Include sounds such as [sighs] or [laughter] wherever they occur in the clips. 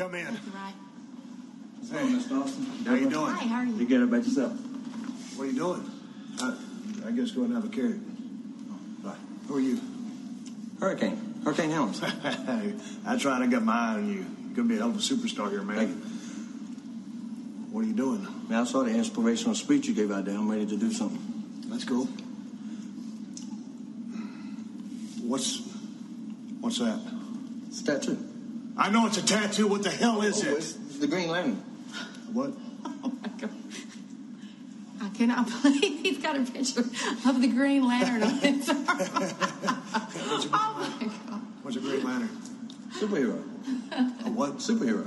Come in. Right. Hey, Mr. Austin. How you doing? Hi, how are You you? get it about yourself. What are you doing? I, I guess go and have a carrot. Bye. Who are you? Hurricane. Hurricane Helms. That's [laughs] right. I got my eye on you. You're gonna be a hell of a superstar here, man. Thank you. What are you doing? Man, I saw the inspirational speech you gave out there. I'm ready to do something. That's cool. What's what's that? It's a tattoo. I know it's a tattoo. What the hell is Oh, it? the Green Lantern. What? Oh my God. I cannot [laughs] believe he's got a picture of the Green Lantern on his arm. [laughs] oh my God. What's a Green Lantern? Superhero. A what? Superhero.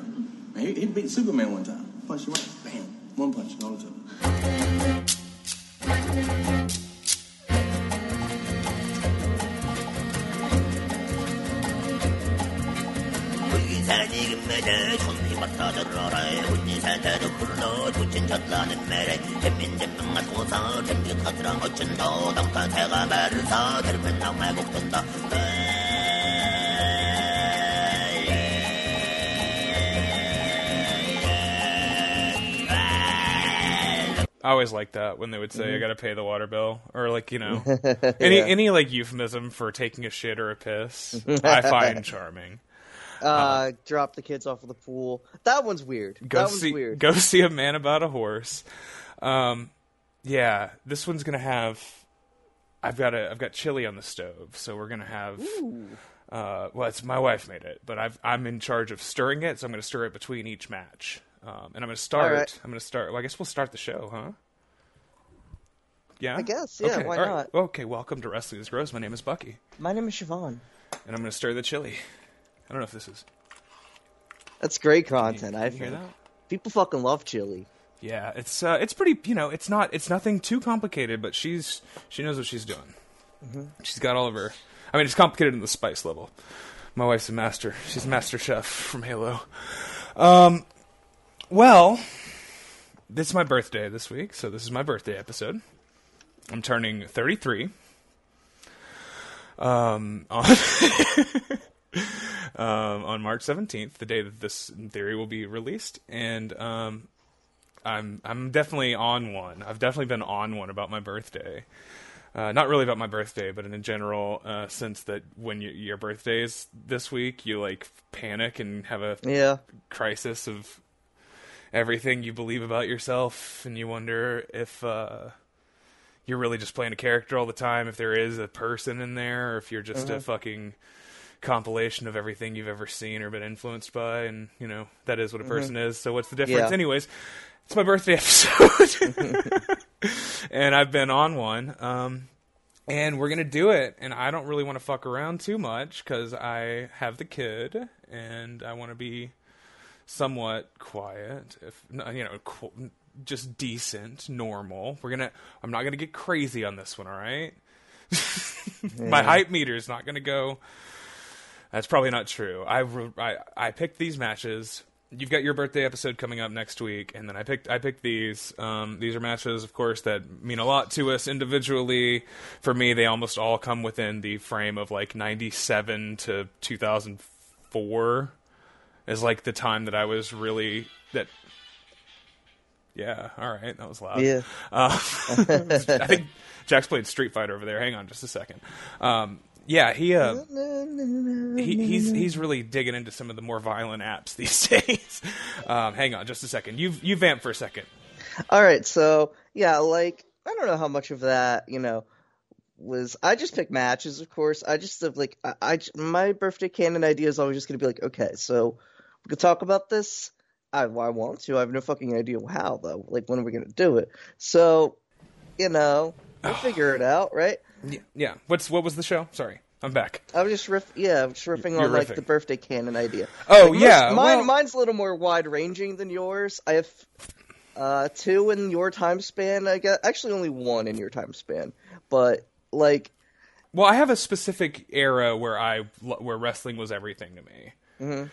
Man, he, he beat Superman one time. Punch him right. Bam. One punch. All the time. 잼민잼민가 소사 잼직하드랑 어쩐다 당타태가 말을사 들면 나말 곡든다 I always like that when they would say, "I got to pay the water bill," or like you know, [laughs] any any like euphemism for taking a shit or a piss. [laughs] I find charming. Uh, drop the kids off of the pool. That one's weird. Go that one's see weird. go see a man about a horse. Um, yeah, this one's gonna have. I've got a I've got chili on the stove, so we're gonna have. Uh, well, it's my wife made it, but I've, I'm in charge of stirring it, so I'm going to stir it between each match. Um, and I'm going to start. Right. I'm going to start. Well, I guess we'll start the show, huh? Yeah, I guess, yeah, Okay, why right. not? Okay, welcome to Wrestling is Gross. My name is Bucky, My name is Siobhan. and I'm going to stir the chili. I don't know if this is. That's great content. I Can you hear think that? people fucking love chili. Yeah, it's uh, it's pretty. You know, it's not. It's nothing too complicated, but she's she knows what she's doing. Mm-hmm. She's got all of her. I mean, it's complicated in the spice level. My wife's a master. She's a master chef from Halo. Um, well, this is my birthday this week, so this is my birthday episode. I'm turning 33. Um, on, [laughs] um, on March 17th, the day that this in theory will be released, and um, I'm I'm definitely on one. I've definitely been on one about my birthday. Uh, not really about my birthday, but in a general uh, sense that when you, your birthday is this week, you like panic and have a Yeah. crisis of everything you believe about yourself, and you wonder if uh, you're really just playing a character all the time, if there is a person in there, or if you're just a fucking compilation of everything you've ever seen or been influenced by, and you know that is what a person is. So what's the difference, Yeah. anyways? It's my birthday episode, [laughs] and I've been on one. Um, and we're gonna do it. And I don't really want to fuck around too much because I have the kid, and I want to be somewhat quiet, if you know, qu- just decent, normal. We're gonna. I'm not gonna get crazy on this one. All right. [laughs] My hype meter is not gonna go. That's probably not true. I, I I picked these matches. You've got your birthday episode coming up next week, and then I picked I picked these. Um, these are matches, of course, that mean a lot to us individually. For me, they almost all come within the frame of like '97 to 2004 is like the time that I was really that. Yeah, all right, that was loud. Yeah. Uh, [laughs] I think Jack's played Street Fighter over there. Hang on, just a second. Um, yeah, he uh, he, he's he's really digging into some of the more violent apps [laughs] these days. Um, hang on, just a second. You you vamp for a second. All right, so yeah, like I don't know how much of that you know was. I just pick matches, of course. I just have like I, I my birthday canon idea is always just gonna be like, okay, so we could talk about this. I, I want to. I have no fucking idea how though. Like when are we gonna do it? So, you know, we'll figure it [sighs] out, right? Yeah, yeah. What's what was the show? Sorry, I'm back. I was just riff. Yeah, I'm just riffing You're on like the birthday canon idea. Oh Like, yeah, most- mine well- mine's a little more wide ranging than yours. I have uh two in your time span. I guess actually only one in your time span, but like Well, I have a specific era where I where wrestling was everything to me. Mm-hmm.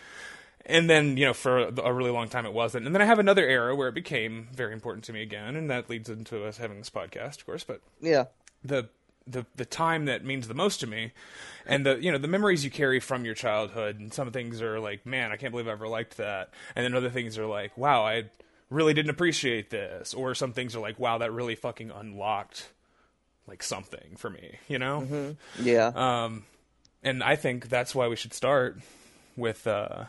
And then, you know, for a really long time it wasn't. And then I have another era where it became very important to me again, and that leads into us having this podcast, of course. But yeah, the the the time that means the most to me, and the you know the memories you carry from your childhood. And some things are like, man, I can't believe I ever liked that, and then other things are like, wow, I really didn't appreciate this, or some things are like, wow, that really fucking unlocked like something for me, you know. Yeah. Um, and I think that's why we should start with uh,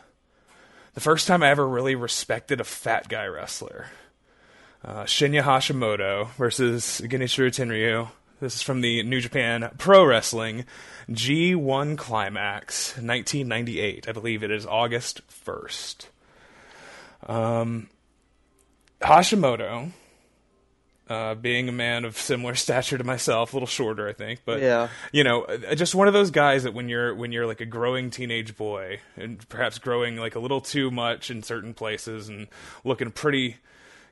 the first time I ever really respected a fat guy wrestler. Uh, Shinya Hashimoto versus Genichiro Tenryu. This is from the New Japan Pro Wrestling G1 Climax, 1998. I believe it is August 1st. Um, Hashimoto, uh, being a man of similar [laughs] stature to myself, a little shorter, I think, but Yeah. you know, uh, just one of those guys that when you're when you're like a growing teenage boy and perhaps growing like a little too much in certain places and looking pretty,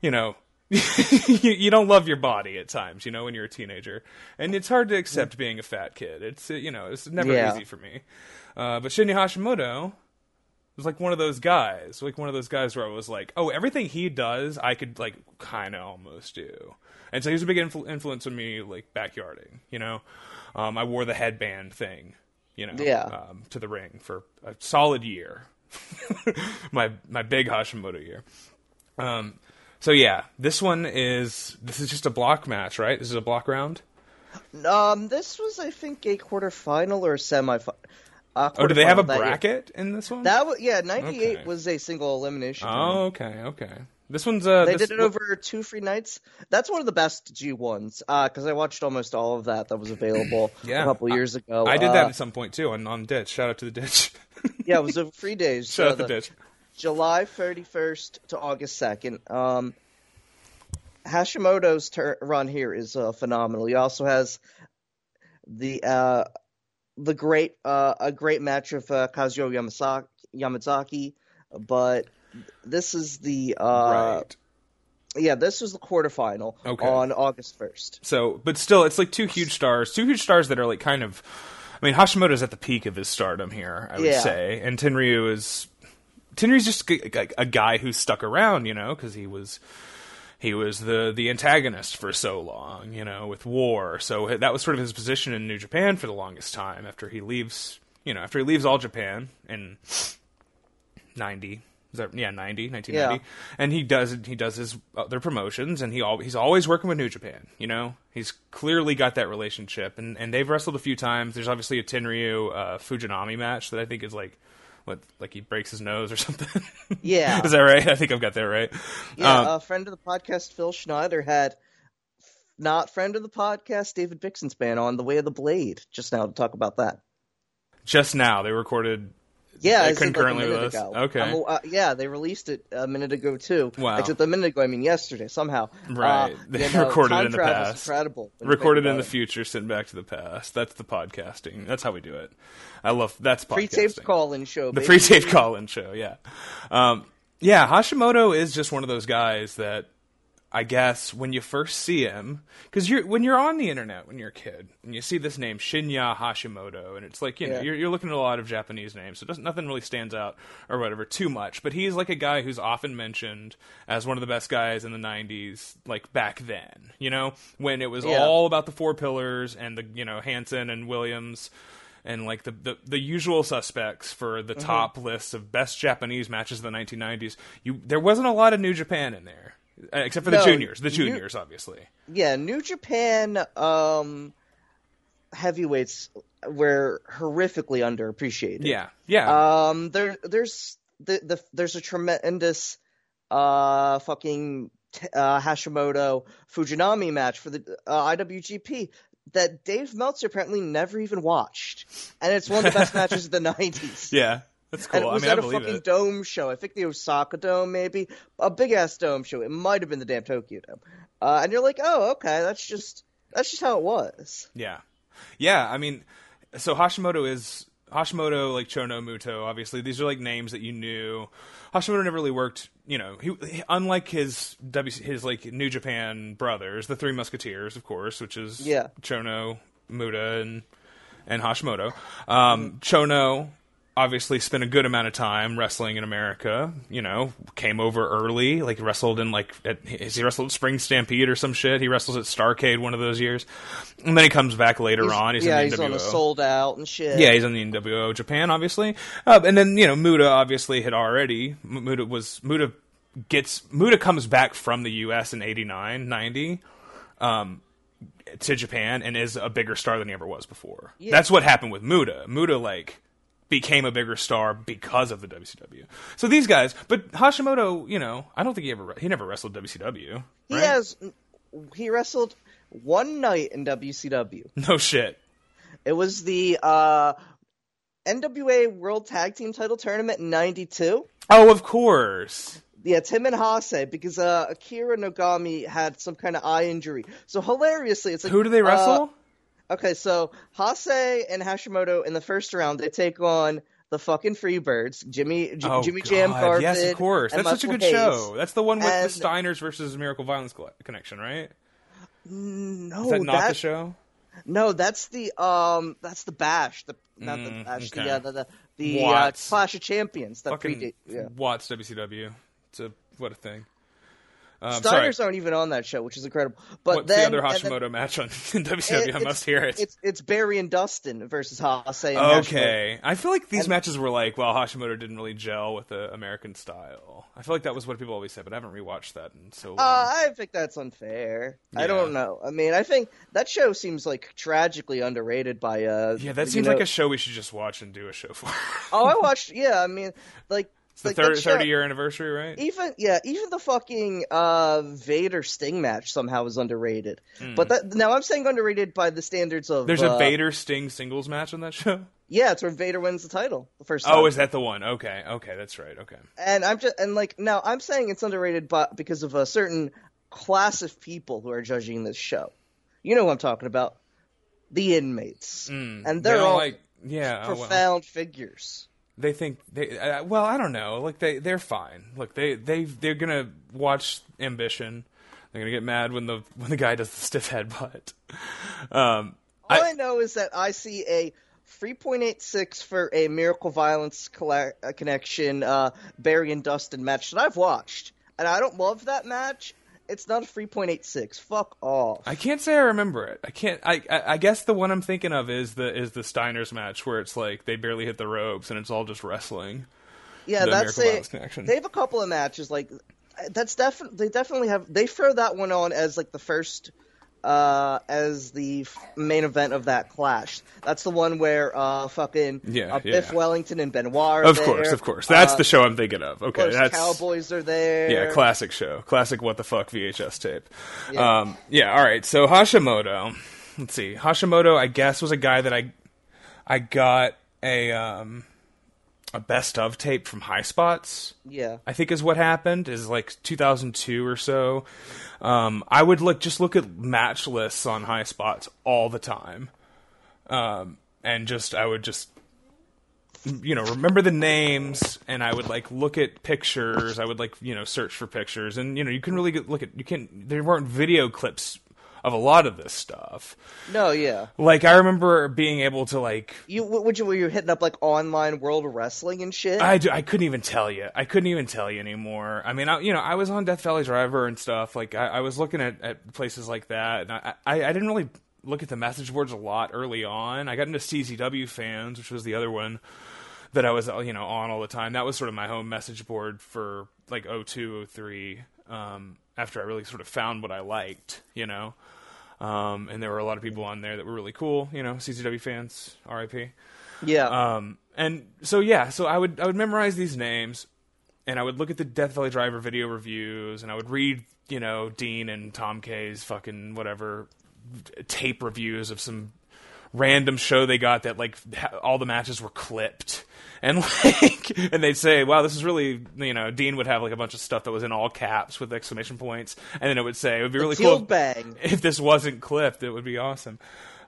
you know, [laughs] you, you don't love your body at times, you know, when you're a teenager, and it's hard to accept being a fat kid. It's uh, you know, it's never Yeah. easy for me. Uh, but Shinya Hashimoto was like one of those guys, like one of those guys where I was like, oh, everything he does, I could like kind of almost do. And so he was a big influ- influence on me, like backyarding. You know, um, I wore the headband thing, you know, Yeah. um, to the ring for a solid year. [laughs] my my big Hashimoto year. Um, so yeah, this one is this is just a block match, right? This is a block round. Um, this was, I think, a quarterfinal or a semifinal. Uh, Oh, do they have a that year. bracket in this one? That was yeah, ninety eight Okay. was a single elimination. oh, okay, okay. This one's uh, They this- did it over two free nights. That's one of the best G ones because I watched almost all of that that was available [coughs] Yeah, a couple years ago. I did that Uh, at some point too on, on Ditch. Shout out to the Ditch. yeah, it was a free days. [laughs] Shout out the the- Ditch. July 31st to August 2nd. Um, Hashimoto's tur- run here is uh, phenomenal. He also has the uh, the great uh, a great match of uh, Yamazaki, Yamazaki, but this is the uh, right. yeah this was the quarterfinal Okay. on August 1st. So, but still, it's like two huge stars, two huge stars that are like kind of. I mean, Hashimoto's at the peak of his stardom here, I would Yeah. say, and Tenryu is Tenryu's just a, a, a guy who stuck around, you know, because he was he was the the antagonist for so long, you know, with war. So that was sort of his position in New Japan for the longest time. After he leaves, you know, after he leaves All Japan in ninety. Is that, yeah, 90, 1990. Yeah. And he does he does his other promotions, and he al- he's always working with New Japan. You know, he's clearly got that relationship, and, and they've wrestled a few times. There's obviously a Tenryu uh, Fujinami match that I think is like what like he breaks his nose or [laughs] something. Yeah. is that right? I think I've got that right. Yeah, Um, a friend of the podcast, Phil Schneider, had not friend of the podcast, David Bixenspan, on The Way of the Blade just now to talk about that. just now they recorded. Yeah, Uh, I said, like, a concurrently with minute us? ago. Okay. Uh, yeah, they released it a minute ago too. Wow. Except a minute ago, I mean yesterday somehow. Right. Uh, They you know, recorded in the past. Incredible. Recorded in the future, sent back to the past. That's the podcasting. That's how we do it. I love that's podcasting. Pre-taped call-in show. the baby. pre-taped call-in show. Yeah, um, yeah. Hashimoto is just one of those guys that I guess when you first see him, because you're when you're on the internet when you're a kid and you see this name Shinya Hashimoto, and it's like you know Yeah. you're, you're looking at a lot of Japanese names, so doesn't, nothing really stands out or whatever too much. But he's like a guy who's often mentioned as one of the best guys in the '90s, like back then. You know, when it was Yeah. all about the four pillars and the you know Hansen and Williams and like the, the, the usual suspects for the mm-hmm. top lists of best Japanese matches of the 1990s. You there wasn't a lot of New Japan in there, except for the No, juniors. The New- juniors, obviously. Yeah, New Japan um, heavyweights were horrifically underappreciated. Yeah, yeah, Um, there, there's the, the there's a tremendous uh fucking uh, Hashimoto Fujinami match for the uh, IWGP that Dave Meltzer apparently never even watched, and it's one of the best [laughs] matches of the '90s. yeah. That's And cool. it was I mean, at I a fucking it. dome show. I think the Osaka Dome, maybe a big ass dome show. It might have been the damn Tokyo Dome. Uh, and you're like, oh, okay, that's just that's just how it was. Yeah, yeah. I mean, so Hashimoto is Hashimoto, like Chono Muto. Obviously, these are like names that you knew. Hashimoto never really worked. You know, he, he- unlike his W his like New Japan brothers, the Three Musketeers, of course, which is Yeah. Chono, Muta, and and Hashimoto. Um, Chono obviously spent a good amount of time wrestling in America. You know, came over early, like wrestled in like at, he wrestled at Spring Stampede or some shit. He wrestles at Starcade one of those years, and then he comes back later on. He's yeah, in the he's NWO. on a sold out and shit. Yeah, he's on the NWO Japan, obviously. Uh, and then you know Muta obviously had already Muta was Muta gets Muta comes back from the U.S. in 89, 90, um, to Japan and is a bigger star than he ever was before. Yeah. That's what happened with Muta. Muta like became a bigger star because of the WCW. So these guys, but Hashimoto, you know, I don't think he ever he never wrestled WCW. he right? has. He wrestled one night in WCW. no shit. It was the uh, NWA World Tag Team Title Tournament in '92. Oh, of course. Yeah, Tim and Hase because uh, Akira Nogami had some kind of eye injury. So hilariously, it's like Who do they uh, wrestle? Okay, so Hase and Hashimoto in the first round they take on the fucking Freebirds, Jimmy J- Oh, Jimmy God. Jam Garvin. Yes, of course. That's such a good Hayes. show. That's the one with And- the Steiners versus Miracle Violence Connection, right? No, Is that not that- the show? No, that's the um, that's the Bash, the not the Mm, Bash, okay. the uh, the the, the uh, Clash of Champions that Fucking predate. Yeah. Watts WCW. It's a what a thing. Um, Steiners sorry. aren't even on that show, which is incredible. But What's then the other and then- Hashimoto match on WCW? I must hear it. It's it's Barry and Dustin versus Hase and Hashimoto. Okay, I feel like these And- matches were like, well, Hashimoto didn't really gel with the American style. I feel like that was what people always said, but I haven't rewatched that in so long. Uh, I think that's unfair. I don't know. I mean, I think that show seems like tragically underrated by uh. yeah, that seems know- like a show we should just watch and do a show for. Oh, I [laughs] watched. Yeah, I mean, like it's the like, third, that 30 year anniversary, right? Even yeah, even the fucking uh Vader Sting match somehow is underrated. But that now I'm saying underrated by the standards of. There's uh, a Vader Sting singles match on that show. Yeah, it's where Vader wins the title the first time. Oh, is that the one? Okay, okay, that's right. Okay. and I'm just and like now I'm saying it's underrated, but because of a certain class of people who are judging this show. You know who I'm talking about? The inmates, and They they're don't all like, yeah, oh, well. profound figures. They think they uh, well i don't know. Like they they're fine. Look they they they're gonna watch ambition. They're gonna get mad when the when the guy does the stiff headbutt. [laughs] Um All I- I, know is that I see a 3.86 for a Miracle Violence colla- uh, connection uh, Barry and Dustin match that I've watched, and I don't love that match. It's not a 3.86. Fuck off. I can't say I remember it. I can't. I, I I guess the one I'm thinking of is the is the Steiners match where it's like they barely hit the ropes and it's all just wrestling. yeah, the that's a. Connection. They have a couple of matches like that's definitely they definitely have they throw that one on as like the first uh as the f- main event of that clash. That's the one where uh fucking Yeah, uh, Biff yeah. Wellington and Benoit Of there. course, of course. That's Uh, the show I'm thinking of. Okay, Those that's Cowboys are there. Yeah, classic show. Classic what the fuck VHS tape. Yeah. Um, yeah, all right. So Hashimoto. Let's see. Hashimoto, I guess, was a guy that I I got a um a best of tape from High Spots. Yeah. I think is what happened is like 2002 or so. Um, I would look just look at match lists on High Spots all the time, um, and just I would just you know remember the names and I would like look at pictures. I would like you know search for pictures, and you know you can really get, look at you can there weren't video clips of a lot of this stuff. No, yeah. Like I remember being able to like You would you were you hitting up like online World Wrestling and shit? I, do- I couldn't even tell you. I couldn't even tell you anymore. I mean, I, you know, I was on Death Valley Driver and stuff. Like, I, I was looking at, at places like that, and I, I, I didn't really look at the message boards a lot early on. I got into CZW fans, which was the other one that I was, uh, you know, on all the time. That was sort of my home message board for like 02, 03, um, after I really sort of found what I liked, you know. Um, and there were a lot of people on there that were really cool, you know, CZW fans, RIP. yeah. Um, and so yeah, so I would I would memorize these names, and I would look at the Death Valley Driver video reviews, and I would read you know Dean and Tom K's fucking whatever tape reviews of some random show they got that like ha- all the matches were clipped. And [laughs] like, and they'd say, "Wow, this is really," you know. Dean would have like a bunch of stuff that was in all caps with exclamation points, and then it would say, "It would be really cool bang. [laughs] if this wasn't clipped, it would be awesome.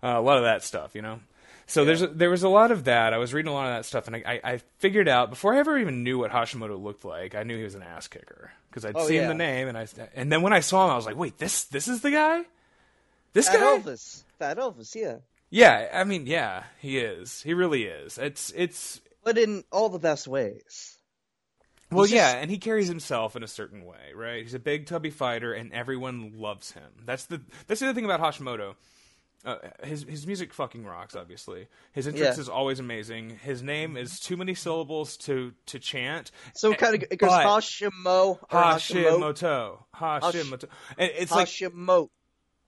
Uh, a lot of that stuff, you know. So there's a, there was a lot of that. I was reading a lot of that stuff, and I, I, I figured out before I ever even knew what Hashimoto looked like. I knew he was an ass kicker because I'd Oh, seen yeah. the name, and I and then when I saw him, I was like, wait, this this is the guy. This Fat guy. Elvis. Fat Elvis, yeah. Yeah, I mean, yeah, he is. He really is. It's it's but in all the best ways. Well, He's yeah, and he carries himself in a certain way, right? He's a big, tubby fighter, and everyone loves him. That's the that's the other thing about Hashimoto. Uh, his his music fucking rocks. Obviously, his entrance Yeah. is always amazing. His name is too many syllables to to chant. So kind of it goes Hashimo Hashimoto. Hashimoto, Hashimoto, and it's like Hashimoto.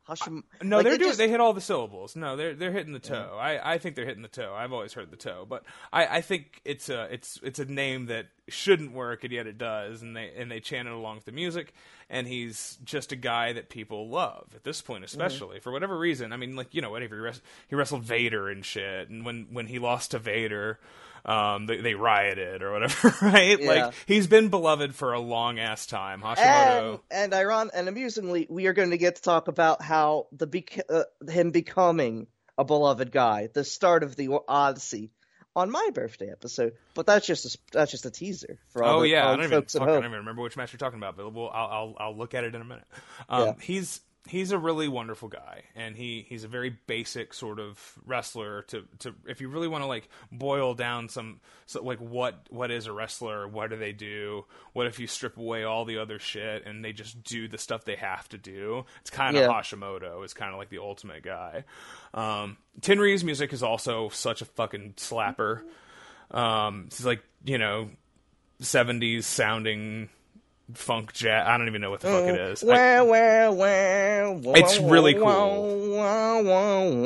Hashim. no, like, they're they doing. just- They hit all the syllables. No, they're they're hitting the toe. I, I think they're hitting the toe. I've always heard the toe, but I, I think it's a it's it's a name that shouldn't work, and yet it does. And they and they chant it along with the music. And he's just a guy that people love at this point, Mm-hmm. especially for whatever reason. I mean, like you know, whatever he, wrest- he wrestled Vader and shit, and when when he lost to Vader. Um, they, they rioted or whatever, [laughs] right? Yeah. Like he's been beloved for a long ass time. Hashimoto. And and iron and amusingly, we are going to get to talk about how the bec- uh, him becoming a beloved guy, the start of the Odyssey, on my birthday episode. But that's just a, that's just a teaser for all Oh the, yeah, all I don't even folks at fuck, I don't even remember which match you're talking about, but we'll, I'll, I'll I'll look at it in a minute. Um, Yeah. He's he's a really wonderful guy, and he he's a very basic sort of wrestler. To to if you really want to like boil down some so like what what is a wrestler? What do they do? What if you strip away all the other shit and they just do the stuff they have to do? It's kind of Yeah. Hashimoto. It's kind of like the ultimate guy. Um, Tenryu's music is also such a fucking slapper. Um, it's like you know 70s sounding funk jazz. I don't even know what the fuck it is. I, It's really cool.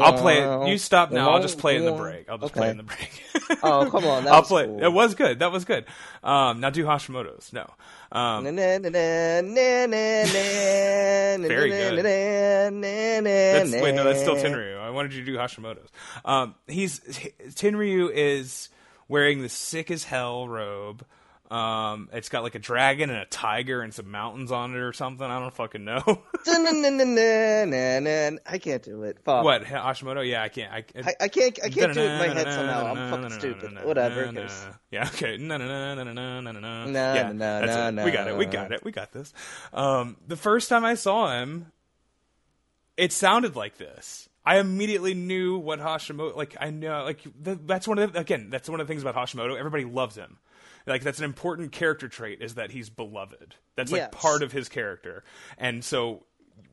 I'll play it. You stop now. I'll just play it in the break. I'll just Okay. play it in the break. [laughs] Oh, come on, I'll play. cool. It was good. That was good. Um, now do Hashimoto's. No. Um, Very good. That's, wait, no, that's still. Tenryu. I wanted you to do Hashimoto's. Um, he's Tenryu is wearing the sick as hell robe. Um, it's got like a dragon and a tiger and some mountains on it or something. I don't fucking know. [laughs] I can't do it. Fuck. what Hashimoto? Yeah, I can't. I, I, I can't. I can't do it in my head somehow. I'm fucking stupid. Whatever. Yeah. Okay. No. No. No. No. No. No. No. No. No, no, no, We got it. We got it. We got this. Um, the first time I saw him, it sounded like this. I immediately knew what Hashimoto. Like I know. Like that's one of the, again. That's one of the things about Hashimoto. Everybody loves him. Like that's an important character trait is that he's beloved. That's like Yes. part of his character. And so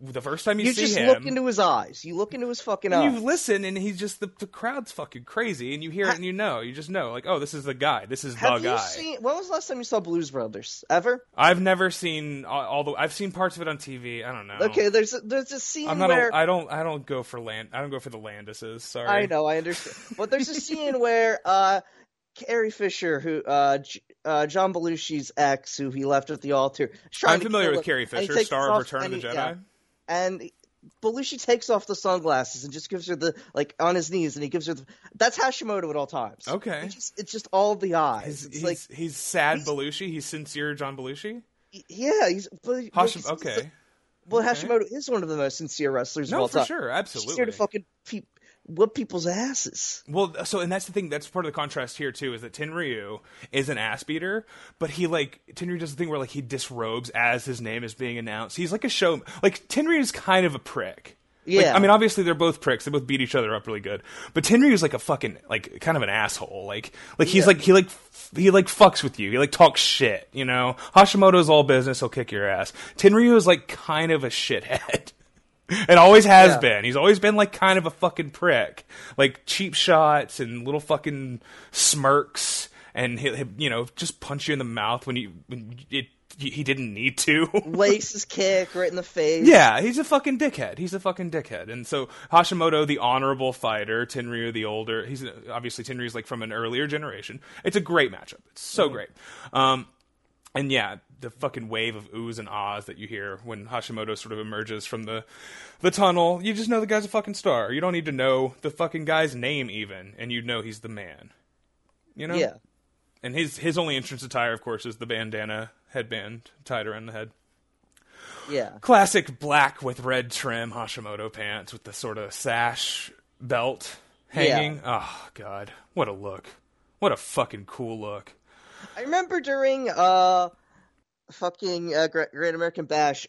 the first time you, see him. You see just him, look into his eyes. You look into his fucking eyes. you listen, and he's just the, the crowd's fucking crazy, and you hear it, and you know, you just know, like, oh, this is the guy, this is the Have you guy. seen? When was the last time you saw Blues Brothers? Ever? I've never seen all, all the. I've seen parts of it on TV. I don't know. Okay, there's a, there's a scene I'm not. where A, I don't. I don't go for land. I don't go for the Landises. Sorry. I know, I understand. But there's a scene where uh, Carrie Fisher, who uh, J- uh, John Belushi's ex, who he left at the altar, I'm familiar with him, Carrie Fisher, star of Return of the Jedi. yeah. and Belushi takes off the sunglasses and just gives her the like on his knees, and he gives her the. That's Hashimoto at all times. Okay. It's just, it's just all the eyes. He's, he's, like he's sad he's- Belushi. He's sincere John Belushi. yeah, he's but, Hashim, okay. Well, okay. Hashimoto is one of the most sincere wrestlers of No, all for time. sure, He's here absolutely. to fucking pe- whip people's asses. Well, so and that's the thing. That's part of the contrast here too. Is that Tenryu is an ass beater, but he like Tenryu does the thing where like he disrobes as his name is being announced. He's like a show. Like Tenryu is kind of a prick. Like, Yeah. I mean, obviously they're both pricks. They both beat each other up really good. But Tenryu is like a fucking like kind of an asshole. Like like he's Yeah. like he like f- he like fucks with you. He like talks shit. You know, Hashimoto's all business. He'll kick your ass. Tenryu is like kind of a shithead. [laughs] [laughs] And always has Yeah. been. He's always been like kind of a fucking prick. Like cheap shots and little fucking smirks and he, he you know, just punch you in the mouth when you when it he didn't need to. [laughs] Lace his kick right in the face. yeah, he's a fucking dickhead. He's a fucking dickhead. And so Hashimoto, the honorable fighter, Tenryu, the older, he's obviously Tenryu's like from an earlier generation. It's a great matchup. It's so great. Um, and yeah, the fucking wave of oohs and ahs that you hear when Hashimoto sort of emerges from the the tunnel, you just know the guy's a fucking star. You don't need to know the fucking guy's name even, and you know he's the man. You know? Yeah. And his his only entrance attire, of course, is the bandana headband tied around the head. Yeah. Classic black with red trim Hashimoto pants with the sort of sash belt hanging. Oh god, what a look! What a fucking cool look. I remember during uh fucking uh, Great, American Bash,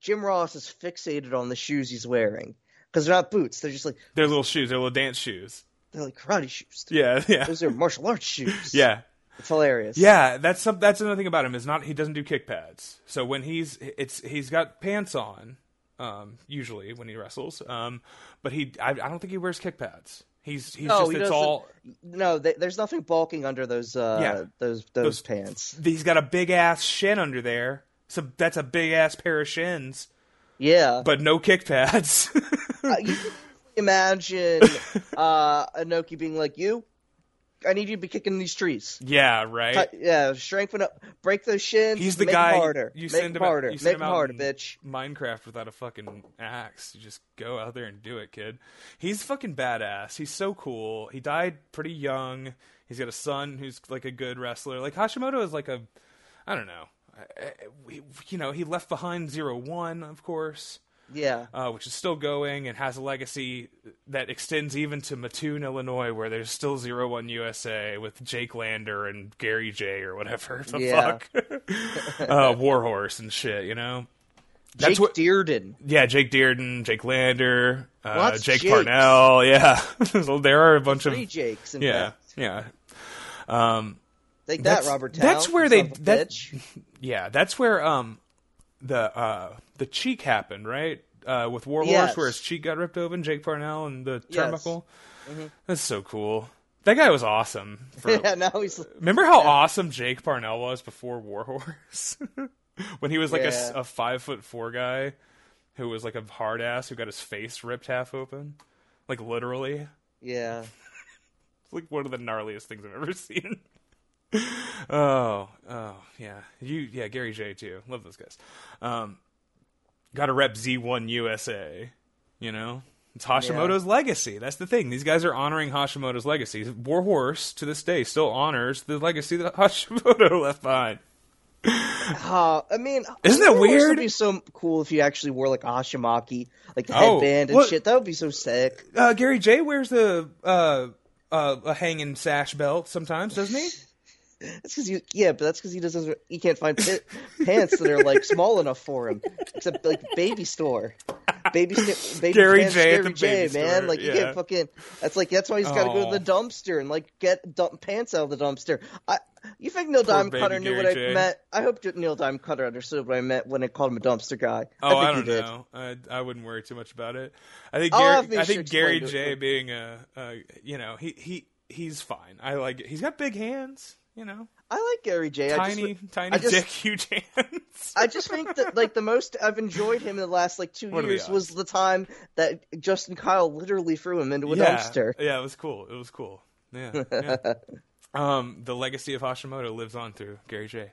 Jim Ross is fixated on the shoes he's wearing because they're not boots. They're just like Their little shoes, their little dance shoes. They're like karate shoes. Yeah, yeah, Those are martial arts shoes. yeah. It's hilarious. Yeah, that's some, that's another thing about him is not he doesn't do kick pads. So when he's it's he's got pants on, um, usually when he wrestles, um, but he I, I don't think he wears kick pads. He's he's No, just he it's all No, th- there's nothing bulking under those uh Yeah. those, those Those- pants. he's got a big ass shin under there. So that's a big ass pair of shins, Yeah. but no kick pads. [laughs] Uh, you can imagine [laughs] uh Inoki being like, "You, I need you to be kicking these trees. yeah, right. Cut- yeah, strengthen up, break those shins. He's the make guy them harder. you make send him harder. You make send them him out harder, bitch. Minecraft without a fucking axe. You just go out there and do it, kid. He's fucking badass. He's so cool. He died pretty young. He's got a son who's like a good wrestler. Like Hashimoto is like a, I don't know. I- I- we- You know, he left behind Zero One, of course. Yeah. uh, which is still going and has a legacy that extends even to Mattoon, Illinois, where there's still Zero One USA with Jake Lander and Gary J or whatever [laughs] the Yeah. fuck, [laughs] uh, Warhorse and shit. You know, that's Jake what. Dearden. yeah, Jake Dearden, Jake Lander, uh, Jake Jakes. Parnell. [laughs] Yeah, so there are a bunch Three of Jakes. Yeah, fact. yeah. Um, Take That's- that, Robert Towne. that's where they- that- bitch. Yeah, that's where um the uh the cheek happened, right? Uh with Warhorse Yes. where his cheek got ripped open, Jake Parnell and the Yes. Mm-hmm. That's so cool. That guy was awesome. For, [laughs] yeah. Now he's [laughs] Remember how awesome Jake Parnell was before Warhorse? [laughs] when he was like a Yeah. a, five foot four guy who was like a hard ass who got his face ripped half open, like literally. yeah. It's like one of the gnarliest things I've ever seen. [laughs] oh, oh, yeah. You, yeah, Gary J too. Love those guys. Um, got to rep Z1 USA. You know, it's Hashimoto's legacy. That's the thing. These guys are honoring Hashimoto's legacy. Warhorse to this day still honors the legacy that [laughs] Hashimoto left behind. [laughs] Uh, I mean, Isn't that weird? Would be so cool if you actually wore like hachimaki, like the Oh, headband and shit. That would be so sick. Uh, Gary J wears the uh, uh, a hanging sash belt sometimes, doesn't he? That's because you, yeah, but that's because he doesn't. He can't find pi- pants that are like small enough for him, except like baby store, baby, sta- baby Gary pants, J at Gary the J, baby man. store, Like you yeah. can't fucking. That's like that's why he's got to go to the dumpster and like get dump pants out of the dumpster. I, you think Neil Diamond Cutter knew what Gary I J. meant? I hope Neil Diamond Cutter understood what I meant when I called him a dumpster guy. Oh, I, think don't know. I I wouldn't worry too much about it. I think I'll Gary, I think Gary J being a, a you know he he he's fine. I like it. He's got big hands. You know, I like Gary J. I tiny just, tiny I just- dick, [laughs] huge hands. I just think that like the most I've enjoyed him in the last like two What years was the time that Justin Kyle literally threw him into a yeah, dumpster. yeah, it was cool. It was cool. Yeah, yeah. [laughs] um, the legacy of Hashimoto lives on through Gary J.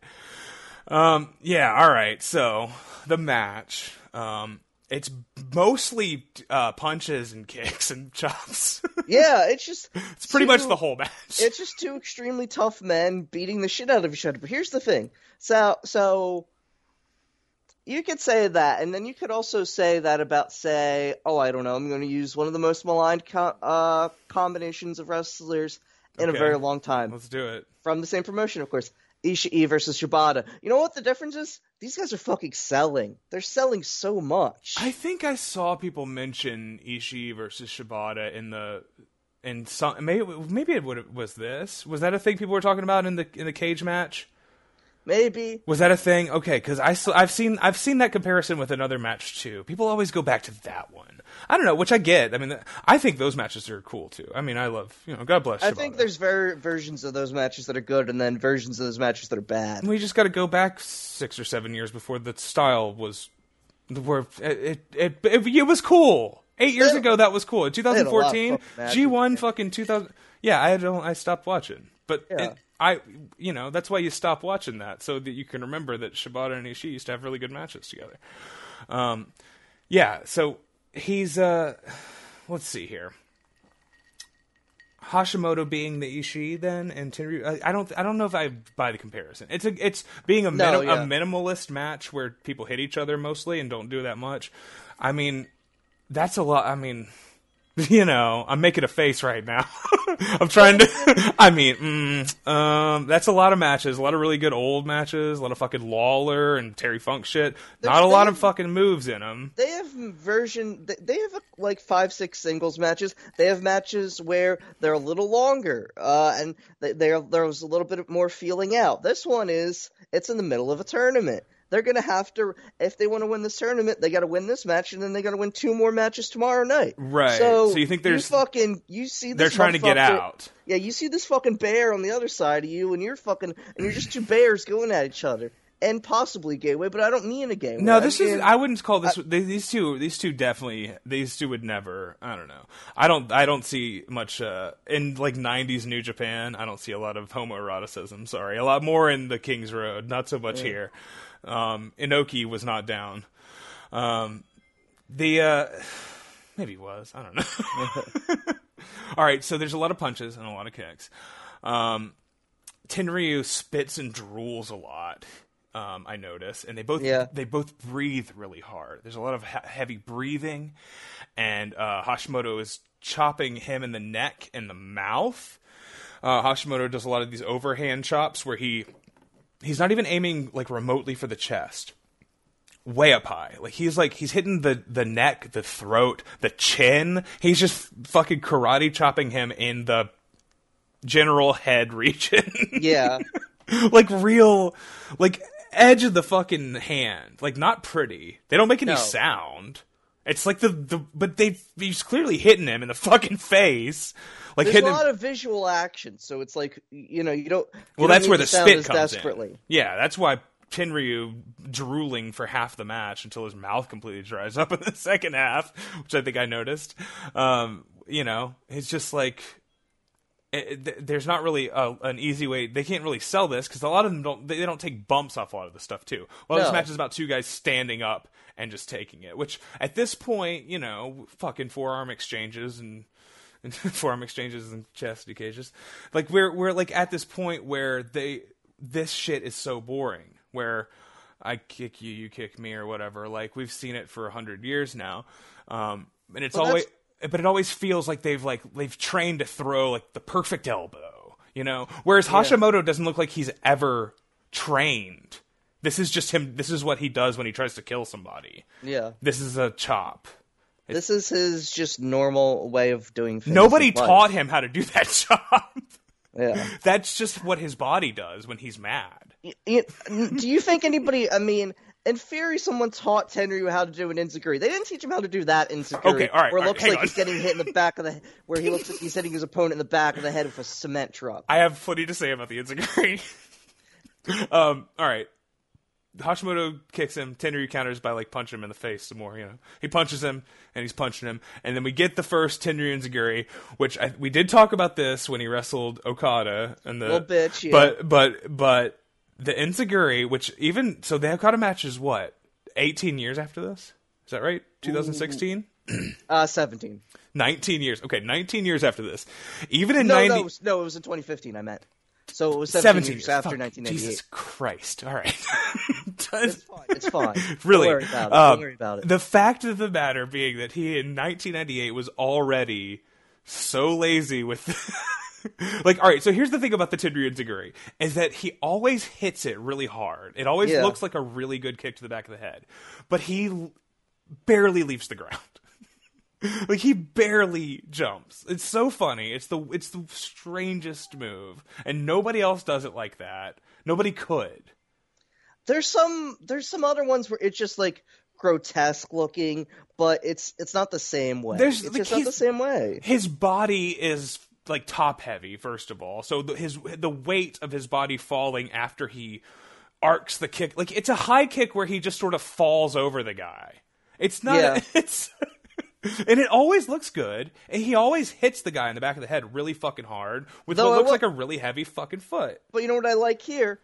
Um, yeah, all right. So the match, um, it's mostly uh, punches and kicks and [laughs] chops. Yeah, it's just [laughs] it's pretty much the whole match. It's just two extremely tough men beating the shit out of each other. But here's the thing. So so you could say that, and then you could also say that about say, oh, I don't know, I'm going to use one of the most maligned co- uh, combinations of wrestlers in Okay. a very long time Let's do it. from the same promotion, of course. Ishii versus Shibata. You know what the difference is? These guys are fucking selling. They're selling so much. I think I saw people mention Ishii versus Shibata in the in some maybe maybe it was this was that a thing people were talking about in the in the cage match Maybe. was that a thing okay because I I've seen I've seen that comparison with another match too people always go back to that one I don't know which I get I mean I think those matches are cool too I mean I love you know God bless I Shibata. think there's ver- versions of those matches that are good, and then versions of those matches that are bad. we just got to go back six or seven years before the style was where it it, it, it was cool. Eight years ago, that was cool. In had a lot of 2014, G1 fucking 2000. Yeah, I don't. I stopped watching, but Yeah. I, you know, that's why you stop watching that so that you can remember that Shibata and Ishii used to have really good matches together. Um, yeah. So he's uh, let's see here. Hashimoto being the Ishii then, and Tenryu. I, don't. I don't know if I buy the comparison. It's a. It's being a, No, yeah. a minimalist match where people hit each other mostly and don't do that much. I mean, that's a lot. I mean, [laughs] You know, I'm making a face right now. [laughs] I'm trying to. [laughs] I mean, mm, um, that's a lot of matches, a lot of really good old matches, a lot of fucking Lawler and Terry Funk shit. Not a lot of fucking moves in them. They have version. they- They have like five, six singles matches. They have matches where they're a little longer, uh, and they, they're, there's a little bit more feeling out. This one is it's in the middle of a tournament. They're gonna have to if they want to win this tournament, they got to win this match, and then they got to win two more matches tomorrow night. Right. So, So you think there's- fucking you see this They're trying to get out. Yeah, you see this fucking bear on the other side of you, and you're fucking and you're just two [laughs] bears going at each other, and possibly gay way, but I don't mean a gay way. No, I this is. I wouldn't call this. they, these two. These two definitely. These two would never. I don't know. I don't. I don't see much uh, in like '90s New Japan. I don't see a lot of homoeroticism. Sorry, a lot more in the King's Road. Not so much here. Um, Inoki was not down. Um, the uh, maybe he was. I don't know. [laughs] All right, so there's a lot of punches and a lot of kicks. Um, Tenryu spits and drools a lot. Um, I notice, and they both Yeah. they both breathe really hard. There's a lot of he- heavy breathing, and uh, Hashimoto is chopping him in the neck and the mouth. Uh, Hashimoto does a lot of these overhand chops where he he's not even aiming like remotely for the chest way up high. Like he's like he's hitting the the neck, the throat, the chin. He's just fucking karate chopping him in the general head region. [laughs] yeah. like real like edge of the fucking hand. Like not pretty. They don't make any No. sound. It's like the, the but they he's clearly hitting him in the [laughs] fucking face. Like There's a hitting him lot of visual action, so it's like you know you don't. you Well, don't that's where the spit comes desperately. in. Yeah, that's why Tenryu drooling for half the match until his mouth completely dries up in the [laughs] second half, which I think I noticed. Um, you know, it's just like it, it- there's not really a, an easy way. They can't really sell this because a lot of them don't. They, don't take bumps off a lot of the stuff too. Well, this No. match is about two guys standing up and just taking it. Which at this point, you know, fucking forearm exchanges and [laughs] and forearm exchanges and chastity cages. Like we're we're like at this point where they this shit is so boring. Where I kick you, you kick me, or whatever. Like we've seen it for a hundred years now, um, and it's Well, always. But it always feels like they've like they've trained to throw like the perfect elbow, you know. Whereas Hashimoto doesn't look like he's ever trained. This is just him. This is what he does when he tries to kill somebody. Yeah, This is a chop. this is his just normal way of doing things. Nobody taught him how to do that [laughs] chop. Yeah. That's just what his body does when he's mad. Do you think anybody? I mean, in Fury, someone taught Tenryu how to do an enziguri. They didn't teach him how to do that enziguri. Okay, all right, Where all right, it looks hang like on. he's getting hit in the back of the, where he [laughs] looks like he's hitting his opponent in the back of the head with a cement truck. I have plenty to say about the Enziguri. [laughs] um, all right. Hashimoto kicks him. Tenryu counters by like punching him in the face some more. You know, he punches him and he's punching him, and then we get the first Tenryu Enziguri, which I, we did talk about this when he wrestled Okada and the Little bitch, yeah. But but but the Enziguri, which even so, they have the Okada match is what eighteen years after this. Is that right? 2016. [clears throat] Uh, seventeen. 19 years. Okay, 19 years after this. Even in No, 90 no, it was, no, it was in 2015. I meant. So it was 17, 17 years after Fuck, 1988. Jesus Christ. All right. [laughs] [laughs] It's fine. It's fine. [laughs] really. Don't worry about it. um, Don't worry about it. The fact of the matter being that he in 1998 was already so lazy with. [laughs] like, all right, so here's the thing about the Tenryu Enziguri is that he always hits it really hard. It always Yeah. looks like a really good kick to the back of the head, but he l- barely leaves the ground. [laughs] like he barely jumps. It's so funny. It's the it's the strangest move, and nobody else does it like that. Nobody could. There's some there's some other ones where it's just like grotesque looking, but it's it's not the same way. There's- it's like, just not the same way. His body is like top heavy, first of all. So the, his the weight of his body falling after he arcs the kick, like it's a high kick where he just sort of falls over the guy. It's not. Yeah. [laughs] It's. And it always looks good, and he always hits the guy in the back of the head really fucking hard with Though what looks like a really heavy fucking foot. But you know what I like here?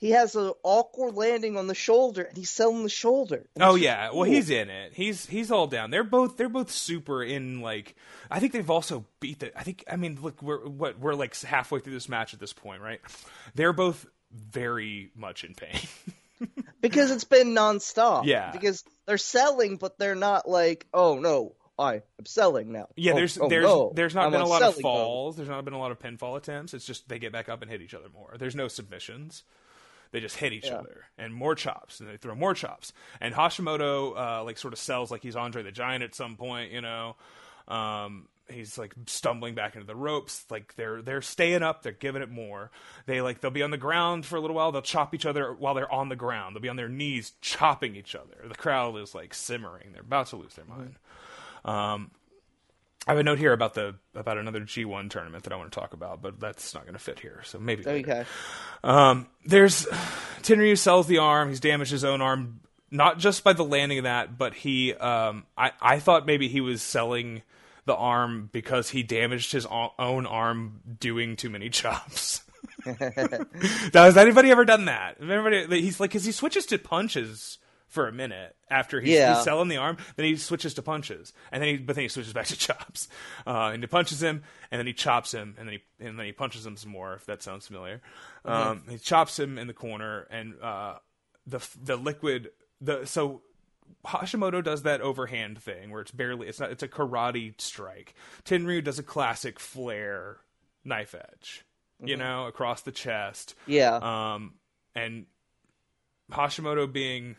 He has an awkward landing on the shoulder, and he's selling the shoulder. Oh yeah, just well he's in it. He's he's all down. They're both they're both super in like. I think they've also beat the. I think I mean look we're what we're like halfway through this match at this point, right? They're both very much in pain. [laughs] because it's been nonstop. Yeah. Because they're selling, but they're not like, oh no, I am selling now. Yeah, Oh, there's oh, there's no, there's not I'm been a lot of mode. falls. There's not been a lot of pinfall attempts. It's just they get back up and hit each other more. There's no submissions. They just hit each Yeah. other and more chops, and they throw more chops. And Hashimoto uh, like sort of sells like he's Andre the Giant at some point. You know, um, he's like stumbling back into the ropes. Like they're they're staying up. They're giving it more. They like they'll be on the ground for a little while. They'll chop each other while they're on the ground. They'll be on their knees chopping each other. The crowd is like simmering. They're about to lose their mind. Um, I have a note here about the about another G1 tournament that I want to talk about, but that's not going to fit here. So maybe later. Okay. Um, there's Tenryu sells the arm. He's damaged his own arm, not just by the landing of that, but he. Um, I I thought maybe he was selling the arm because he damaged his own arm doing too many [laughs] chops. [laughs] now, has anybody ever done that? Everybody, he's like, because he switches to punches for a minute after he's, Yeah. he's selling the arm, then he switches to punches, and then he, but then he switches back to [laughs] chops, uh, and he punches him, and then he chops him, and then he, and then he punches him some more. If that sounds familiar, um, he chops him in the corner, and uh, the the liquid, the so Hashimoto does that overhand thing where it's barely it's not it's a karate strike. Tenryu does a classic flare knife edge, you know, across the chest. Yeah. Um, and Hashimoto being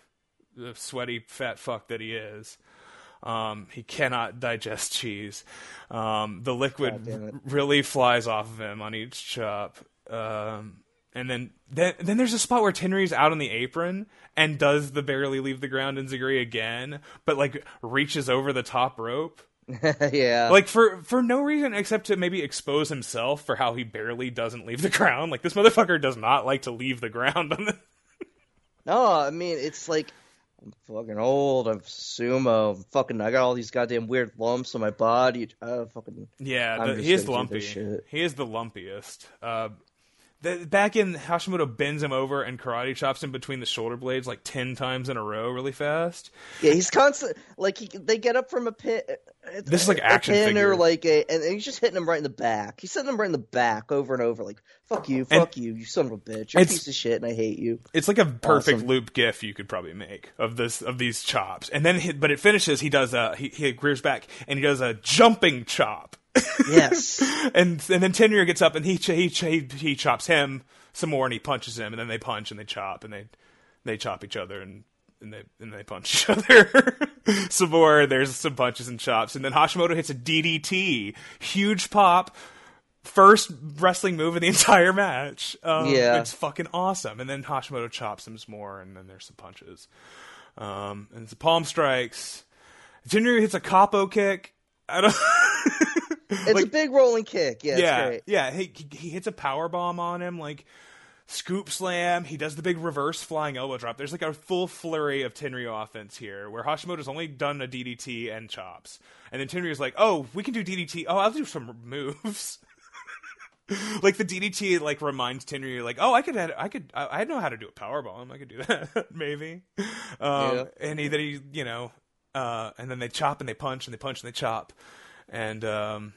the sweaty fat fuck that he is, um, he cannot digest cheese. Um, the liquid God damn it. really flies off of him on each chop. Um, and then, then then there's a spot where Tenryu's out on the apron and does the barely leave the ground enzuigiri again, but like reaches over the top rope [laughs] yeah. like for for no reason except to maybe expose himself for how he barely doesn't leave the ground. Like this motherfucker does not like to leave the ground on the No, I mean it's like I'm fucking old. I'm sumo. I'm fucking. I got all these goddamn weird lumps on my body. Uh, fucking. Yeah, the, he is lumpy. He is the lumpiest. Uh, the, back in Hashimoto bends him over and karate chops him between the shoulder blades like ten times in a row, really fast. Yeah, he's constant. Like he, they get up from a pit. This is like a action pin figure. or like a, and he's just hitting him right in the back. He's hitting him right in the back over and over. Like fuck you, fuck you, you son of a bitch. You're a piece of shit, and I hate you. It's like a perfect Awesome. loop gif you could probably make of this of these chops, and then he, but it finishes. He does a he, he rears back and he does a jumping chop. Yes. [laughs] and and then Tenryu gets up and he, ch- he he he chops him some more and he punches him and then they punch and they chop and they they chop each other and and they and they punch each [laughs] other some more. There's some punches and chops and then Hashimoto hits a DDT, huge pop. First wrestling move in the [laughs] entire match. Um, Yeah. it's fucking awesome. And then Hashimoto chops him some more, and then there's some punches. Um, and it's palm strikes. Tenryu hits a capo kick. I don't. It's a big rolling kick. Yeah, yeah, it's great. yeah. He he hits a power bomb on him, like scoop slam. He does the big reverse flying elbow drop. There's like a full flurry of Tenryu offense here, where Hashimoto's only done a DDT and chops, and then Tenryu's like, "Oh, we can do DDT. Oh, I'll do some [laughs] moves." [laughs] like the DDT, like reminds Tenryu, like, "Oh, I could, I could, I, I know how to do a power bomb. I could do [laughs] that, maybe." Um, Yeah. And he, then he, you know, uh, and then they chop and they punch and they punch and they chop, and um,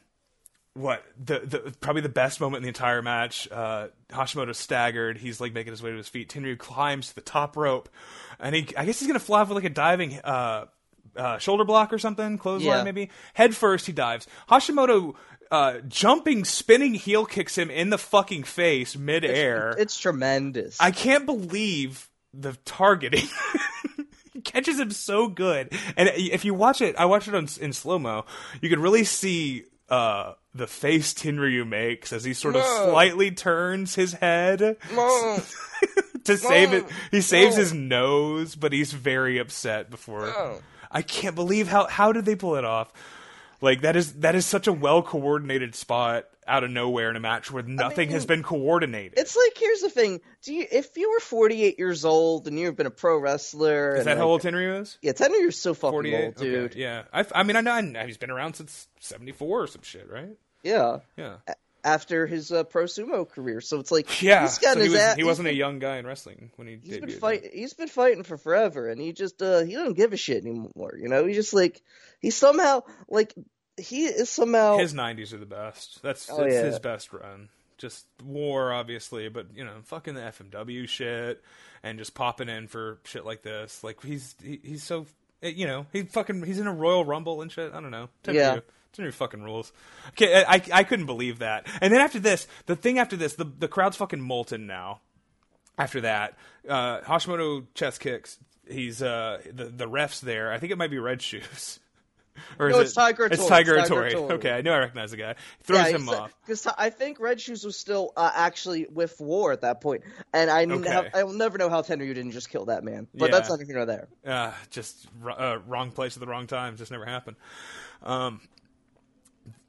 what the the probably the best moment in the entire match. Uh, Hashimoto staggered. He's like making his way to his feet. Tenryu climbs to the top rope, and he I guess he's gonna fly off with like a diving uh, uh, shoulder block or something, clothesline Yeah. maybe. Head first, he dives. Hashimoto. Uh, jumping, spinning heel kicks him in the fucking face midair. It's tremendous. I can't believe the targeting. he [laughs] catches him so good, and if you watch it, I watched it on, in slow mo. You could really see uh, the face Tenryu makes as he sort of No. slightly turns his head No. [laughs] to save it. He saves his nose, but he's very upset before. I can't believe how how did they pull it off? Like that is that is such a well coordinated spot out of nowhere in a match where nothing has been coordinated. It's like here's the thing. Do you if you were 48 years old and you've been a pro wrestler? Is that how old Tenryu is? Yeah, ten years so fucking 48 old, dude. Okay, yeah I, I mean I know I he's been around since 74 or some shit right Yeah. yeah After his uh, pro sumo career, so it's like yeah he's got so he, his was, ass, he wasn't a young guy in wrestling when he He's been fight. He's been fighting for forever, and he just uh he doesn't give a shit anymore. You know, he's just like he somehow like he is somehow his 90s are the best that's, Oh, yeah. his best run just war obviously but you know fucking the FMW shit and just popping in for shit like this like he's he, he's so you know, he fucking he's in a Royal Rumble and shit. I don't know. Tenryu, Yeah. Tenryu fucking rules. Okay, I, I I couldn't believe that. And then after this, the thing after this, the the crowd's fucking molten now. After that, uh, Hashimoto chest kicks. He's uh the the refs there. I think it might be Red Shoes. [laughs] Or No, it's it- Tiger It's Tiger It's Tiger Hattori. Tori. Okay, I knew I recognized the guy. Throws him off. Because I think Red Shoes was still uh, actually with War at that point, and I Okay. have, I will never know how Tenryu didn't just kill that man. But Yeah. that's not nor there. uh, just r- uh, wrong place at the wrong time. Just never happened. Um,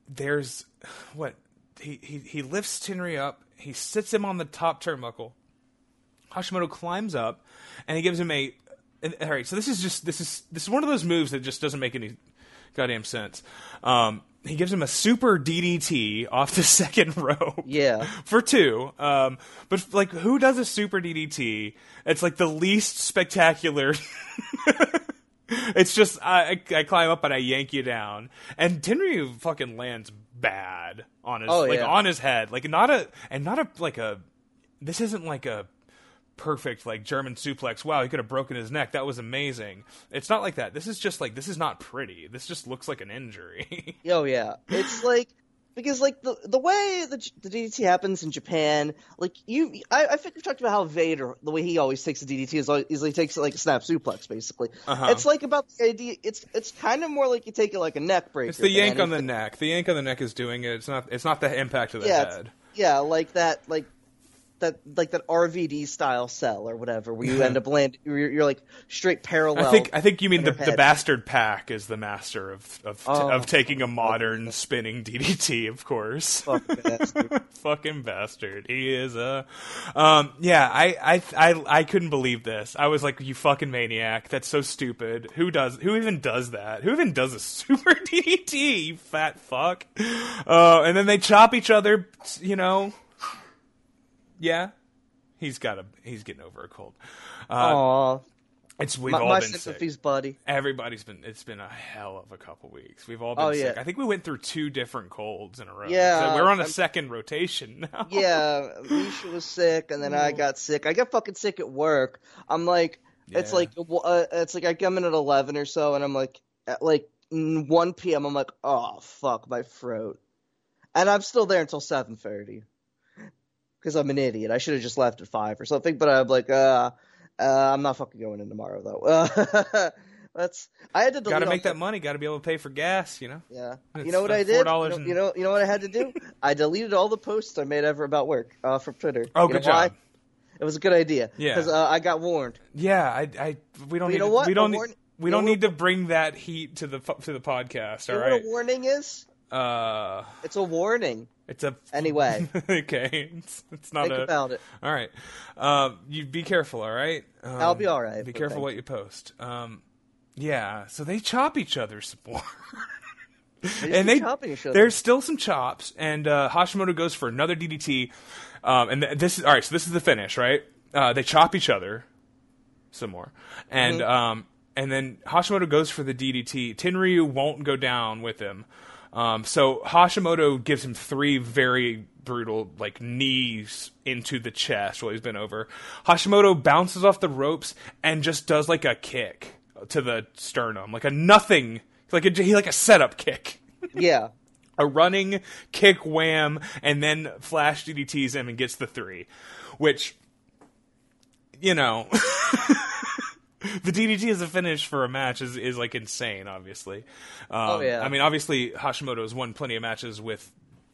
there's what he, he he lifts Tenryu up. He sits him on the top turnbuckle. Hashimoto climbs up, and he gives him a. And, all right, so this is just this is this is one of those moves that just doesn't make any goddamn sense. Um, he gives him a super DDT off the [laughs] second rope. Yeah. for two. Um, but like, who does a super DDT? It's like the least spectacular. [laughs] it's just I, I I climb up and I yank you down, and Tenryu fucking lands bad on his Oh, like yeah. on his head, like not a and not a like a. This isn't like a perfect like German suplex. Wow, he could have broken his neck. That was amazing. It's not like that. This is just like this is not pretty. This just looks like an injury. [laughs] Oh yeah, it's like because like the the way the, the DDT happens in Japan, like you, I, I think we've talked about how Vader, the way he always takes the DDT is always, is he takes it like a snap suplex, basically. Uh-huh. It's like about the idea. It's it's kind of more like you take it like a neck break. it's the yank on the neck. The yank on the neck is doing it. It's not. It's not the impact of the Yeah, head. yeah, like that, like that, like that RVD style cell or whatever, where you end up landing, you're, you're like straight parallel. I think I think you mean the, the bastard pack is the master of of, Oh. of taking a modern spinning DDT, of course. [laughs] Fuck bastard. [laughs] Fucking bastard. He is a um yeah, I, I I I couldn't believe this. I was like, you fucking maniac. That's so stupid. Who does who even does that? Who even does a [laughs] super DDT, you fat fuck? Uh and then they chop each other, you know. Yeah. He's got a he's getting over a cold. Uh, it's we've my, all my been sick. sympathies, buddy. Everybody's been. It's been a hell of a couple weeks. We've all been Oh, sick. yeah. I think we went through two different colds in a row. Yeah, So we're on a I'm- second rotation [laughs] now. yeah, Misha was sick, and then I got sick. I got fucking sick at work. I'm like, it's like, uh, it's like I come in at eleven or so, and I'm like, at like one p.m. I'm like, oh fuck, my throat, and I'm still there until seven thirty because I'm an idiot. I should have just left at five or something, but I'm like, uh, uh I'm not fucking going in tomorrow though. [laughs] That's I had to Got to make that money. Got to be able to pay for gas. You know. Yeah. It's, you know what I did? $4 You know, and- you know, you know what I had to do? I deleted all the posts I made ever about work uh, from Twitter. Oh, You good know why? job. It was a good idea. Yeah. Because uh, I got warned. Yeah, I, I, we don't You need. know to, what? We don't. warn- need, we don't need to bring that heat to the to the podcast. You All know what a warning is? Uh, It's a warning. It's a. [laughs] Anyway. okay. It's, it's not Think a. about it. All right. Um, you be careful. All right. Um, I'll be all right, Be careful what you post. Um, yeah. So they chop each other some more. They [laughs] and they chopping each other. there's still some chops, and uh, Hashimoto goes for another DDT. Um, and th- this is all right. So this is the finish, right? Uh, they chop each other some more, and Mm-hmm. um, and then Hashimoto goes for the DDT. Tenryu won't go down with him, um, so Hashimoto gives him three very brutal like knees into the chest while he's been over. Hashimoto bounces off the ropes and just does like a kick to the sternum, like a nothing, like a like a setup kick [laughs] yeah. a running kick wham and then flash DDTs him and gets the three, which you know [laughs] [laughs] the DDT as a finish for a match is is like insane. Obviously, um, Oh, yeah. I mean, obviously Hashimoto's won plenty of matches with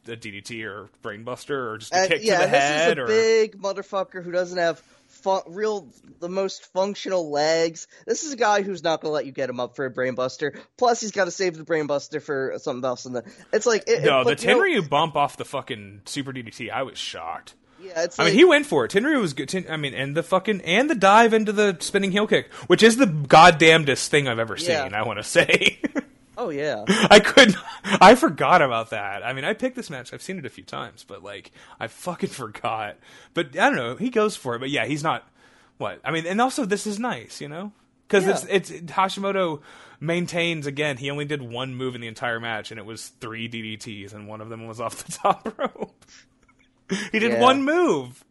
a DDT or brainbuster or just a And, kick yeah, to the head or big motherfucker who doesn't have fu- real the most functional legs. This is a guy who's not going to let you get him up for a brainbuster. Plus, he's got to save the brainbuster for something else. In the it's like it, no it, the but, you know- bump off the fucking super DDT. I was shocked. Yeah, it's I like, mean, he went for it. Tenryu was good. Ten, I mean, and the fucking and the dive into the spinning heel kick, which is the goddamnedest thing I've ever Yeah. seen. I want to say. [laughs] Oh yeah. I couldn't. I forgot about that. I mean, I picked this match. I've seen it a few times, but like, I fucking [laughs] forgot. But I don't know. He goes for it. But yeah, he's not. What I mean, and also this is nice, you know, because Yeah. it's it's Hashimoto maintains again. He only did one move in the entire match, and it was three DDTs, and one of them was off the [laughs] top rope. He did Yeah. one move.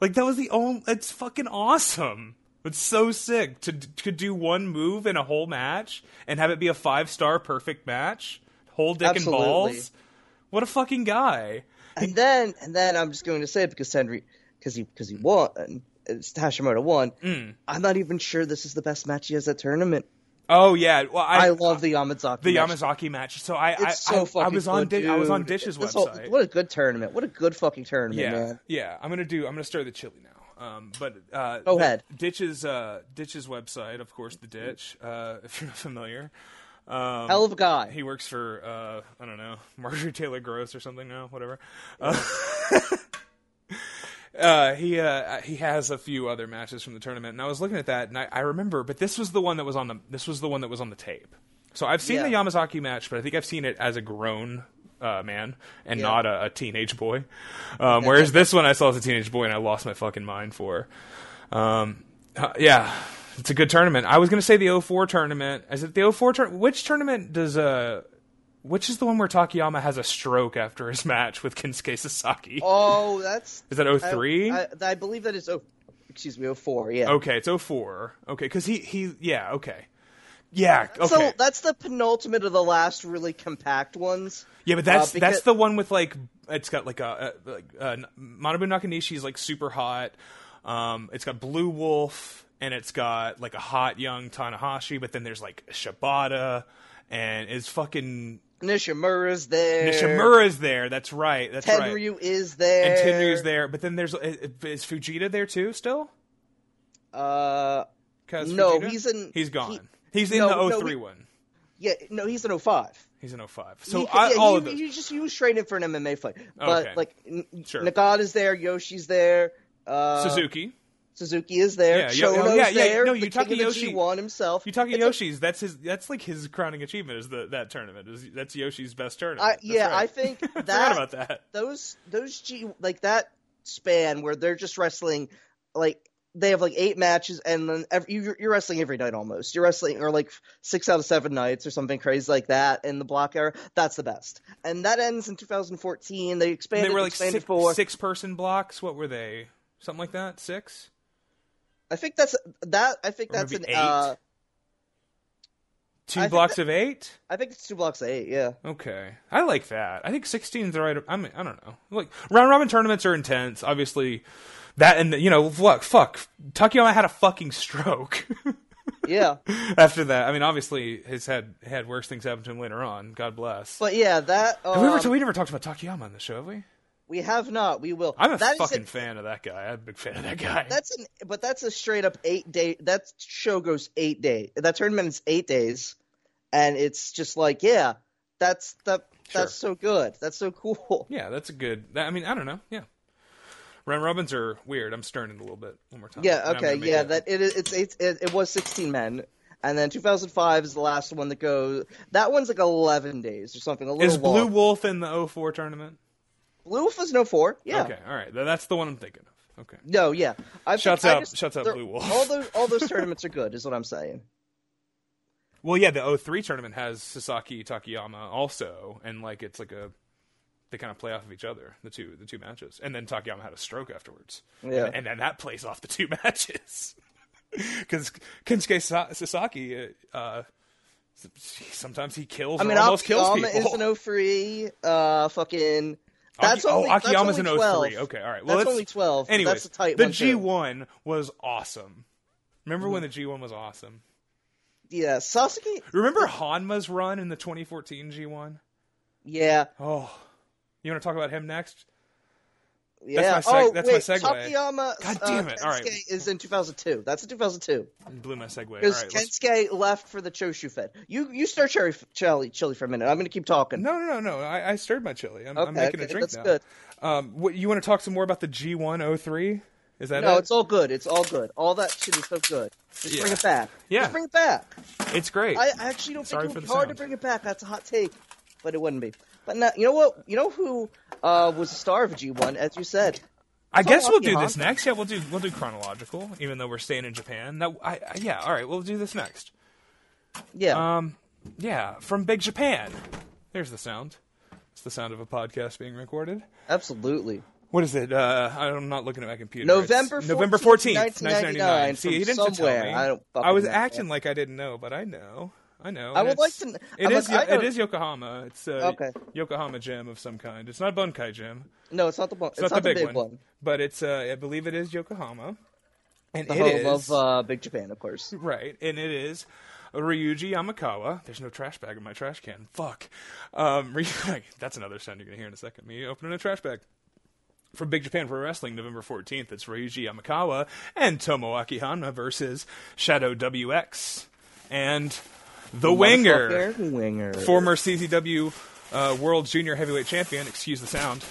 Like that was the only. It's fucking awesome. It's so sick to to do one move in a whole match and have it be a five star perfect match. Whole dick Absolutely. and balls. What a fucking guy. And then, and then I'm just going to say it because Henry, because he, because he won, and it's Hashimoto won. Mm. I'm not even sure this is the best match he has at tournament. Oh yeah, well I, I, love the Yamazaki. the match. Yamazaki match. So I I, so I, fucking I was on good, Di- I was on. Dish's This whole- website. what a good tournament! What a good fucking tournament, yeah, man. yeah. I'm gonna do. I'm gonna stir the chili now. Um, but uh, Go ahead. Ditch's uh, Ditch's website, of course, the Ditch. Uh, [laughs] if you're not familiar, um, Hell of a guy. he works for uh, I don't know [laughs] Marjorie Taylor Gross or something now, whatever. Uh, [laughs] uh, he uh, he has a few other matches from the tournament, and I was looking at that, and I, I remember, but this was the one that was on the this was the one that was on the tape. So I've seen Yeah. the Yamazaki match, but I think I've seen it as a grown uh, man and Yeah. not a, a teenage boy. Um, [laughs] whereas this one I saw as a teenage boy, and I lost my fucking mind for. Um, uh, yeah, it's a good tournament. I was going to say the 04 tournament. Is it the 04 tournament? Which tournament does uh which is the one where Takayama has a stroke after his match with Kensuke Sasaki? Oh, [laughs] that's Is that 03? I, I, I believe that is oh, excuse me, 04, Yeah. Okay, it's 04. Okay, cuz he he yeah, okay. Yeah, okay. So that's the penultimate of the last really compact ones. yeah, but that's uh, because- that's the one with like it's got like a, a like uh, Manabu Nakanishi's like super hot. Um it's got Blue Wolf and it's got like a hot young Tanahashi, but then there's like Shibata and it's fucking Nishimura's there. Nishimura's there. That's right. That's right. Tenryu is there. And Tenryu's there, but then there's is Fujita there too still? Uh, No, Fujita? he's in- He's gone. he- he's in no, the no, he- one. yeah, no, he's an 05. He's in 05. So He- I, yeah, all he, of those. he just he was training for an MMA fight, but Okay. like Sure. Nagata's there, Yoshie's there, uh, Suzuki. Suzuki is there, Yeah, Chono's oh, yeah, yeah, there, no, the Yutaka Yoshi- G1 himself. Yutaka Yoshie's that's his that's like his crowning achievement is the that tournament. Is that's Yoshie's best tournament. I, yeah, right. I think [laughs] I forgot that about that. those those G like that span where they're just wrestling like they have like eight matches and then every, you're, you're wrestling every night almost. You're wrestling or like six out of seven nights or something crazy like that in the block era. That's the best. And that ends in 2014. They expanded. They were like expanded six, for. six person blocks. What were they? Something like that. Six. I think that's that. I think Or that's an. eight? Uh, Two I blocks that- of eight. I think it's two blocks of eight. Yeah. Okay, I like that. I think 16 is the right. I mean, I don't know. Like round robin tournaments are intense. Obviously, that and you know what? Fuck, Takayama had a fucking stroke. [laughs] Yeah. After that, I mean, obviously, his had had worse things happen to him later on. God bless. But yeah, that. Um, have we ever we never talked about Takayama on the show, have we? We have not. We will. I'm a That fucking a- fan of that guy. I'm a big fan of that guy. That's an, but that's a straight up eight day. That show goes eight day. That tournament is eight days, and it's just like, yeah, that's that. That's so good. That's so cool. [laughs] yeah, that's a good. That, I mean, I don't know. Yeah, round robins are weird. I'm stirring it a little bit one more time. Yeah. Okay. Yeah. it- That it. It's, it's it, it was sixteen men, and then 2005 is the last one that goes. That one's like 11 days or something. A little is Blue long. Wolf in the 04 tournament. Blue Wolf was no four. Yeah. Okay, all right. Th- That's the one I'm thinking of. Okay. No. Yeah. I Shouts think- I out- just- shouts out Blue Wolf. All those all those [laughs] tournaments are good. Is what I'm saying. Well, yeah, the 03 tournament has Sasaki Takayama also, and like it's like a they kind of play off of each other the two the two matches, and then Takayama had a stroke afterwards. Yeah. and, and then that plays off the two [laughs] matches [laughs] because Kensuke Sasaki. Uh, sometimes he kills I mean, almost kills Akiyama people. is an 03. Uh, fucking. That's Aki- oh, only, oh, Akiyama's that's an only 12. 03. Okay, all right. Well, that's only 12. but Anyways, that's a tight the one. G1 was awesome. Remember when the G1 was awesome? Yeah, Sasuke. Remember Honma's run in the 2014 G1? Yeah, Oh, you want to talk about him next? Yeah. my seg- oh, that's my wait, segue. Takayama. God uh, damn it, all right. Kensuke is in 2002. That's in 2002 Blew my segue. Because right, Kensuke left for the Choshu Fed. You you start cherry chili chili for a minute. I'm gonna keep talking. no, no, no, no. I, I stirred my chili. I'm, I'm Okay, making a drink that's now. good. Um, what, you want to talk some more about the G103? Is that No, it? it's all good. It's all good. All that shit is so good. Just Yeah. bring it back. Yeah. Just bring it back. It's great. I actually don't Sorry think it would be hard to bring it back. That's a hot take, but it wouldn't be. But you know what? You know who uh, was a star of G1, as you said. I guess we'll do this next. Yeah, we'll do we'll do chronological, even though we're staying in Japan. That I, I yeah. All right, we'll do this next. Yeah. Um, yeah, from Big Japan. There's the sound. It's the sound of a podcast being recorded. Absolutely. What is it? Uh, I'm not looking at my computer. November It's November 14th, 14th, 1999, See, he didn't tell somewhere. me. I don't I was know. acting like I didn't know, but I know. I know. I would like it's- to It is. like, it is Yokohama. It's a Okay. Yokohama gym of some kind. It's not Bunka gym. No, it's not the one. It's, not, the big, one, but it's. Uh, I believe it is Yokohama, and The it home is of uh, Big Japan, of course. right, and it is Ryuji Yamakawa. There's no trash bag in my trash can. Fuck. Um, [laughs] Ryu- that's another sound you're gonna hear in a second. Me opening a trash bag. From Big Japan Pro Wrestling, November 14th, it's Ryuji Yamakawa and Tomoaki Honma versus Shadow WX and the Winger, Winger. former CZW uh, World Junior Heavyweight Champion. Excuse the sound.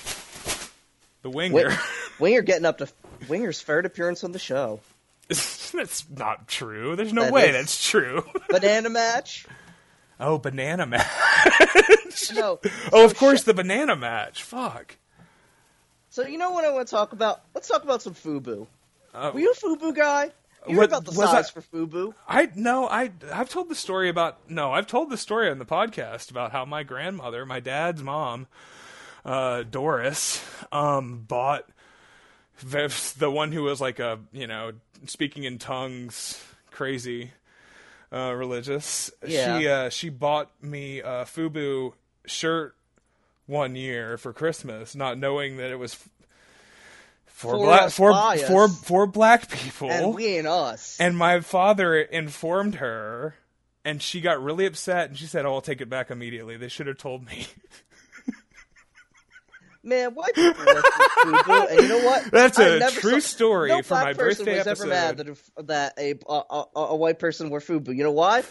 The Winger. Wi- [laughs] Winger getting up to Winger's third appearance on the show. [laughs] that's not true. There's no That way is- that's true. [laughs] Banana match. oh, banana match. No. Oh, of course, the banana match. Fuck. So you know what I want to talk about? Let's talk about some FUBU. Uh, Were you a FUBU guy? You what- about the was size I- for FUBU? I no, I I've told the story about no, I've told the story on the podcast about how my grandmother, my dad's mom, uh, Doris, um, bought the the one who was like a you know speaking in tongues, crazy, uh, religious. Yeah. She uh, she bought me a FUBU shirt one year for Christmas, not knowing that it was. For, For black, for, for for black people, And we ain't us. and my father informed her, and she got really upset, and she said, "Oh, I'll take it back immediately. They should have told me." [laughs] Man, white people and you know what? That's I a true saw- story no for black my birthday was ever mad that a, that a, a, a, white person wore FUBU. You know why?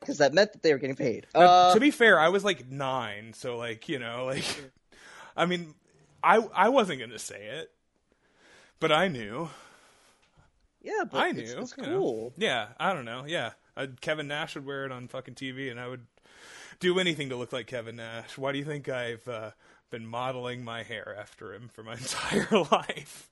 Because that meant that they were getting paid. Uh, to be fair, I was like nine, so like you know, like [laughs] I mean, I I wasn't gonna say it, but I knew. yeah, but I knew. it's know. cool. Yeah, I don't know. Yeah, uh, Kevin Nash would wear it on fucking TV, and I would do anything to look like Kevin Nash. Why do you think I've uh, been modeling my hair after him for my [laughs] entire life?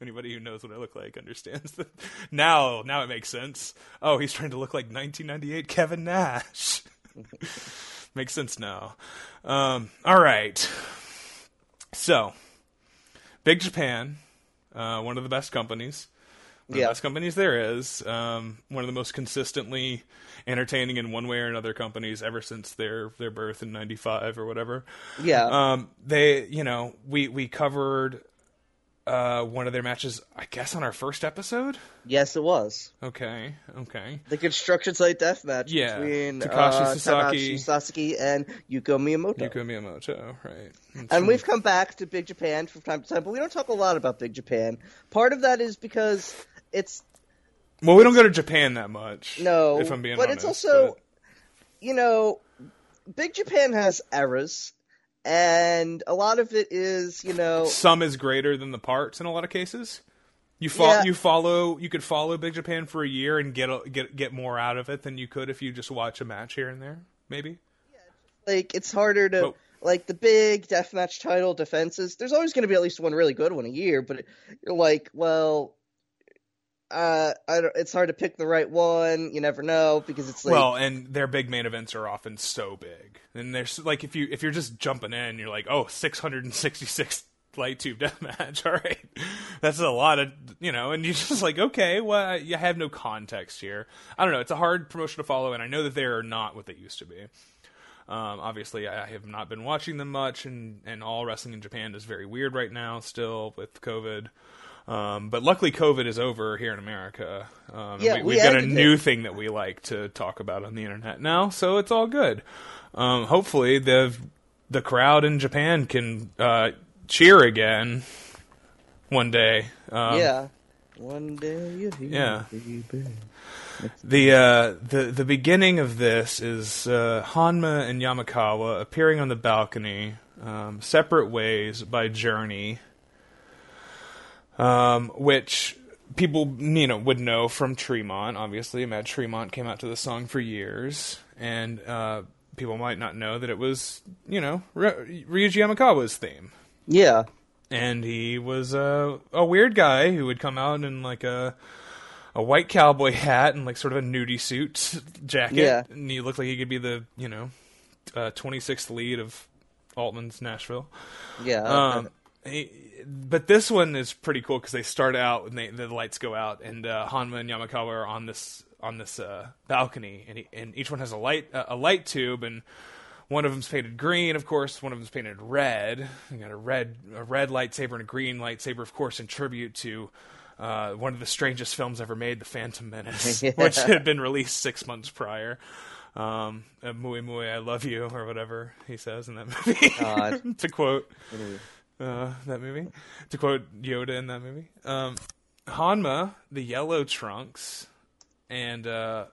Anybody who knows what I look like understands that. Now, now it makes sense. Oh, he's trying to look like 1998 Kevin Nash. [laughs] makes sense now. Um, all right. So, Big Japan, uh, one of the best companies one of the best companies there is. Um, one of the most consistently entertaining in one way or another companies ever since their their birth in '95 or whatever. Yeah. Um, they, you know, we we covered uh, one of their matches, I guess, on our first episode. yes, it was. Okay, okay. The construction site death match Yeah. between Takashi uh, Sasaki. Sasaki and Yuko Miyamoto. Yuko Miyamoto, right? And we've come back to Big Japan from time to time, but we don't talk a lot about Big Japan. Part of that is because it's well, we don't go to Japan that much. no, if I'm being honest. but honest, it's also, but- you know, Big Japan has eras, and a lot of it is, you know, some is greater than the parts in a lot of cases. You follow, Yeah. you follow, you could follow Big Japan for a year and get a, get get more out of it than you could if you just watch a match here and there. Maybe. like it's harder to But- like the big deathmatch title defenses. There's always going to be at least one really good one a year, but you're like, well. Uh, it's hard to pick the right one. You never know because it's like, well, and their big main events are often so big, and there's like if you if you're just jumping in, you're like, oh, 666 [laughs] light tube deathmatch. [laughs] All right, that's a lot of you know, and you're [laughs] just like, okay, well, you have no context here. I don't know. It's a hard promotion to follow, and I know that they are not what they used to be. Um, obviously, I have not been watching them much, and, and all wrestling in Japan is very weird right now, still with COVID. Um, but luckily, COVID is over here in America. Um, Yeah, we, we've got a new it. thing that we like to talk about on the internet now, so it's all good. Um, hopefully, the the crowd in Japan can uh, cheer again one day. Um, yeah. One day Yeah. The uh, the the beginning of this is uh, Honma and Yamakawa appearing on the balcony, um, separate ways by Journey, um, which people you know would know from Tremont. Obviously, Mad Tremont came out to the song for years, and uh, people might not know that it was you know Ry- Ryuji Yamakawa's theme Yeah. and he was a a weird guy who would come out in like a a white cowboy [laughs] hat and like sort of a nudie suit jacket, Yeah. and he looked like he could be the you know twenty sixth lead of Altman's Nashville. Yeah. Um, he, but this one is pretty cool because they start out and they, the lights go out, and uh, Honma and Yamakawa are on this on this uh, balcony, and, he, and each one has a light uh, a light tube, and one of them's painted green, of course. One of them's painted red. You got a red a red lightsaber and a green lightsaber, of course, in tribute to. Uh, one of the strangest films ever made, The Phantom Menace, Yeah. [laughs] [laughs] which had been released six months prior. Um, uh, "Muy muy, I love you," or whatever he says in that [laughs] movie. To quote uh, that movie, to quote Yoda in that movie. Um, Honma, the yellow trunks, and uh,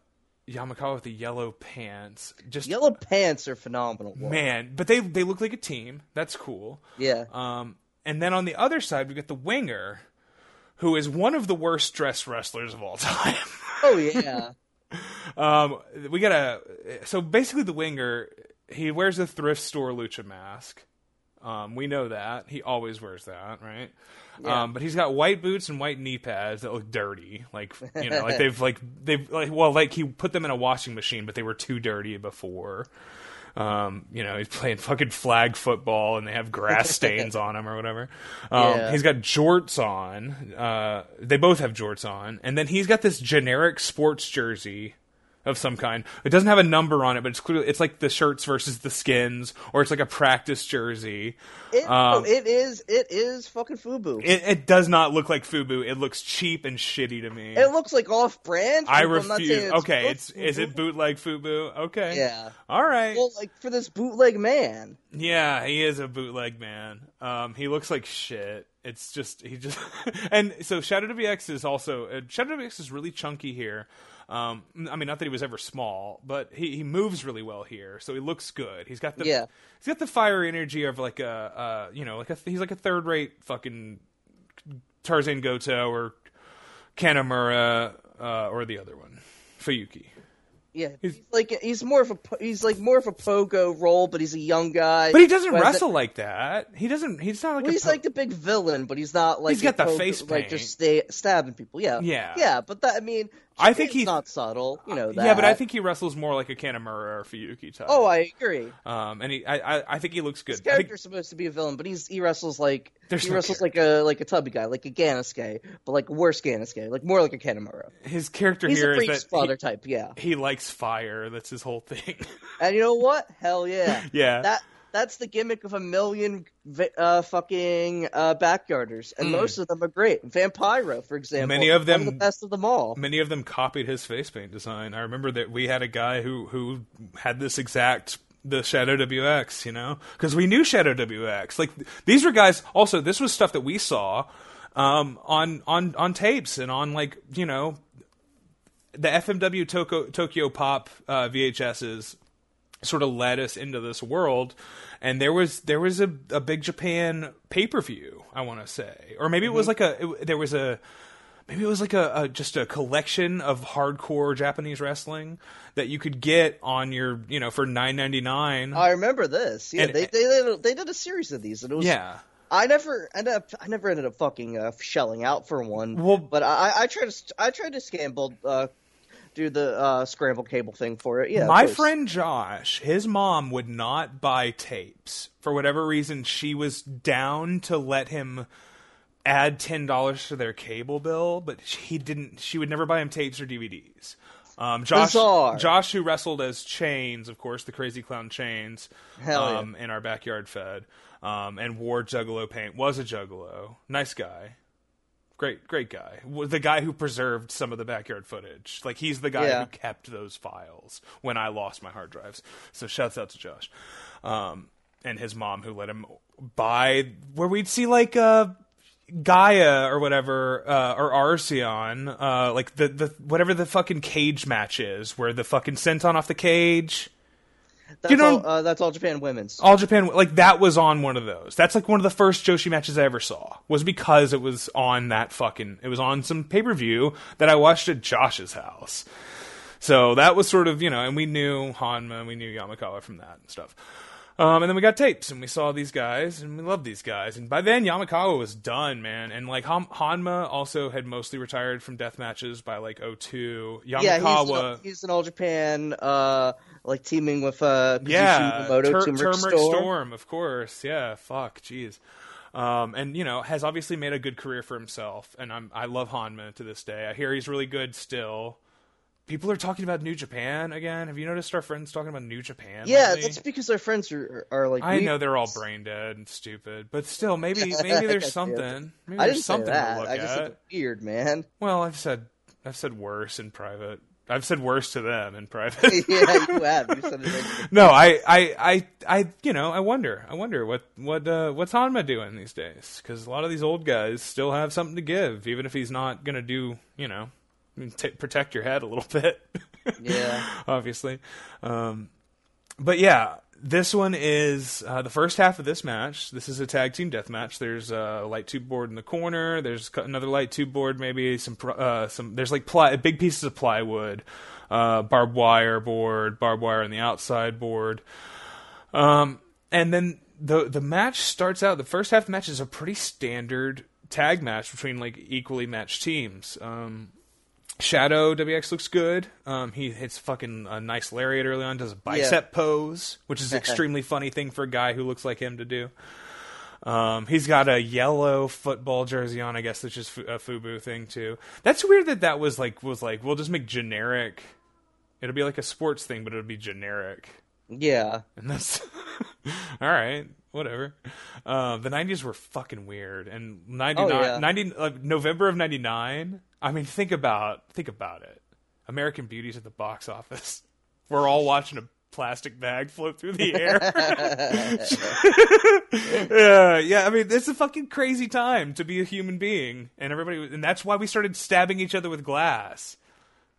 Yamakawa with the yellow pants. Just Yellow pants are phenomenal. man, but they they look like a team. That's cool. Yeah. Um, and then on the other side, we get the winger, who is one of the worst dressed wrestlers of all time. [laughs] oh yeah. Um, we got a so basically the winger he wears a thrift store lucha mask. Um, we know that he always wears that, right? Um, but he's got white boots and white knee pads that look dirty, like you know, like [laughs] they've like they've like well, like he put them in a washing machine, but they were too dirty before. Um, you know, he's playing fucking flag football and they have grass [laughs] stains on him or whatever. Um, Yeah. He's got jorts on. Uh, they both have jorts on. And then he's got this generic sports jersey of some kind. It doesn't have a number on it, but it's clearly, it's like the shirts versus the skins, or it's like a practice jersey. It, Um, it is. It is fucking FUBU. It, It, does not look like FUBU. It looks cheap and shitty to me. It looks like off-brand. I I'm not saying refuse. it's Okay, it's is it bootleg FUBU? Okay. Yeah. All right. Well, like for this bootleg man. Yeah, he is a bootleg man. Um, he looks like shit. It's just he just [laughs] and so Shadow WX is also uh, Shadow WX is really chunky here. Um, I mean, not that he was ever small, but he, he moves really well here, so he looks good. He's got the Yeah. he's got the fire energy of like a uh, you know like a he's like a third rate fucking Tarzan Goto or Kanemura uh, or the other one Fuyuki. Yeah, he's, like he's more of a he's like more of a pogo role, but he's a young guy. But he doesn't wrestle like that. He doesn't. He's not like Well, he's po- like the big villain, but he's not like He's got the pogo- face like just stay, stabbing people. Yeah, Yeah. yeah. But that I mean, I think he's- not subtle. You know that. Yeah, but I think he wrestles more like a Kanemura or Fuyuki type. Oh, I agree. um, and he, I, I, I think he looks good. His I think- character's supposed to be a villain, but he's he wrestles like There's he no wrestles like a like a tubby guy, like a Gannosuke, but like worse Gannosuke, like more like a Kanemaru. his character He's here a is that father type, yeah. he, he likes fire. That's his whole thing. And you know what? Hell [laughs] yeah. Yeah. That that's the gimmick of a million uh, fucking uh, backyarders, and most of them are great. Vampiro, for example. Many of them- the best of them all. Many of them copied his face paint design. I remember that we had a guy who who had this exact the Shadow WX, you know, because we knew Shadow WX. Like these were guys. Also, this was stuff that we saw um, on on on tapes and on like you know the FMW Tokyo, Tokyo Pop uh, VHSs sort of led us into this world and there was there was a, a big japan pay-per-view i want to say or maybe it was like a it, there was a maybe it was like a, a just a collection of hardcore japanese wrestling that you could get on your you know for 9.99 I remember this. Yeah, And- they, they they did a series of these, and it was yeah I never ended up I never ended up fucking uh, shelling out for one. Well- but I I tried to I tried to scramble uh, do the uh, scramble cable thing for it. Yeah, My friend Josh, his mom would not buy tapes. For whatever reason, she was down to let him add ten dollars to their cable bill, but he didn't. She would never buy him tapes or DVDs. Um, Josh, Bizarre. Josh, who wrestled as Chains, of course, the Crazy Clown Chains, Hell yeah. um, in our backyard fed, um, and wore Juggalo paint, was a Juggalo. Nice guy. Great, great guy. The guy who preserved some of the backyard footage. Like he's the guy Yeah. who kept those files when I lost my hard drives. So shouts out to Josh, um, and his mom who let him buy where we'd see like uh, Gaea or whatever uh, or Arsion, uh, like the the whatever the fucking cage match is, where the fucking senton off the cage. That's you know- all, uh, that's all Japan women's. All Japan, like that was on one of those. That's like one of the first Joshi matches I ever saw. Was because it was on that fucking. It was on some pay per view that I watched at Josh's house. So that was sort of you know, and we knew Honma, and we knew Yamakawa from that and stuff. Um, and then we got tapes, and we saw these guys, and we loved these guys. And by then, Yamakawa was done, man. And like Han- Honma also had mostly retired from death matches by like 02. Yamakawa, Yeah, he's, an- he's an all Japan, uh, like teaming with uh, Kazushi yeah, Yamamoto, Tur- Turmeric Turmeric Storm. Storm, of course. Yeah, fuck, jeez. Um, and you know has obviously made a good career for himself, and I'm I love Honma to this day. I hear he's really good still. People are talking about New Japan again. Have you noticed our friends talking about New Japan? Yeah, lately? that's because our friends are are like. I know they're all brain dead and stupid, but still, maybe [laughs] maybe there's something. Maybe I there's something that. to look I just at. weird, man. Well, I've said I've said worse in private. I've said worse to them in private. [laughs] yeah, you [laughs] have. You said it. no, I, I, I, I, you know, I wonder, I wonder what, what, uh, what's Honma doing these days? Because a lot of these old guys still have something to give, even if he's not gonna do, you know, t- protect your head a little [laughs] bit. Yeah. obviously. Um, but yeah, this one is uh, the first half of this match. This is a tag team death match. There's a light tube board in the corner. There's another light tube board, maybe some uh, some. There's like ply- big pieces of plywood, uh, barbed wire board, barbed wire on the outside board. Um, and then the the match starts out. The first half the match is a pretty standard tag match between like equally matched teams. Um, Shadow WX looks good. Um, he hits fucking a nice lariat early on, does a bicep pose, which is an [laughs] extremely funny thing for a guy who looks like him to do. Um, he's got a yellow football jersey on, I guess, that's just a FUBU thing too. That's weird that that was like was like we'll just make generic. It'll be like a sports thing, but it'll be generic. Yeah. And that's [laughs] all right. Whatever. Uh, the '90s were fucking weird, and '99, Oh, yeah. 90, uh, November of '99. I mean, think about think about it. American Beauty's at the box office. [laughs] We're all watching a plastic bag float through the air. [laughs] [laughs] yeah, yeah. I mean, it's a fucking crazy time to be a human being, and everybody, and that's why we started stabbing each other with glass,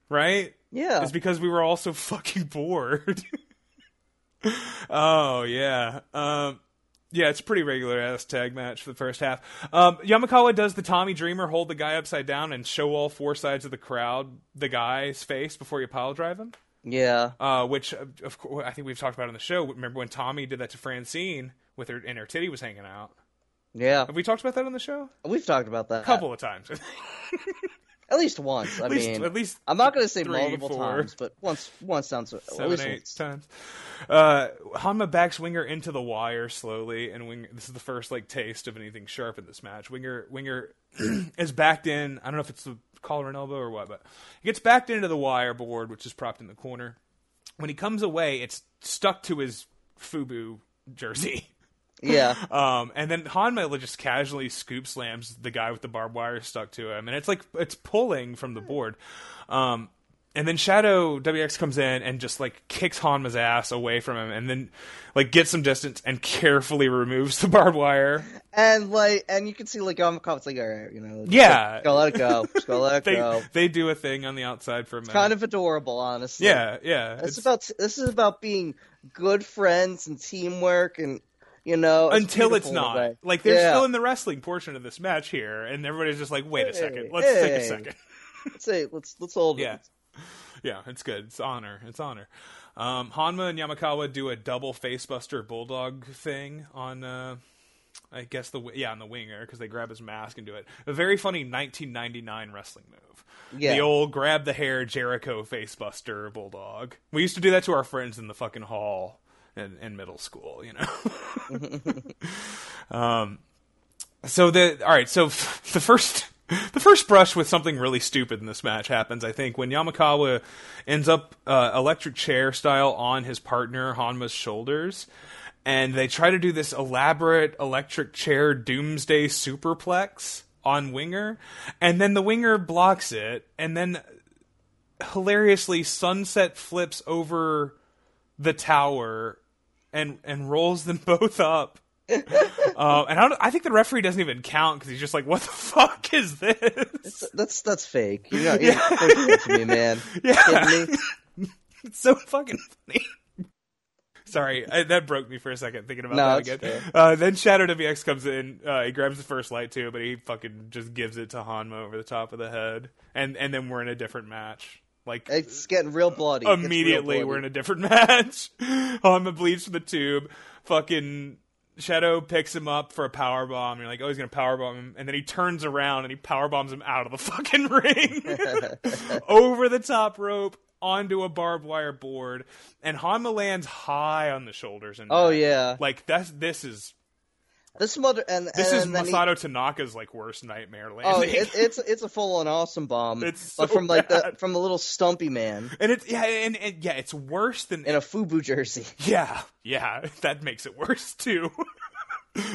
right? Yeah. It's because we were all so fucking bored. oh yeah. Um yeah, it's a pretty regular ass tag match for the first half. Um, Yamakawa does the Tommy Dreamer hold the guy upside down and show all four sides of the crowd the guy's face before you pile drive him. Yeah. Uh, which uh, of course I think we've talked about on the show. Remember when Tommy did that to Francine with her and her titty was hanging out? Yeah. Have we talked about that on the show? We've talked about that A couple of times. [laughs] At least once. I At least- mean, at least I'm not going to say three, multiple four. times, but once. Once sounds at seven, least eight once. times. Uh, Honma backs Winger into the wire slowly, and Winger. This is the first like taste of anything sharp in this match. Winger Winger [clears throat] is backed in. I don't know if it's the collar and elbow or what, but he gets backed into the wire board, which is propped in the corner. When he comes away, it's stuck to his FUBU jersey. [laughs] Yeah. [laughs] Um, and then Honma just casually scoop slams the guy with the barbed wire stuck to him, and it's like it's pulling from the board. Um, and then Shadow WX comes in and just like kicks Honma's ass away from him, and then like gets some distance and carefully removes the barbed wire. And like, and you can see like on the comments, like, all right, you know, just Yeah. like, go let it go, just go let [laughs] it They go. they do a thing on the outside for a minute. Kind of adorable, honestly. yeah, yeah. It's, about this is about being good friends and teamwork, and you know, until it's beautiful in a not. Like they're Yeah. still in the wrestling portion of this match here, and everybody's just like, "Wait a second, let's take a second. Let's say let's let's hold Yeah. it. Yeah, it's good. It's honor. It's honor. Um, Honma and Yamakawa do a double facebuster bulldog thing on, uh, I guess the yeah on the winger because they grab his mask and do it. A very funny 1999 wrestling move. Yeah. The old grab the hair Jericho facebuster bulldog. We used to do that to our friends in the fucking hall in, in middle school. You know. [laughs] um. So the all right. So f- [laughs] the first the first brush with something really stupid in this match happens. I think when Yamakawa ends up uh, electric chair style on his partner Honma's shoulders, and they try to do this elaborate electric chair doomsday superplex on Winger, and then the Winger blocks it, and then hilariously sunset flips over the tower and and rolls them [laughs] both up. [laughs] uh, and I, don't, I think the referee doesn't even count because he's just like, "What the fuck is this?" That's that's fake. You're not. You're not don't do that to me, man. [laughs] Yeah. It's so fucking funny. Sorry, I, that broke me for a second thinking about No, that again. Uh, then Shadow WX comes in. Uh, he grabs the first light too, but he fucking just gives it to Honma over the top of the head, and and then we're in a different match. Like It's getting real bloody. Gets real immediately bloody. we're in a different [laughs] match. Oh, Honma bleeds from the tube. Fucking Shadow picks him up for a power bomb. You're like, oh, he's gonna power bomb him, and then he turns around and he power bombs him out of the [laughs] fucking ring, [laughs] over the top rope onto a barbed wire board, and Honma lands high on the shoulders. And Oh neck. yeah. like that's this is This mother and This and is then he- Masato Tanaka's like worst nightmare landing. Oh, [laughs] it, it's it's a full on awesome bomb. It's but so from like the from the little stumpy man and it's yeah, and, and yeah, it's worse than in a FUBU jersey. [laughs] Yeah, yeah, [laughs] that makes it worse too.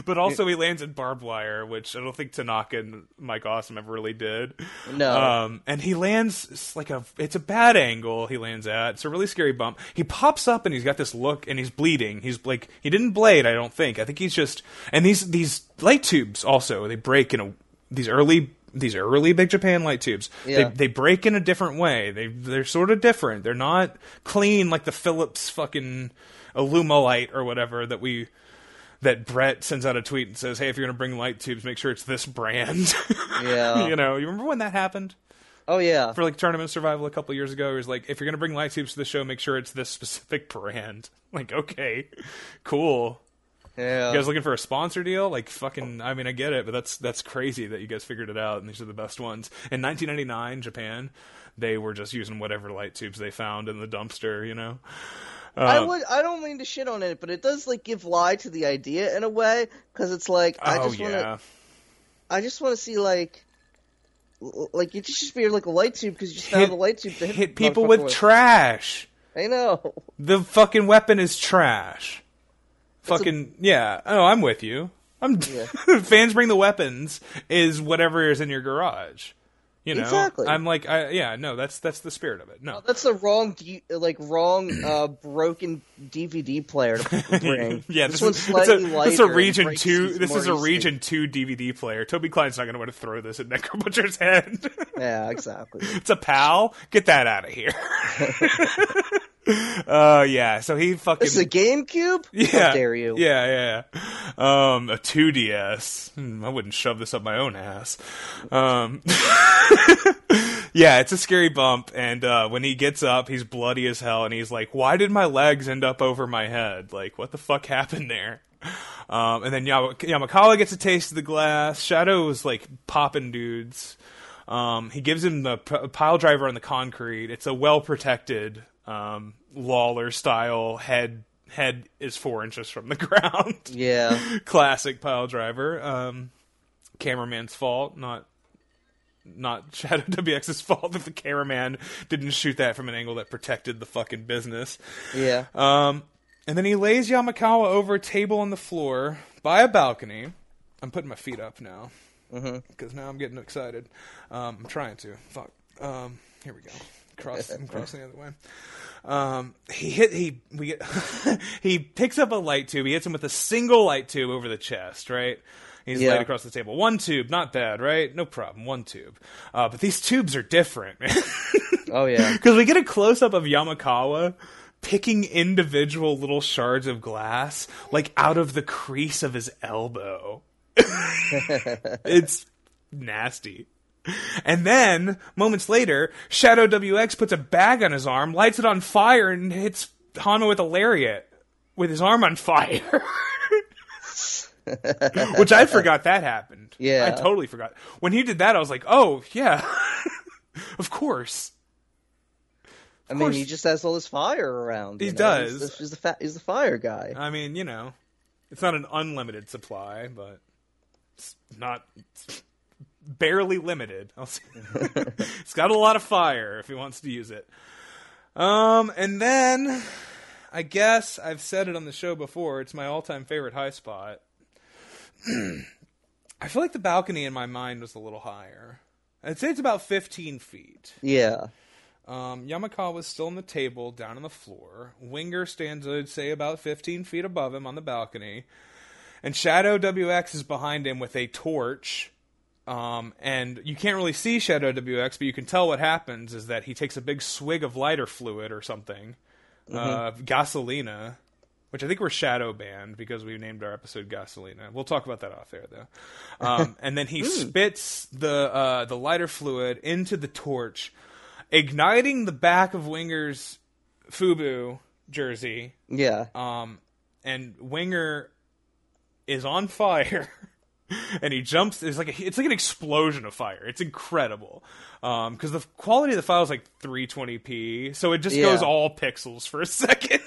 But also, he lands in barbed wire, which I don't think Tanaka and Mike Awesome ever really did. No. um, and he lands it's like a it's a bad angle. He lands at it's a really scary bump. He pops up and he's got this look and he's bleeding. He's like he didn't blade. I don't think. I think he's just and these these light tubes also they break in a these early. These early Big Japan light tubes, Yeah. they they break in a different way. They they're sort of different. They're not clean like the Philips fucking Illumalight or whatever that we that Brett sends out a tweet and says, "Hey, if you're going to bring light tubes, make sure it's this brand." [laughs] Yeah. you know, you remember when that happened Oh yeah. for like tournament survival a couple years ago? It was like, if you're going to bring light tubes to the show, make sure it's this specific [laughs] brand. Like, okay, cool. yeah. You guys looking for a sponsor deal? Like, fucking. I mean, I get it, but that's that's crazy that you guys figured it out, and these are the best ones. In 1999, Japan, they were just using whatever light tubes they found in the dumpster. You know. I Uh, would. I don't mean to shit on it, but it does like give lie to the idea in a way because it's like I oh just want to. yeah. I just want to see like. Like it just be like a light tube because you just found Hit- the light tube to hit, hit people motherfucker with trash. I know. The fucking weapon is trash. Fucking yeah. Oh, I'm with you. I'm yeah. [laughs] fans bring the weapons is whatever is in your garage. You know, Exactly. I'm like, I, yeah, no, that's that's the spirit of it. No, That's the wrong, D- like wrong, uh, broken DVD player to [laughs] bring. yeah, this, this, one's is it's a, slightly this lighter. is a region two. This is a region two DVD player. Toby Klein's not going to want to throw this at Necro Butcher's head. [laughs] Yeah, exactly. it's a pal. Get that out of here. [laughs] uh, yeah. So he fucking. This is a GameCube. Yeah. How dare you? Yeah, yeah. yeah. Um, a 2DS. Hmm, I wouldn't shove this up my own ass. Um, [laughs] yeah, it's a scary bump, and uh, when he gets up, he's bloody as hell, and he's like, "Why did my legs end up over my head? Like, what the fuck happened there?" Um, and then Yama- Yamakawa gets a taste of the glass. Shadow is like popping dudes. Um, he gives him the p- pile driver on the concrete. It's a well protected um, Lawler style head. Head is four inches from the [laughs] ground. Yeah. [laughs] Classic pile driver. Um, cameraman's fault, not not [laughs] Shadow WX's fault if the cameraman didn't shoot that from an angle that protected the fucking business. Yeah. Um, and then he lays Yamakawa over a table on the floor by a balcony. I'm putting my feet up now because now I'm getting excited. Um, I'm trying to. Fuck. Um, here we go. Cross. I'm [laughs] crossing the other way. Um, he hit. He we get. [laughs] he picks up a light tube. He hits him with a single light tube over the chest. Right. He's Yeah. laid across the table. One tube, not bad, right? No problem. One tube. Uh, but these tubes are different, man. Oh yeah. [laughs] Because we get a close up of Yamakawa picking individual little shards of glass, like out of the crease of his elbow. it's nasty. [laughs] And then, moments later, Shadow WX puts a bag on his arm, lights it on fire, and hits Honma with a lariat with his arm on fire. [laughs] Which I [laughs] forgot that happened. Yeah. I totally forgot. When he did that, I was like, oh, yeah. of course. I mean, he just has all this fire around. He know? does. He's the, he's the fa- he's the fire guy. I mean, you know, it's not an unlimited supply, but it's not it's barely limited. [laughs] It's got a lot of fire if he wants to use it. Um, and then I guess I've said it on the show before. It's my all-time favorite high spot. [clears throat] I feel like the balcony in my mind was a little higher. I'd say it's about 15 feet. Yeah. Um, Yamakawa is still on the table, down on the floor. Winger stands, I'd say, about 15 feet above him on the balcony. And Shadow WX is behind him with a torch. Um, and you can't really see Shadow WX, but you can tell what happens is that he takes a big swig of lighter fluid or something. Uh, gasolina, which I think we're shadow banned because we named our episode Gasolina. We'll talk about that off air though. Um, [laughs] and then he spits the uh, the lighter fluid into the torch, igniting the back of Winger's FUBU jersey. Yeah. Um, and Winger is on fire. [laughs] [laughs] And he jumps. It's like a, it's like an explosion of fire. It's incredible, because the quality of the file is like 320p, so it just Yeah. goes all pixels for a [laughs] second.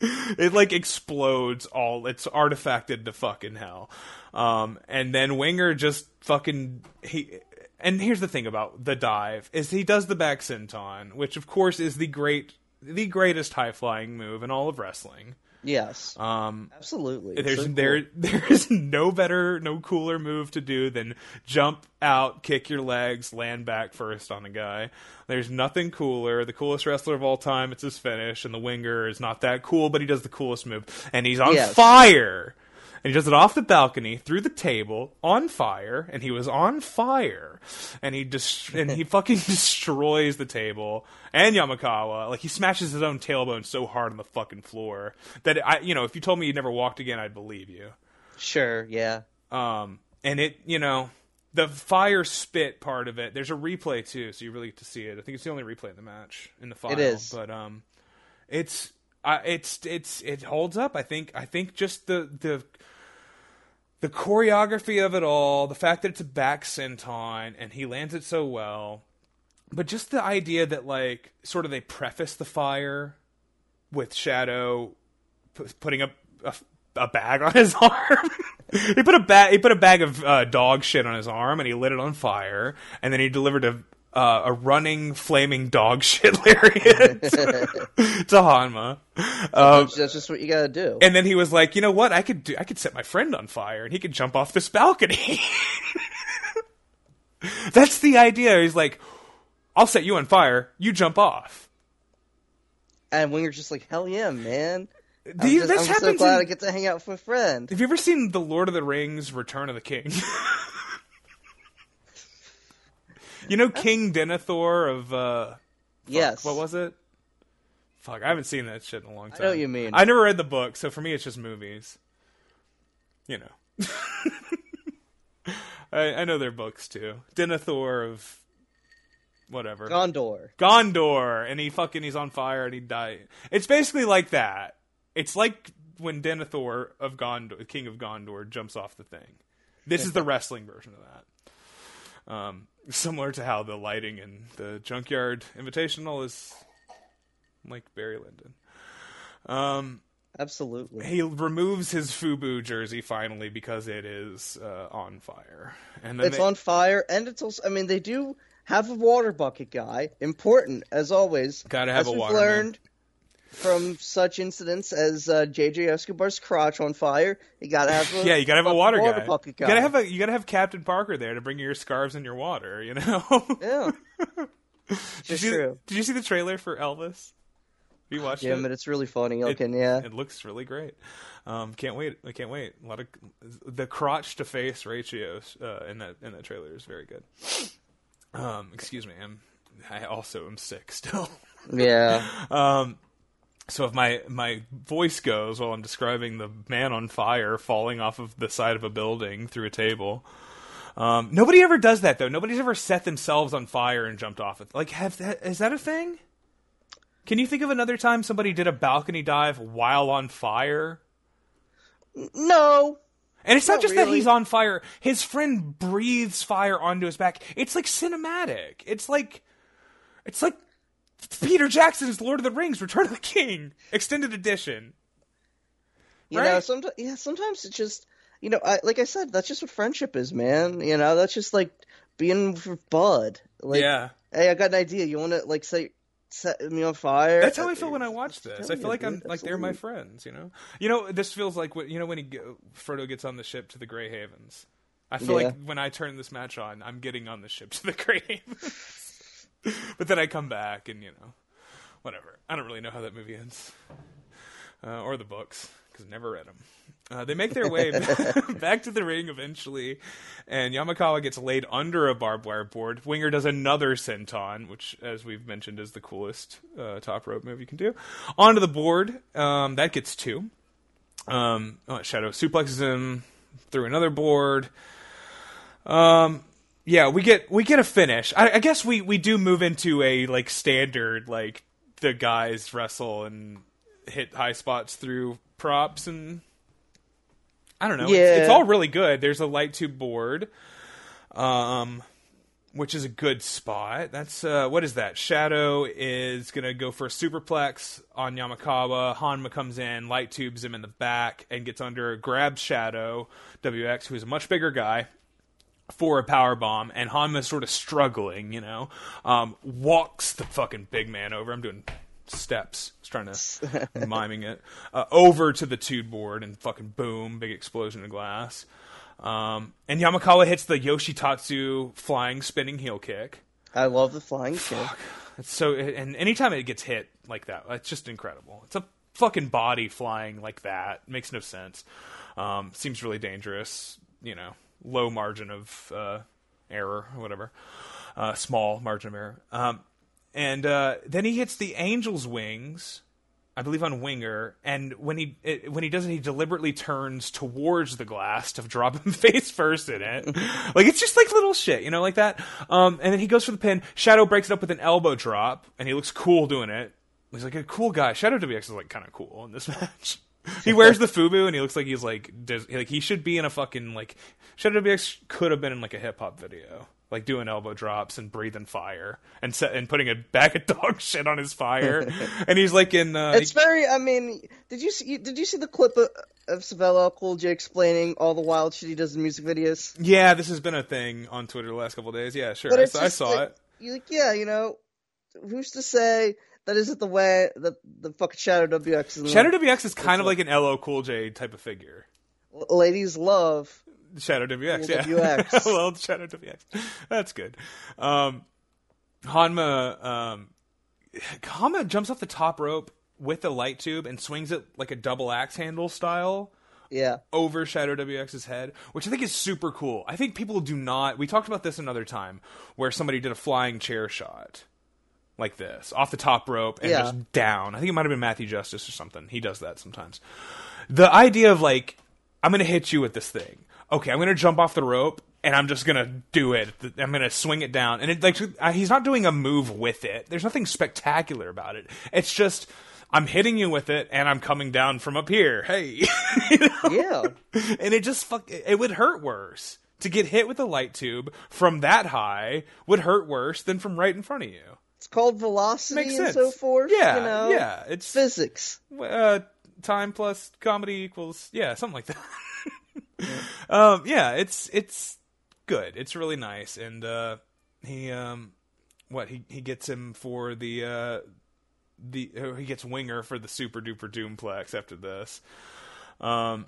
it like explodes all. It's artifacted to fucking hell. Um, and then Winger just fucking he. And here's the thing about the dive is he does the back senton, which of course is the great, the greatest high flying move in all of wrestling. Yes, Um, absolutely. There's so cool. there [laughs] there is no better, no cooler move to do than jump out, kick your legs, land back first on a guy. There's nothing cooler. The coolest wrestler of all time, it's his finish, and the winger is not that cool, but he does the coolest move, and he's on Yes. fire. And he does it off the balcony, through the table, on fire, and he was on fire, and he just and he [laughs] fucking destroys the table and Yamakawa. Like he smashes his own tailbone so hard on the fucking floor that I, you know, if you told me you never walked again, I'd believe you. Sure, yeah. Um, and it, you know, the fire spit part of it. There's a replay too, so you really get to see it. I think it's the only replay in the match in the file. is. but um, it's, uh, it's, it's, it holds up. I think, I think just the the the choreography of it all, the fact that it's a back senton and he lands it so well, but just the idea that like sort of they preface the fire with Shadow pu- putting up a, a bag on [laughs] his arm. he put a bag he put a bag of uh, dog shit on his arm and he lit it on fire and then he delivered a uh, a running flaming dog [laughs] shit lariat [laughs] to Honma. Um, That's just what you gotta do. and then he was like, "You know what? I could do. I could set my friend on fire, and he could jump off this balcony." [laughs] That's the idea. He's like, "I'll set you on fire. You jump off." And Winger's just like, hell yeah, man. I'm, you- just, this I'm so happens glad in- I get to hang out with my friend. Have you ever seen the Lord of the Rings: Return of the King? You know King Denethor of uh, yes. what was it? Fuck, I haven't seen that shit in a long time. know what you mean. I never read the book, so for me, it's just movies. You know. [laughs] I, I know their books too. Denethor of whatever. Gondor. Gondor, and he fucking he's on fire and he died. It's basically like that. It's like when Denethor of Gondor, King of Gondor, jumps off the thing. This is the [laughs] wrestling version of that. Um, similar to how the lighting in the Junkyard Invitational is like Barry Lyndon. Um, Absolutely. he removes his FUBU jersey finally because it is uh, on fire, and then It's they- on fire, and it's also. I mean, they do have a water bucket guy. Important as always. Gotta have as a we've waterman. learned from such incidents as uh, JJ Escobar's crotch on fire. You gotta have a [laughs] Yeah, you gotta have a water, water guy. You gotta have a you gotta have Captain Parker there to bring you your scarves and your water. You know. [laughs] yeah. did, you see, true. did you see the trailer for Elvis? Have you watched Yeah, it? but it's really funny It- looking. yeah. it looks really great. Um, can't wait. I can't wait. A lot of the crotch to face ratios uh, in that in that trailer is very good. Um, excuse me. I'm I also am sick still. [laughs] yeah. So if my my voice goes while I'm describing the man on fire falling off of the side of a building through a table, um, nobody ever does that though. Nobody's ever set themselves on fire and jumped off it. Like, have that is that a thing? Can you think of another time somebody did a balcony dive while on fire? No. And it's not, Not just that he's on fire. His friend breathes fire onto his back. It's like cinematic. It's like it's like Peter Jackson's Lord of the Rings: Return of the King extended edition. You know, Right? sometimes yeah, sometimes it's just you know, I, like I said, that's just what friendship is, man. You know, that's just like being with Bud. Like, yeah. hey, I got an idea. You want to like set set me on fire? That's how I feel when I watch this. I feel like I'm dude, like they're my friends, you know. You know, this feels like you know when he Frodo gets on the ship to the Grey Havens. I feel Yeah. like when I turn this match on, I'm getting on the ship to the [laughs] Grey Havens. [laughs] but then I come back and you know, whatever. I don't really know how that movie ends, uh, or the books because never read them. Uh, they make their way [laughs] back to the ring eventually, and Yamakawa gets laid under a barbed wire board. Winger does another senton, which, as we've mentioned, is the coolest uh, top rope move you can do. Onto the board, um, that gets two. Um, oh, Shadow suplexes him through another board. Um, yeah, we get we get a finish. I, I guess we we do move into a like standard like the guys wrestle and hit high spots through props and I don't know. It's, Yeah. it's all really good. There's a light tube board. Um, which is a good spot. That's uh, what is that? Shadow is gonna go for a superplex on Yamakawa. Honma comes in, light tubes him in the back, and gets under, grabs Shadow WX, who's a much bigger guy, for a power bomb. And Honma's sort of struggling, you know, um, walks the fucking big man over. I'm doing steps, I was trying to [laughs] miming it uh, over to the tube board, and fucking boom, big explosion of glass. Um, and Yamakawa hits the Yoshitatsu flying spinning heel kick. I love the flying kick. It's so, and anytime it gets hit like that, it's just incredible. It's a fucking body flying like that. Makes no sense. Um, seems really dangerous. You know, low margin of uh, error or whatever. Uh, small margin of error. Um, and uh, then he hits the angel's wings. I believe on Winger, and when he it, when he does it, he deliberately turns towards the glass to drop him [laughs] face first in it. like it's just like little shit, you know, like that. Um, and then he goes for the pin. Shadow breaks it up with an elbow drop, and he looks cool doing it. He's like a cool guy. Shadow WX is like kind of cool in this [laughs] match. He wears the [laughs] FUBU, and he looks like he's like like he should be in a fucking like Should Shadow WX could have been in like a hip hop video like doing elbow drops and breathing fire and set, and putting a bag of [laughs] dog shit on his fire. [laughs] and he's like in. Uh, It's very. I mean, did you see? Did you see the clip of, of Savella Cool J explaining all the wild shit he does in music videos? yeah, this has been a thing on Twitter the last couple of days. Yeah, sure, I, saw- I saw like- it. Like, yeah, you know, who's to say that isn't the way that the fucking Shadow WX is? Shadow WX is kind of like an LL Cool J type of figure. ladies love. Shadow WX, Cool yeah. WX. [laughs] well, Shadow WX. That's good. Um, Honma, um, Honma jumps off the top rope with a light tube and swings it like a double axe handle style. Yeah, over Shadow WX's head, which I think is super cool. I think people do not. We talked about this another time where somebody did a flying chair shot like this off the top rope and Yeah. just down. I think it might have been Matthew Justice or something. He does that sometimes. The idea of like, I'm going to hit you with this thing. Okay, I'm going to jump off the rope and I'm just going to do it. I'm going to swing it down. And it like he's not doing a move with it. There's nothing spectacular about it. It's just I'm hitting you with it and I'm coming down from up here. Hey. [laughs] You know? yeah. and it just fuck it would hurt worse to get hit with a light tube from that high would hurt worse than from right in front of you It's called velocity and so forth. yeah you know? yeah it's physics. uh time plus comedy equals yeah something like that [laughs] um yeah it's it's good it's really nice and uh he um what he he gets him for the uh the he gets winger for the super duper doomplex after this um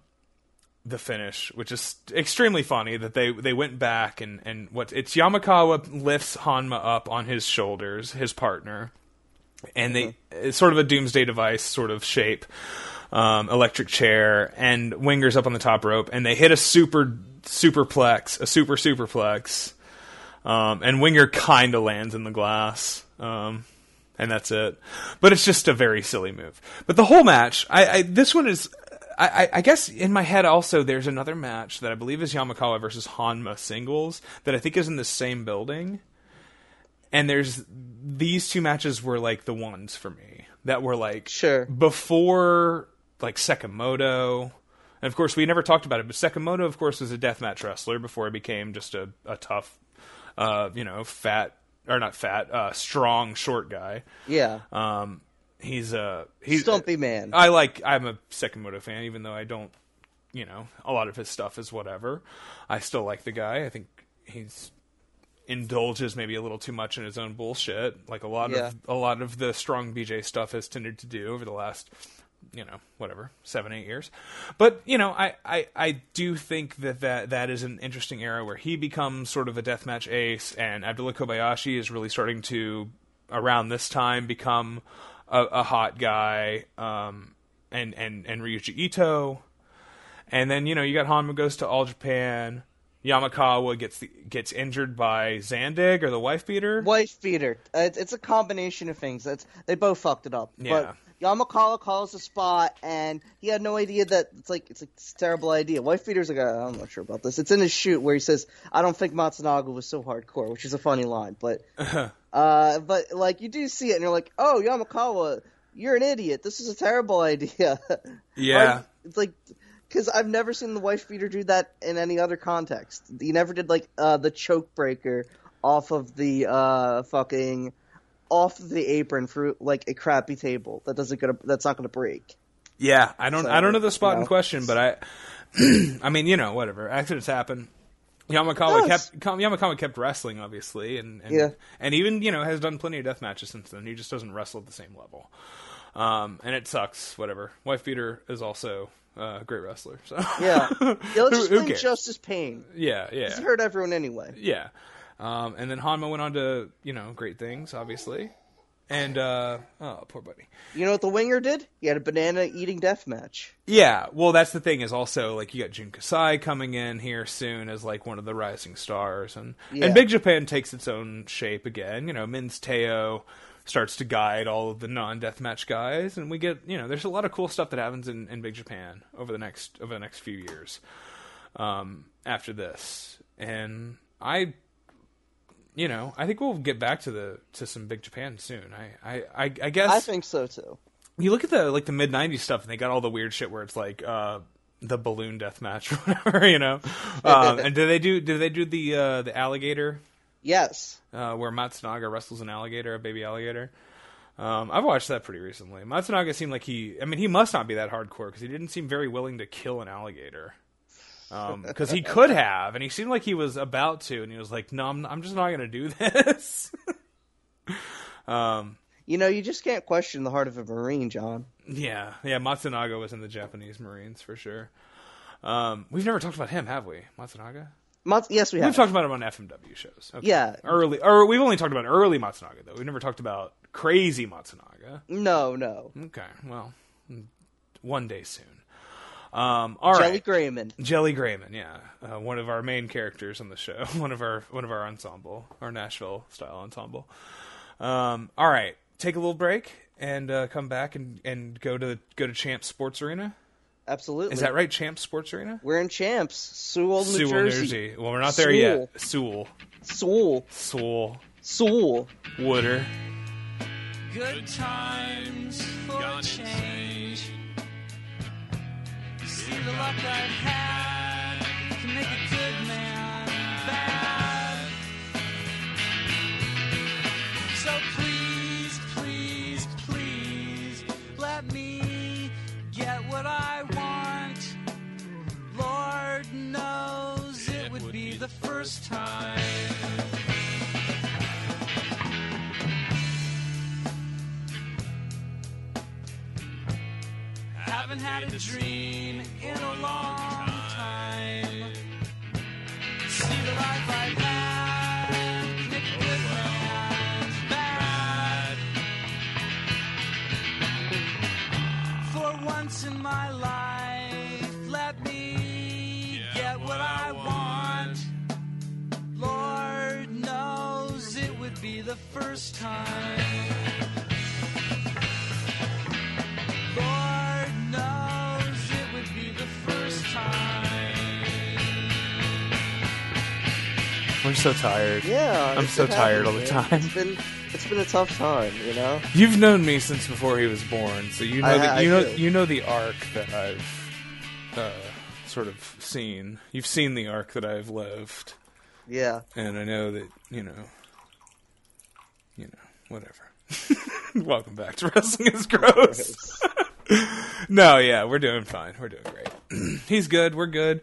the finish, which is extremely funny that they they went back and and what it's Yamakawa lifts Honma up on his shoulders, his partner, and they it's sort of a doomsday device sort of shape, um, electric chair, and Winger's up on the top rope, and they hit a super superplex, a super superplex, um, and Winger kind of lands in the glass. Um, and that's it. But it's just a very silly move. But the whole match, I, I this one is, I, I, guess in my head also there's another match that I believe is Yamakawa versus Honma singles that I think is in the same building. And there's these two matches were like the ones for me that were like Sure. before like Sekimoto. And of course, we never talked about it, but Sekimoto, of course, was a deathmatch wrestler before he became just a, a tough, uh, you know, fat or not fat, uh, strong, short guy. Yeah, Um, he's a he's stumpy man. I like. I'm a Sekimoto fan, even though I don't. You know, a lot of his stuff is whatever. I still like the guy. I think he's indulges maybe a little too much in his own bullshit, like a lot Yeah. of a lot of the strong BJ stuff has tended to do over the last, you know, whatever seven eight years. But you know, I I, I do think that, that that is an interesting era where he becomes sort of a deathmatch ace, and Abdullah Kobayashi is really starting to around this time become a, a hot guy, um, and and and Ryuji Ito, and then you know you got Honma goes to All Japan. Yamakawa gets the, gets injured by Zandig or the wife beater. Wife beater. Uh, It's, it's a combination of things. That's they both fucked it up. Yeah. But Yamakawa calls the spot, and he had no idea that it's like it's, like, it's a terrible idea. Wife beater's like, I'm not sure about this. It's in his shoot where he says, "I don't think Matsunaga was so hardcore," which is a funny line. But, [laughs] uh, but like you do see it, and you're like, "Oh, Yamakawa, you're an idiot. This is a terrible idea." [laughs] Yeah. Like, it's like because I've never seen the wife beater do that in any other context. He never did like uh, the choke breaker off of the uh fucking off of the apron for like a crappy table that doesn't gonna that's not gonna break. Yeah, I don't So, I don't know the spot you in question, but I [clears throat] I mean, you know, whatever. Accidents happen. Yamakawa Yes. kept Yamakawa kept wrestling, obviously, and, and Yeah. and even you know has done plenty of death matches since then. He just doesn't wrestle at the same level, um, and it sucks. Whatever. Wife beater is also uh, a great wrestler. So Yeah. [laughs] yeah let's just blame? Justice Pain. yeah, yeah, He hurt everyone anyway. yeah. Um, and then Honma went on to you know great things, obviously, and uh, oh poor buddy. You know what the winger did? He had a banana eating death match. Yeah, well, that's the thing is also like you got Jun Kasai coming in here soon as like one of the rising stars, and Yeah. and Big Japan takes its own shape again. You know, Min's Teo starts to guide all of the non death match guys, and we get you know there's a lot of cool stuff that happens in, in Big Japan over the next over the next few years um, after this, and I. You know, I think we'll get back to the to some Big Japan soon. I I, I, I guess I think so too. you look at the like the mid '90s stuff, and they got all the weird shit where it's like uh, the balloon death match [laughs] or whatever, you know. [laughs] Um, and do they do do they do the uh, the alligator Yes. uh, where Matsunaga wrestles an alligator, a baby alligator? Um, I've watched that pretty recently. Matsunaga seemed like he, I mean, he must not be that hardcore because he didn't seem very willing to kill an alligator. Because he could have, and he seemed like he was about to, and he was like, "No, I'm, I'm just not going to do [laughs] this." You know, you just can't question the heart of a Marine, John. Yeah, yeah. Matsunaga was in the Japanese Marines for sure. Um, we've never talked about him, have we? Matsunaga. Mats- yes, we have. We've talked about him on FMW shows. Okay. Yeah. early, or we've only talked about early Matsunaga though. We've never talked about crazy Matsunaga. no, no. Okay, well, one day soon. Um, all Jelly right, Grayman. Jelly Grayman, yeah, uh, one of our main characters on the show, [laughs] one of our one of our ensemble, our Nashville style ensemble. Um, all right, take a little break and uh, come back and, and go to go to Champs Sports Arena. Absolutely. Is that right? Champs Sports Arena? We're in Champs, Sewell, New Sewell, Jersey. Jersey. Well, we're not there yet. Sewell, Sewell, Sewell, Sewell. Wooder. Good times for a change. See the luck I've had to make a good man bad. So please, please, please let me get what I want. Lord knows it would be the first time. I haven't had a dream in a long time. See the life I've had, make a good man bad. For once in my life, let me get what I want. Lord knows it would be the first time. We're so tired. Yeah, I'm so tired all the man. time. It's been it's been a tough time, you know. You've known me since before he was born, so you know I- that I you know do. you know the arc that I've uh, sort of seen. You've seen the arc that I've lived, Yeah. and I know that you know, you know, whatever. [laughs] Welcome back to Wrestling is Gross. [laughs] no, yeah, we're doing fine. We're doing great. [clears throat] He's good. We're good.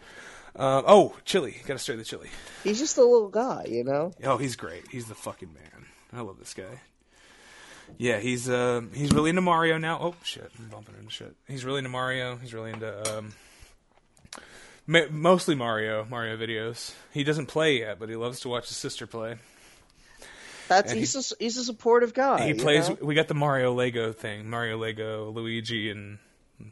Um, oh, chili. Got to stir the chili. He's just a little guy, you know. Oh, he's great. He's the fucking man. I love this guy. Yeah, he's uh, he's really into Mario now. Oh shit, I'm bumping into shit. He's really into Mario. He's really into um, ma- mostly Mario Mario videos. He doesn't play yet, but he loves to watch his sister play. That's And he's a, he's a supportive guy. he plays. know? We got the Mario Lego thing. Mario Lego, Luigi, and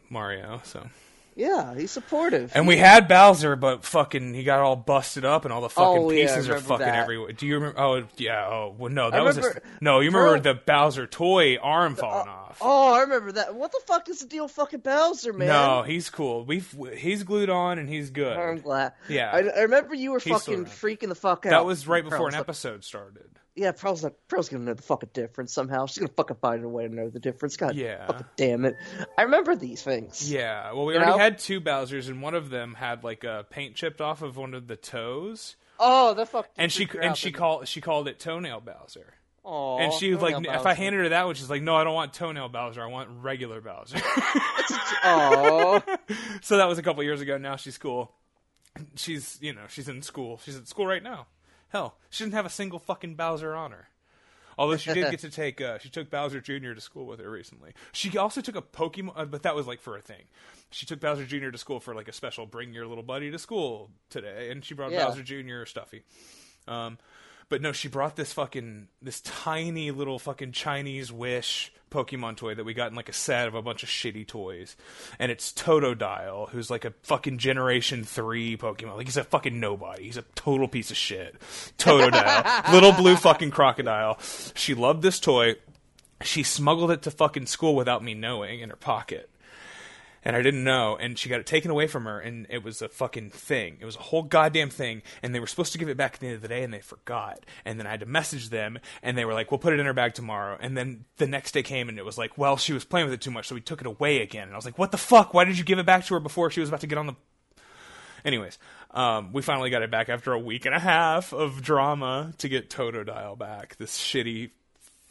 Mario. So Yeah, he's supportive. And we had Bowser, but fucking he got all busted up, and all the oh, fucking Oh, yeah, I pieces are remember fucking that. everywhere. Do you remember? Oh yeah. Oh well, no, that was remember- no. You remember Bro. the Bowser toy arm uh, falling off? Oh, I remember that. What the fuck is the deal, with fucking Bowser, man? No, he's cool. We've he's glued on and he's good. I'm glad. Yeah. I, I remember you were He's still fucking around. freaking the fuck out. that was right before an like- episode started. Yeah, Pearl's like, Pearl's gonna know the fucking difference somehow. She's gonna fucking find a way to know the difference. God, Yeah. fucking damn it. I remember these things. Yeah. Well, we You already know? had two Bowsers, and one of them had like a paint chipped off of one of the toes. Oh, the fuck. and she and she called she called it toenail Bowser. Aww, And she was like, toenail if I handed her that one, she's like, no, I don't want toenail Bowser. I want regular Bowser. [laughs] [laughs] So that was a couple years ago. Now she's cool. She's you know she's in school. She's at school right now. Hell, she didn't have a single fucking Bowser on her. Although she did get to [laughs] take, uh, she took Bowser Jr. to school with her recently. She also took a Pokemon, uh, but that was like for a thing. She took Bowser Jr. to school for like a special bring your little buddy to school today, and she brought Yeah. Bowser Jr. Stuffy. Um, but no, she brought this fucking this tiny little fucking Chinese Wish Pokemon toy that we got in like a set of a bunch of shitty toys, and it's Totodile, who's like a fucking Generation Three Pokemon. Like he's a fucking nobody. He's a total piece of shit. Totodile, [laughs] little blue fucking crocodile. She loved this toy. She smuggled it to fucking school without me knowing in her pocket and I didn't know, and she got it taken away from her, and it was a fucking thing. It was a whole goddamn thing, and they were supposed to give it back at the end of the day, and they forgot. And then I had to message them, and they were like, "We'll put it in her bag tomorrow." And then the next day came, and it was like, "Well, she was playing with it too much, so we took it away again." And I was like, "What the fuck? Why did you give it back to her before she was about to get on the?" Anyways, um, we finally got it back after a week and a half of drama to get Totodile back. This shitty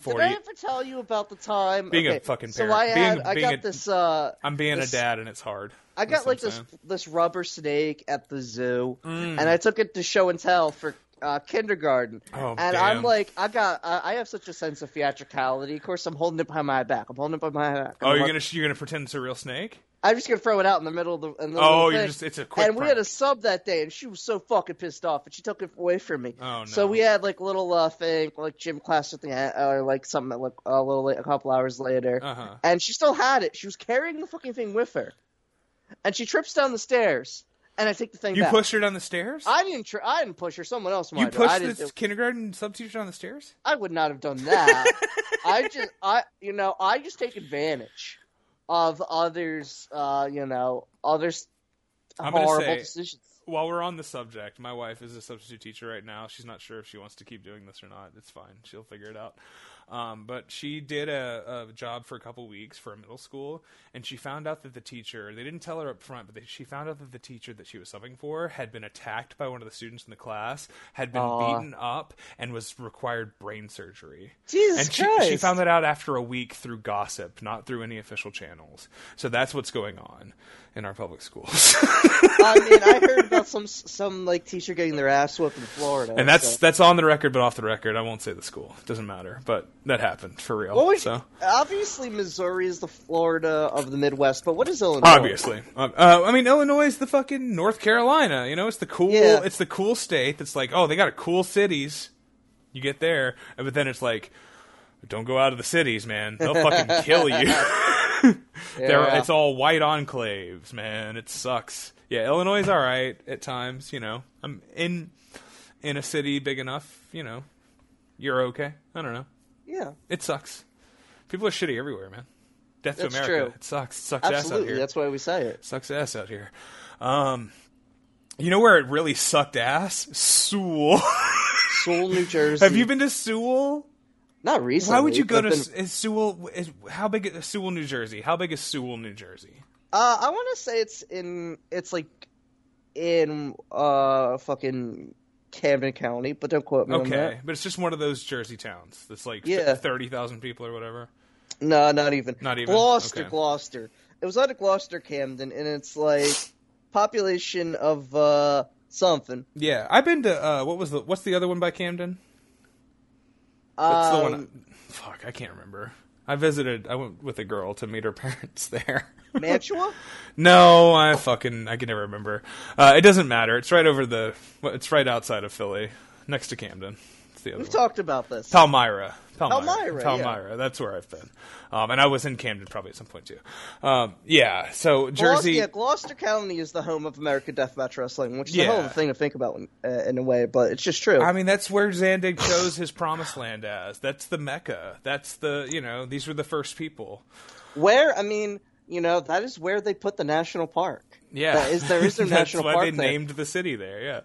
Did. I ever tell you about the time? Being a okay, fucking So parent. I Being- had, I being got a- this. Uh, I'm being this- a dad, and it's hard. I got like this. Mm. this rubber snake at the zoo, and I took it to show and tell for uh, kindergarten. Oh, and damn. I'm like, I got, I I have such a sense of theatricality. Of course, I'm holding it behind my back. I'm holding it behind my back. Oh, I'm you're like- gonna you're gonna pretend it's a real snake? I'm just gonna throw it out in the middle of the. The Oh, you're thing. just- it's a quick And we had a sub that day, and she was so fucking pissed off, and she took it away from me. Oh, no. So we had like a little uh, thing, like gym class at the end, or like something like a little, late, a couple hours later, Uh-huh. and she still had it. She was carrying the fucking thing with her, and she trips down the stairs, and I take the thing You back. pushed her down the stairs? I didn't. Tr- I didn't push her. Someone else might. you have. pushed I this kindergarten substitute teacher down the stairs? I would not have done that. [laughs] I just, I, you know, I just take advantage of others, uh, you know, others I'm horrible say- decisions. While we're on the subject, my wife is a substitute teacher right now. She's not sure if she wants to keep doing this or not. It's fine. She'll figure it out. Um, but she did a, a job for a couple weeks for a middle school, and she found out that the teacher, they didn't tell her up front, but they, she found out that the teacher that she was subbing for had been attacked by one of the students in the class, had been Aw. beaten up, and was required brain surgery. Jesus and she, Christ! she found that out after a week through gossip, not through any official channels. So that's what's going on in our public schools. I mean, I heard [laughs] about some some like teacher getting their ass whooped in Florida, and that's so. that's on the record, but off the record, I won't say the school. It doesn't matter, but that happened for real. What so obviously Missouri is the Florida of the Midwest, but what is Illinois? obviously, uh, uh, I mean, Illinois is the fucking North Carolina. You know, it's the cool. Yeah. It's the cool state that's like, oh, they got a cool cities. You get there, but then it's like, don't go out of the cities, man. They'll fucking kill you. [laughs] [laughs] They're, Yeah. it's all white enclaves, man. It sucks. Yeah, Illinois is all right at times. You know, I'm in in a city big enough. You know, you're okay. I don't know. Yeah, It sucks. People are shitty everywhere, man. Death That's to America. true. It sucks. It sucks ass out here. That's why we say it. Sucks ass out here. Um, you know where it really sucked ass? Sewell. [laughs] Sewell, New Jersey. Have you been to Sewell? Not recently. Why would you go to been- is Sewell? Is, how big is Sewell, New Jersey? How big is Sewell, New Jersey? Uh, I want to say it's in. It's like in uh fucking Camden County, but don't quote me on Okay, but it's just one of those Jersey towns that's like Yeah. thirty thousand people or whatever. No, not even. Not even? Gloucester, Okay. Gloucester. It was out of Gloucester, Camden, and it's like population of uh something. Yeah, I've been to uh, what was the what's the other one by Camden? That's the one. Um, Fuck, I can't remember. I visited. I went with a girl to meet her [laughs] parents there. Mantua. no, I fucking I can never remember. Uh, it doesn't matter. It's right over the. It's right outside of Philly, next to Camden. It's the other We've one. talked about this. Palmyra. Palmyra. Palmyra, Palmyra. That's where I've been. Um, and I was in Camden probably at some point too. Um, yeah. So Gloucester, Jersey. yeah, Gloucester County is the home of American Deathmatch Wrestling, which is a Yeah. hell of a thing to think about in, uh, in a way, but it's just true. I mean, that's where Zandig chose his promised land as. That's the Mecca. That's the, you know, these were the first people. where, I mean, you know, that is where they put the national park. Yeah. That is, there is no [laughs] That's national why park they there. named the city there, yeah.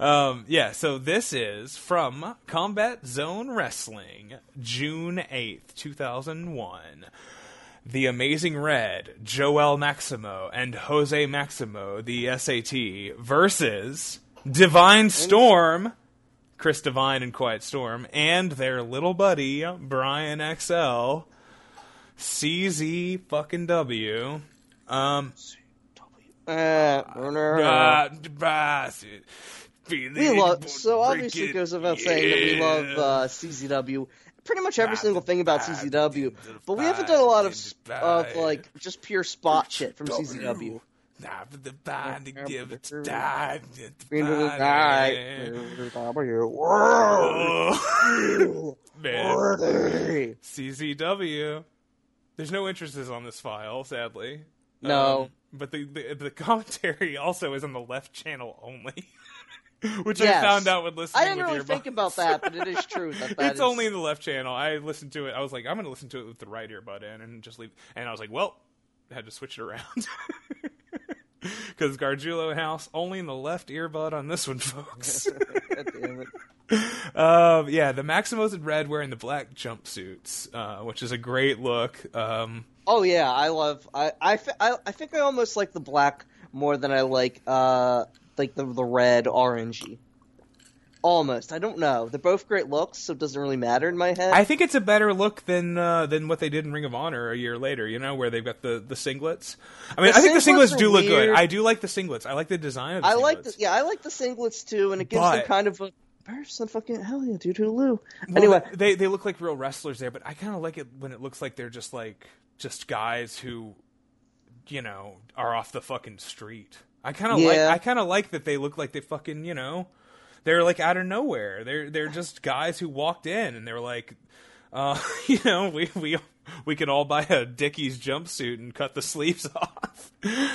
Um, yeah, so this is from Combat Zone Wrestling, June 8th, 2001. The Amazing Red, Joel Maximo, and Jose Maximo, the SAT, versus Divine Storm, Chris Divine and Quiet Storm, and their little buddy Brian XL, CZ fucking W. Um, Uh, we love. So obviously, it goes without saying that we love uh, CZW. Pretty much every single thing about CZW, but we haven't done a lot of of like just pure spot shit from CZW. [laughs] CZW. There's no interests on this file, sadly. No. Um, but the, the the [laughs] commentary also is on the left channel only, [laughs] which Yes. I found out when listening. I didn't really your think about that, but it is true that [laughs] that it's is- only in the left channel. I listened to it. I was like, I'm going to listen to it with the right earbud in and just leave. And I was like, well, I had to switch it around. Because Gargiulo House only in the left earbud on this one, folks. God damn it. um, yeah, the Maximos in red wearing the black jumpsuits, uh, which is a great look. Um, Oh yeah, I love. I I, I think I almost like the black more than I like uh like the the red orangey. Almost. I don't know. They're both great looks, so it doesn't really matter in my head. I think it's a better look than uh, than what they did in Ring of Honor a year later. You know, where they've got the, the singlets. I mean, The I think the singlets do look good. I do like the singlets. I like the design of the I singlets. like the yeah, I like the singlets too, and it gives them kind of a some fucking hell yeah, dude, Hulu. Well, anyway, they they look like real wrestlers there, but I kind of like it when it looks like they're just like just guys who, you know, are off the fucking street. I kind of like I kind of like that they look like they fucking you know, they're like out of nowhere. They're they're just guys who walked in and they're like, uh, [laughs] you know, we we we can all buy a Dickies jumpsuit and cut the [laughs] sleeves off.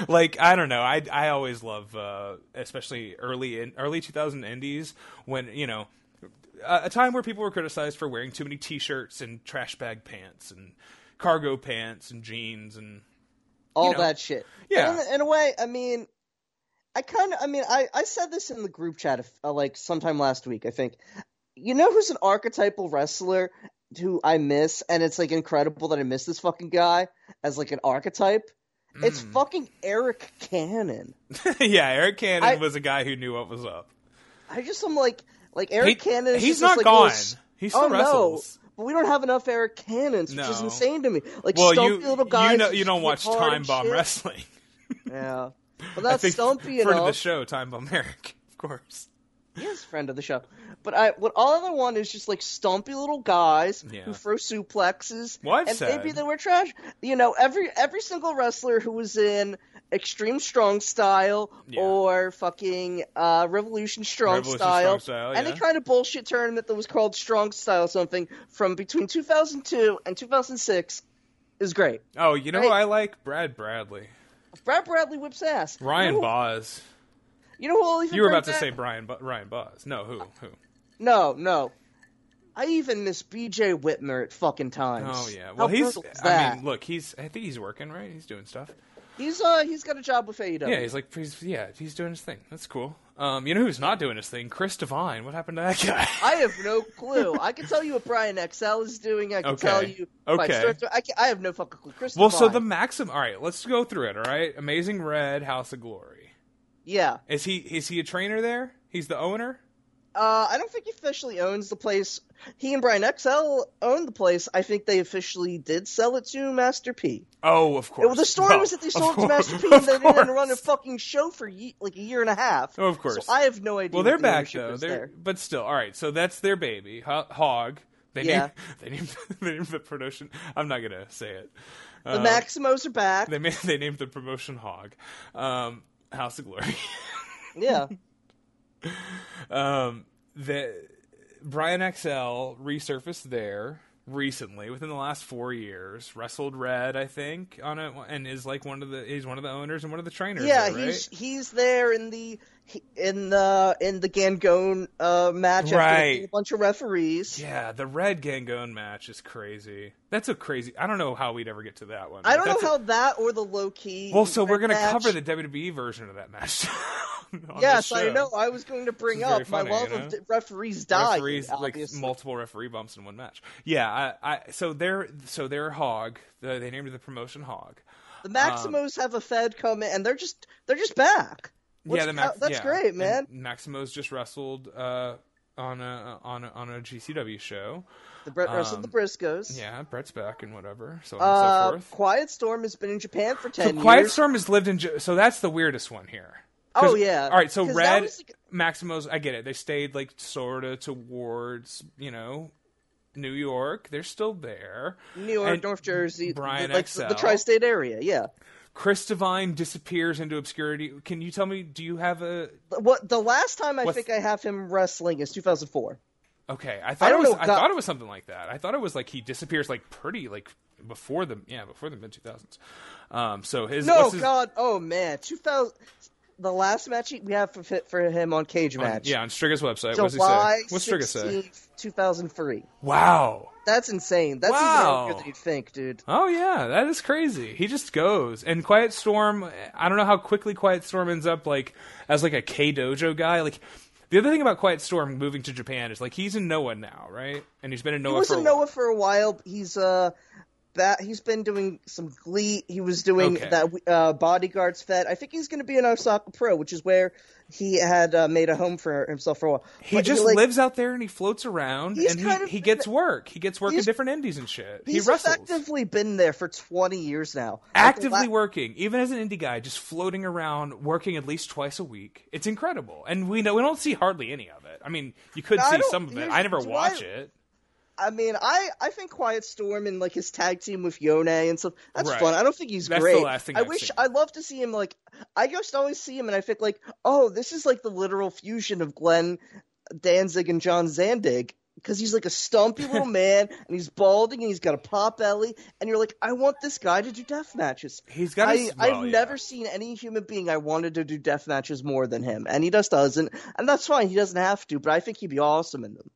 like I don't know. I I always love, uh, especially early in early 2000 indies when you know a a time where people were criticized for wearing too many t-shirts and trash bag pants and cargo pants and jeans and all know. that shit. Yeah. In, in a way, I mean, I kind of, I mean, I, I said this in the group chat uh, like sometime last week, I think. You know who's an archetypal wrestler who I miss, and it's like incredible that I miss this fucking guy as like an archetype? It's Hmm. fucking Eric Cannon. [laughs] yeah, Eric Cannon I- was a guy who knew what was up. I just am like, like Eric He- Cannon. Is he's not like, gone. He still oh, wrestles. No. But we don't have enough Eric Cannons, which is insane to me. Like Well, stumpy you little guys. you know you don't watch Time Bomb shit. Wrestling. Yeah, [laughs] but that's stumpy for enough. the show Time Bomb Eric, [laughs] of course. He is friend of the show. But I, what all I want is just like stumpy little guys Yeah. who throw suplexes. Well, and said- maybe they were trash. You know, every every single wrestler who was in Extreme Strong Style Yeah. or fucking uh, Revolution Strong Revolution Style, Strong Style, any yeah. kind of bullshit tournament that was called Strong Style something from between 2002 and 2006 is great. Oh, you know Right. who I like? Brad Bradley. Brad Bradley whips ass. Ryan you know, Boz. You know who You were about to say Brian Bo- Ryan Boz. No, who? Who? No, no. I even miss BJ Whitmer at fucking times. Oh yeah. How Well, he's. I mean, look, he's. I think he's working right. He's doing stuff. he's uh he's got a job with AEW. Yeah, he's like, he's yeah, he's doing his thing. That's cool. Um, you know who's not doing his thing? Chris Divine. What happened to that guy? I have no clue. I can tell you what Brian XL is doing. I can Okay. tell you. Okay. I, I have no fucking clue. Chris well, so the Divine. maxim. All right, let's go through it. All right, Amazing Red, House of Glory. Yeah. Is he is he a trainer there? He's the owner. Uh, I don't think he officially owns the place. He and Brian XL own the place. I think they officially did sell it to Master P. Oh, of course. Well, the story Well, was that they sold it to Master P and they didn't run a fucking show for ye- like a year and a half. Oh, of course. So I have no idea. Well, they're the back though. They're there. but still. All right, so that's their baby, Hog. They Yeah. named [laughs] they named [laughs] they named the promotion. I'm not gonna say it. The Uh, Maximos are back. They [laughs] they named the promotion Hog, um, House of Glory. [laughs] Yeah. um, the Brian XL resurfaced there recently within the last four years. Wrestled Red, I think, on it, and is like one of the he's one of the owners and one of the trainers. Yeah, there, he's he's there in the in the in the Gangone uh, match after Right. a bunch of referees. Yeah, the Red Gangone match is crazy. That's a crazy. I don't know how we'd ever get to that one. I don't know that's a- how that or the low key. Well, so we're gonna match- cover the WWE version of that match. [laughs] Yes, I know. I was going to bring up very my love you know? of d- referees dying. referees like multiple referee bumps in one match. Yeah, I, I so they're so they're Hog. They they named the promotion Hog. the Maximos have a Fed come in, and they're just they're just back. What's- yeah, the Max, uh, that's yeah. great, man. And Maximo's just wrestled uh, on a on a on a GCW show. The Brett wrestled the Briscoes. Um, Yeah, Brett's back and whatever, so on and Uh, so forth. Quiet Storm has been in Japan for So ten Quiet years. Storm has lived in. Ja- So that's the weirdest one here. Oh, yeah. All right, so Red like- Maximo's. I get it. They stayed like sort of towards you know New York. They're still there. New York, And North Jersey, Brian like the, the tri-state area. Yeah. Chris Divine disappears into obscurity. Can you tell me? Do you have a? What the last time I What's- think I have him wrestling is 2004. Okay, I thought it was. know, I God- thought it was something like that. I thought it was like he disappears like pretty like before the yeah before the mid two thousands. Um. So his No, his, God, oh man, 2000. The last match we have for fit for him on Cage on- Match. yeah on Striga's website. What July say? What's Striga say? 2003. Wow. That's insane. That's Wow. even than you'd think, dude. Oh yeah, that is crazy. He just goes. And Quiet Storm, I don't know how quickly Quiet Storm ends up like as like a K Dojo guy. Like the other thing about Quiet Storm moving to Japan is like he's in Noah now, right? And he's been in Noah he was for a in while. Noah for a while. He's uh, he's been doing some Glee. He was doing Okay. that uh, Bodyguards Fed. I think he's going to be in Osaka Pro, which is where he had uh, made a home for himself for a while. He But just like, lives out there and he floats around and he, of he gets work. He gets work in different indies and shit. He He's wrestles. effectively been there for 20 years now. Like, Actively la- working, even as an indie guy, just floating around, working at least twice a week. It's incredible, and we know we don't see hardly any of it. I mean, you could see some of it. I never watch it. I mean, I, I think Quiet Storm and like his tag team with Yone and stuff. That's Right. fun. I don't think he's That's great. I I've wish seen. I'd love to see him like. I just always see him and I think like, oh, this is like the literal fusion of Glenn Danzig and John Zandig. Because he's like a stumpy little [laughs] man, and he's balding, and he's got a pop belly, and you're like, I want this guy to do death matches. He's got. I, I've yeah. never seen any human being I wanted to do death matches more than him, and he just doesn't, and that's fine. He doesn't have to, but I think he'd be awesome in them.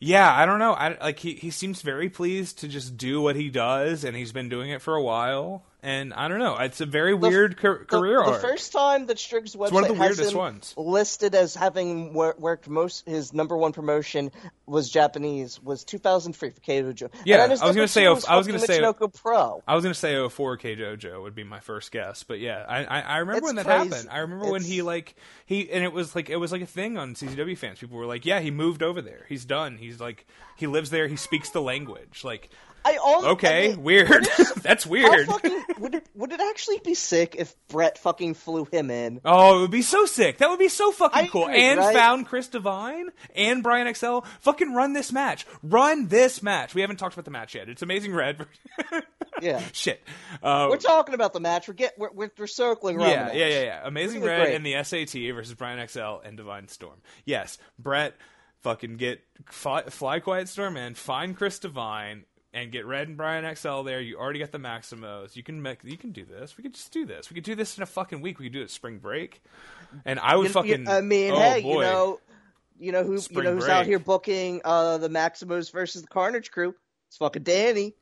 Yeah, I don't know. I like he he seems very pleased to just do what he does, and he's been doing it for a while. And I don't know. It's a very weird car- The- career the, first time that Strig's website one of the has him ones. listed as having wor- worked most his number one promotion was Japanese was 2003 for Joe. Yeah, I was gonna say- oh, was I was gonna say- oh, Michinoku Pro. I was gonna say 04K Dojo would be my first guess, but yeah, I I, I remember It's when that crazy. happened. I remember when he like he and it was like it was like a thing on CZW fans. People were like, "Yeah, he moved over there. He's done. He's like he lives there. He speaks the language." Like, I almost, okay, I mean, weird. [laughs] That's weird. fucking, would it would it actually be sick if Brett fucking flew him in? Oh, it would be so sick. That would be so fucking I cool. agree, and right? found Chris Divine and Brian XL. Fucking run this match. Run this match. We haven't talked about the match yet. It's Amazing Red. [laughs] Yeah. Shit. Uh, We're talking about the match. We're get we're, we're, we're circling around. yeah, the yeah, match. yeah, yeah. Amazing Red great. and the SAT versus Brian XL and Divine Storm. Yes, Brett, fucking get fly, fly Quiet Storm in, find Chris Divine, and get Red and Brian XL there. You already got the Maximos. You can make, you can do this. We could just do this. We could do this in a fucking week. We could do it spring break. And I would You- fucking. you- I mean, oh, hey, boy. you know, you know who you know who's out here booking uh the Maximos versus the Carnage crew? It's fucking Danny.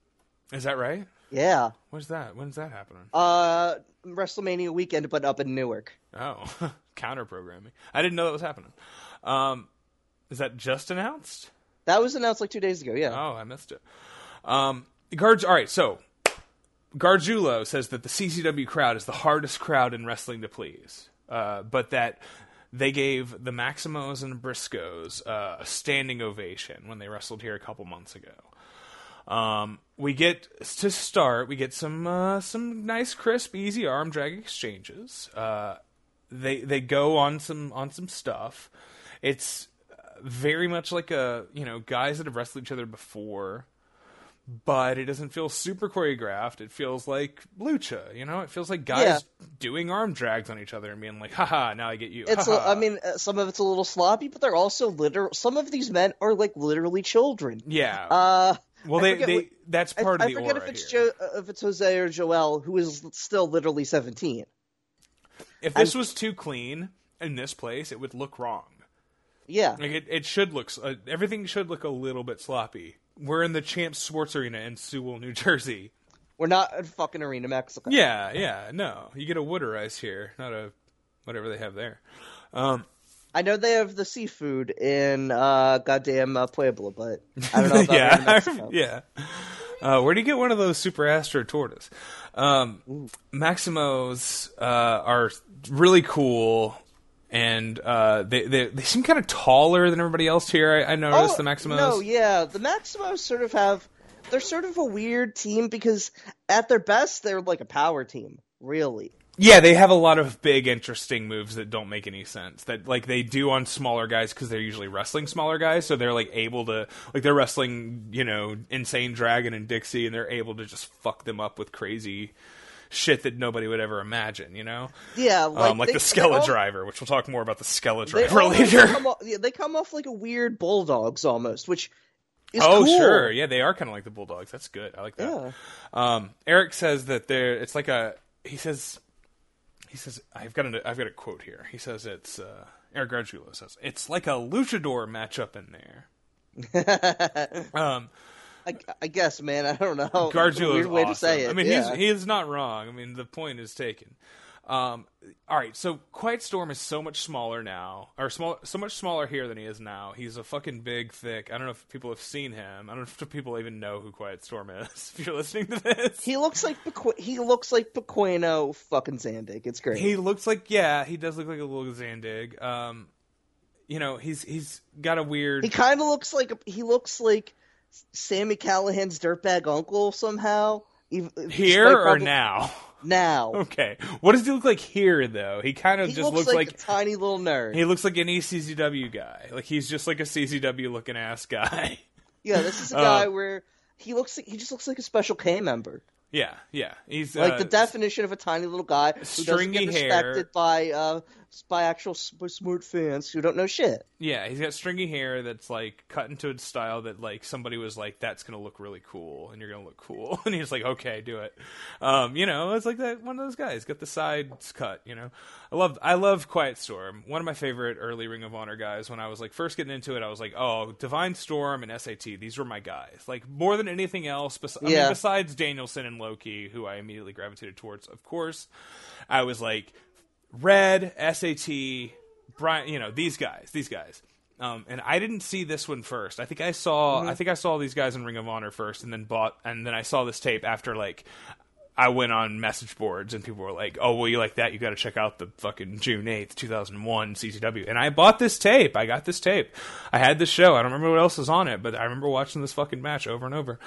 is that right? Yeah. When's that? When's that happening? Uh, WrestleMania weekend, but up in Newark. Oh, [laughs] counter programming. I didn't know that was happening. Um, is that just announced? That was announced like two days ago. Yeah. Oh, I missed it. Um, Guards. All right, so Gargiulo says that the CZW crowd is the hardest crowd in wrestling to please, uh, but that they gave the Maximos and Briscoes uh, a standing ovation when they wrestled here a couple months ago. Um, we get to start. We get some uh, some nice, crisp, easy arm drag exchanges. Uh, they they go on some on some stuff. It's very much like a you know guys that have wrestled each other before, but it doesn't feel super choreographed. It feels like lucha. You know, it feels like guys Yeah. doing arm drags on each other and being like, "Haha, now I get you." It's. A, haha." I mean, uh, some of it's a little sloppy, but they're also literal. Some of these men are like literally children. yeah. Uh, well, I they, forget they what- that's part I of the I forget if it's jo- uh, if it's Jose or Joel, who is still literally seventeen. if this was too clean in this place, it would look wrong. Yeah. Like it, it should look uh, everything should look a little bit sloppy. We're in the Champs Sports Arena in Sewell, New Jersey. We're not in fucking Arena, Mexico. Yeah, yeah, no, you get a Wooderize here, not a whatever they have there. Um, I know they have the seafood in uh, goddamn uh, Puebla, but I don't know [laughs] about yeah, Mexico. yeah. Uh, where do you get one of those Super Astro Tortoise? Um, Maximos uh, are really cool, and uh, they, they they seem kind of taller than everybody else here. I, I noticed the Maximos. Oh, No, yeah, the Maximos sort of have they're sort of a weird team because at their best they're like a power team, really. Yeah, they have a lot of big, interesting moves that don't make any sense. That like they do on smaller guys because they're usually wrestling smaller guys, so they're like able to like they're wrestling, you know, Insane Dragon and Dixie, and they're able to just fuck them up with crazy shit that nobody would ever imagine. You know, Yeah, like, um, like they- the Skella Driver, which we'll talk more about the Skella [laughs] Driver later. Come off, yeah, they come off like a weird bulldogs almost, which is Oh cool. sure, yeah, they are kind of like the Bulldogs. That's good. I like that. Yeah. Um, Eric says that they're. It's like a. He says. He says I've got a. I've got a quote here. He says it's. Uh, Eric Gargiulo says it's like a luchador matchup in there. [laughs] um, I, I guess, man. I don't know. Gargiulo's weird way awesome. to say it. I mean, yeah. he's he is not wrong. I mean, the point is taken. Um, all right, so Quiet Storm is so much smaller now, or small, so much smaller here than he is now. He's a fucking big, thick. I don't know if people have seen him. I don't know if people even know who Quiet Storm is. [laughs] If you're listening to this, He looks like Bequ- he looks like Pequeno fucking Zandig. It's great. He looks like yeah, he does look like a little Zandig. Um, you know, he's he's got a weird. He kind of looks like he looks like Sammy Callahan's dirtbag uncle somehow. Here or probably- now? Now. [laughs] Okay, what does he look like here though? He kind of He just looks, looks like, like, a tiny little nerd. he looks like an E ECZW guy. Like he's just like a CZW looking ass guy. yeah, this is a [laughs] Uh, guy where he looks like he just looks like a special K member. Yeah, yeah. He's Like uh, the definition of a tiny little guy who doesn't stringy get hair. respected by uh by actual smart fans who don't know shit. Yeah, he's got stringy hair that's like cut into a style that like somebody was like, "That's gonna look really cool," and you're gonna look cool, [laughs] and he's like, "Okay, do it." Um, you know, it's like that one of those guys got the sides cut. You know, I love I love Quiet Storm. One of my favorite early Ring of Honor guys. When I was like first getting into it, I was like, "Oh, Divine Storm and SAT, these were my guys." Like more than anything else, bes- I mean, besides Danielson and Low Ki, who I immediately gravitated towards. Of course, I was like, Red, SAT, Brian, you know, these guys, these guys. Um, and I didn't see this one first. I think I saw, I think I saw these guys in Ring of Honor first, and then bought, and then I saw this tape after like I went on message boards, and people were like, "Oh, well, you like that? You got to check out the fucking June eighth, two thousand one CZW." And I bought this tape. I got this tape. I had this show. I don't remember what else was on it, but I remember watching this fucking match over and over.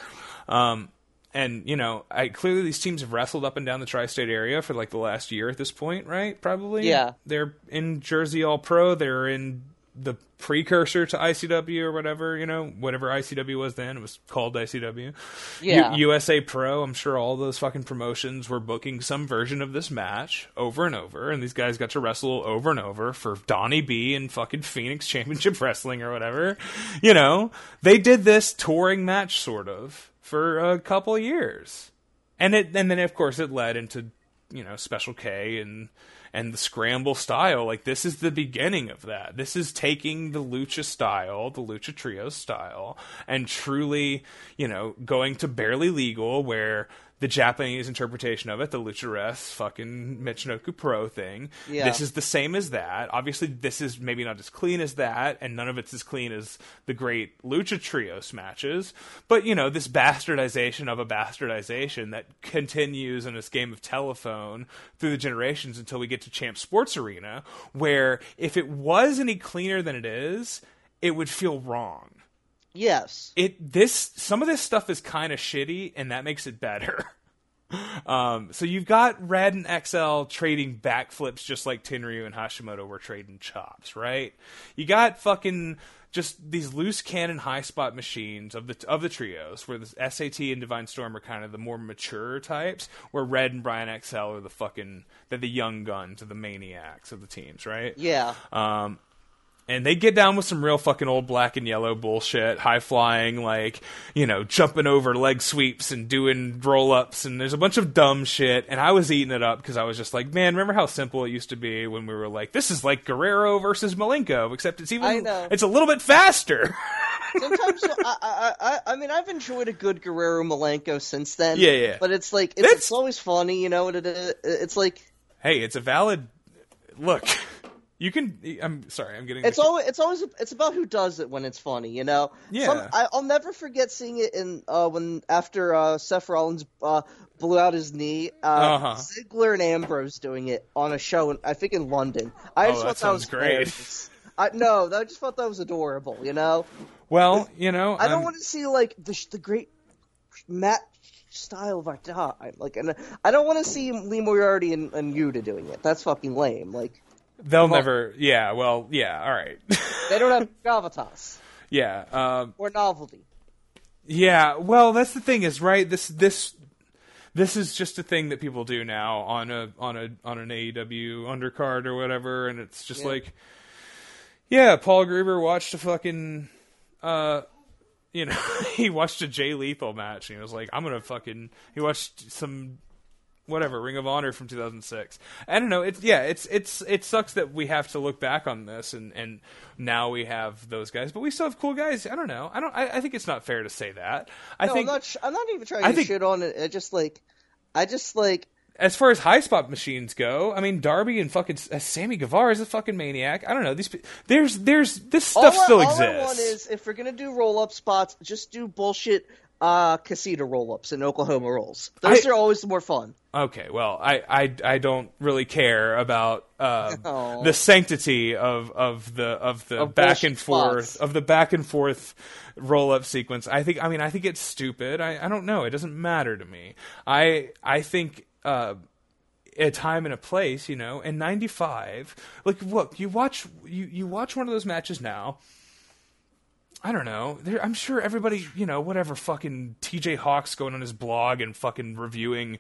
Um, and you know, I clearly these teams have wrestled up and down the tri-state area for like the last year at this point, right? Probably. Yeah. They're in Jersey All Pro. They're in the precursor to ICW or whatever, you know, whatever ICW was then. It was called ICW. Yeah. U- USA Pro. I'm sure all those fucking promotions were booking some version of this match over and over, and these guys got to wrestle over and over for Donnie B and fucking Phoenix [laughs] Championship Wrestling or whatever. You know, they did this touring match sort of for a couple years, and it and then of course it led into you know Special K and and the scramble style. Like this is the beginning of that. This is taking the lucha style, the lucha trio style, and truly, you know, going to barely legal where the Japanese interpretation of it, the Luchares fucking Michinoku Pro thing. Yeah. This is the same as that. Obviously, this is maybe not as clean as that, and none of it's as clean as the great Lucha Trios matches. But, you know, this bastardization of a bastardization that continues in this game of telephone through the generations until we get to Champ Sports Arena, where if it was any cleaner than it is, it would feel wrong Yes. it this some of this stuff is kind of shitty and that makes it better [laughs] um so you've got red and xl trading backflips just like tenryu and hashimoto were trading chops right you got fucking just these loose cannon high spot machines of the of the trios where the sat and divine storm are kind of the more mature types where red and brian xl are the fucking they're the young guns or the maniacs of the teams right Yeah. um, and they get down with some real fucking old black and yellow bullshit, high flying, like, you know, jumping over leg sweeps and doing roll ups, and there's a bunch of dumb shit. And I was eating it up because I was just like, man, remember how simple it used to be when we were like, this is like Guerrero versus Malenko, except it's even, it's a little bit faster. [laughs] Sometimes I, I, I, I mean, I've enjoyed a good Guerrero Malenko since then. Yeah, yeah. But it's like it's, It's- it's always funny, you know what it is? It's like hey, it's a valid look. You can. I'm sorry. I'm getting. It's always it's always it's about who does it when it's funny, you know. Yeah. Some, I, I'll never forget seeing it in uh, when after uh, Seth Rollins uh, blew out his knee. Uh, Uh-huh. Ziggler and Ambrose doing it on a show, in, I think in London. I Oh, just that thought that was great. I no, I just thought that was adorable. You know, Well, you know, I don't want to see like the the great Matt style of our time. Like, and I don't want to see Lee Moriarty and, and Yuta doing it. That's fucking lame. Like, They'll Well- never. Yeah. Well. Yeah. All right. [laughs] they don't have gravitas yeah. Um, or novelty. yeah. Well, that's the thing is right. This this this is just a thing that people do now on a on a on an AEW undercard or whatever, and it's just Yeah. like, yeah, Paul Gruber watched a fucking. uh you know, [laughs] he watched a Jay Lethal match and he was like, I'm gonna fucking. He watched some whatever Ring of Honor from 2006. I don't know. It's yeah. It's it's it sucks that we have to look back on this and and now we have those guys, but we still have cool guys. I don't know. I don't. I, I think it's not fair to say that. I no, think I'm not. sh- I'm not even trying I to think- shit on it. I just like, I just like. as far as high spot machines go, I mean Darby and fucking uh, Sammy Guevara is a fucking maniac. I don't know. These there's there's this stuff all still I, all exists. I want is if we're gonna do roll up spots, just do bullshit uh casita roll ups and Oklahoma rolls. Those I- are always more fun. Okay, well, I, I, I don't really care about [laughs] Oh. the sanctity of, of the of the Of back and forth spots. of the back and forth roll up sequence. I think I mean I think it's stupid. I, I don't know. It doesn't matter to me. I I think uh, a time and a place, you know. In '95, like look, you watch you you watch one of those matches now. I don't know. There, I'm sure everybody, you know, whatever fucking TJ Hawk's going on his blog and fucking reviewing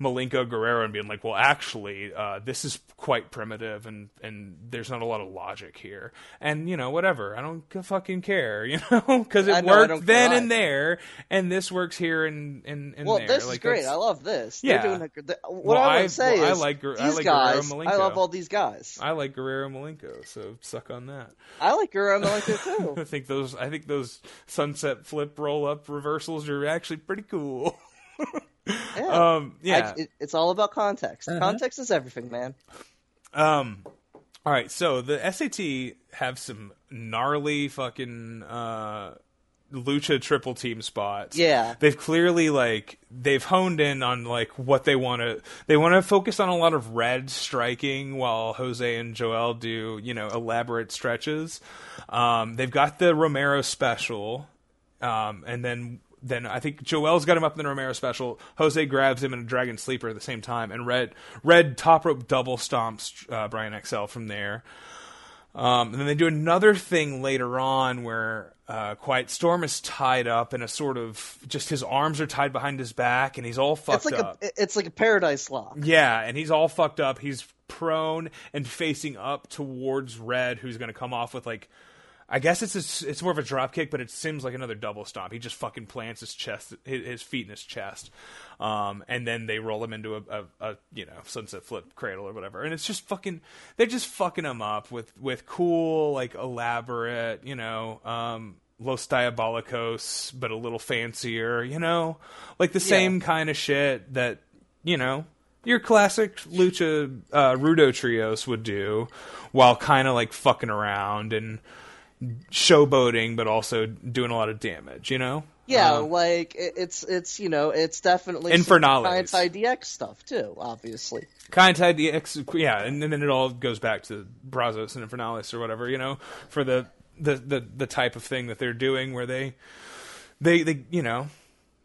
Malenko Guerrero and being like, well, actually, uh, this is quite primitive and, and there's not a lot of logic here. And, you know, whatever. I don't fucking care, [laughs] you know, because it know, worked then and there, and this works here and, and, and Well, there. this like, is great. that's- I love this. Yeah. They're doing a, the, what Well, I to say well, I like Guer- I these like Guerrero guys. I love all these guys. I like Guerrero Malenko, so suck on that. I like Guerrero Malenko too. [laughs] I think those I think those sunset flip roll up reversals are actually pretty cool. [laughs] Yeah. um yeah. I, it, it's all about context. Uh-huh. Context is everything, man. Um all right, so the SAT have some gnarly fucking uh lucha triple team spots. Yeah. They've clearly like they've honed in on like what they want to they want to focus on a lot of red striking while Jose and Joel do, you know, elaborate stretches. Um they've got the Romero special. Um and then then I think Joel's got him up in the Romero special. Jose grabs him in a Dragon Sleeper at the same time, and Red Red top rope double stomps uh, Brian XL from there. Um, and then they do another thing later on where uh, Quiet Storm is tied up in a sort of just his arms are tied behind his back, and he's all fucked It's like up. a it's like a paradise lock. Yeah, and he's all fucked up. He's prone and facing up towards Red, who's going to come off with like, I guess it's a, it's more of a drop kick, but it seems like another double stomp. He just fucking plants his chest, his, feet in his chest, um, and then they roll him into a, a, a you know sunset flip cradle or whatever. And it's just fucking, they're just fucking him up with with cool like elaborate, you know. Um, Los Diabolicos, but a little fancier, you know, like the same kind of shit that you know your classic lucha uh, rudo trios would do, while kind of like fucking around and showboating, but also doing a lot of damage. You know? Yeah, Um, like it, it's it's you know it's definitely Infernales. some DX stuff too. Obviously, kind of DX, yeah, and, and then it all goes back to Brazos and Infernales or whatever, you know, for the, the the the type of thing that they're doing where they they they you know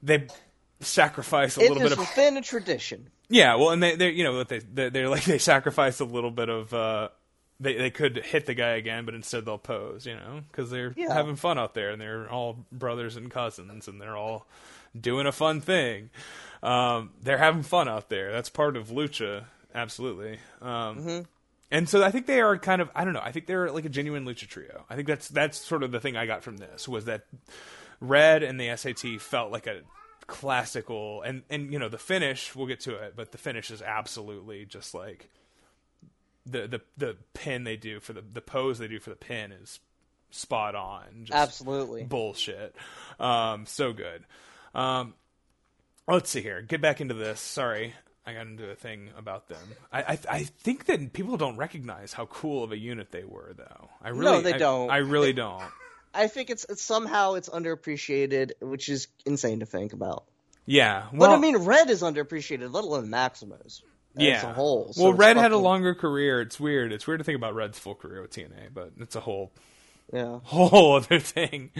they sacrifice a it little bit of within a tradition. Yeah, well, and they they you know they- they're like they sacrifice a little bit of uh they they could hit the guy again, but instead they'll pose, you know, because they're Yeah. having fun out there and they're all brothers and cousins and they're all doing a fun thing. Um, they're having fun out there. That's part of lucha, absolutely. Um, And so I think they are kind of I don't know. I think they're like a genuine lucha trio. I think that's that's sort of the thing I got from this was that Red and the SAT felt like a classical and and you know the finish we'll get to it but the finish is absolutely just like the the the pin they do for the the pose they do for the pin is spot on just Absolutely. bullshit um so good um let's see here get back into this sorry I got into a thing about them. I, I I think that people don't recognize how cool of a unit they were, though. I really no, they I- don't. I really don't. I think it's, it's somehow it's underappreciated, which is insane to think about. Yeah. But I mean, Red is underappreciated, let alone Maximos. Yeah. A whole. so well, Red had a longer career. It's weird. It's weird to think about Red's full career with TNA, but it's a whole Yeah. [laughs] whole other thing.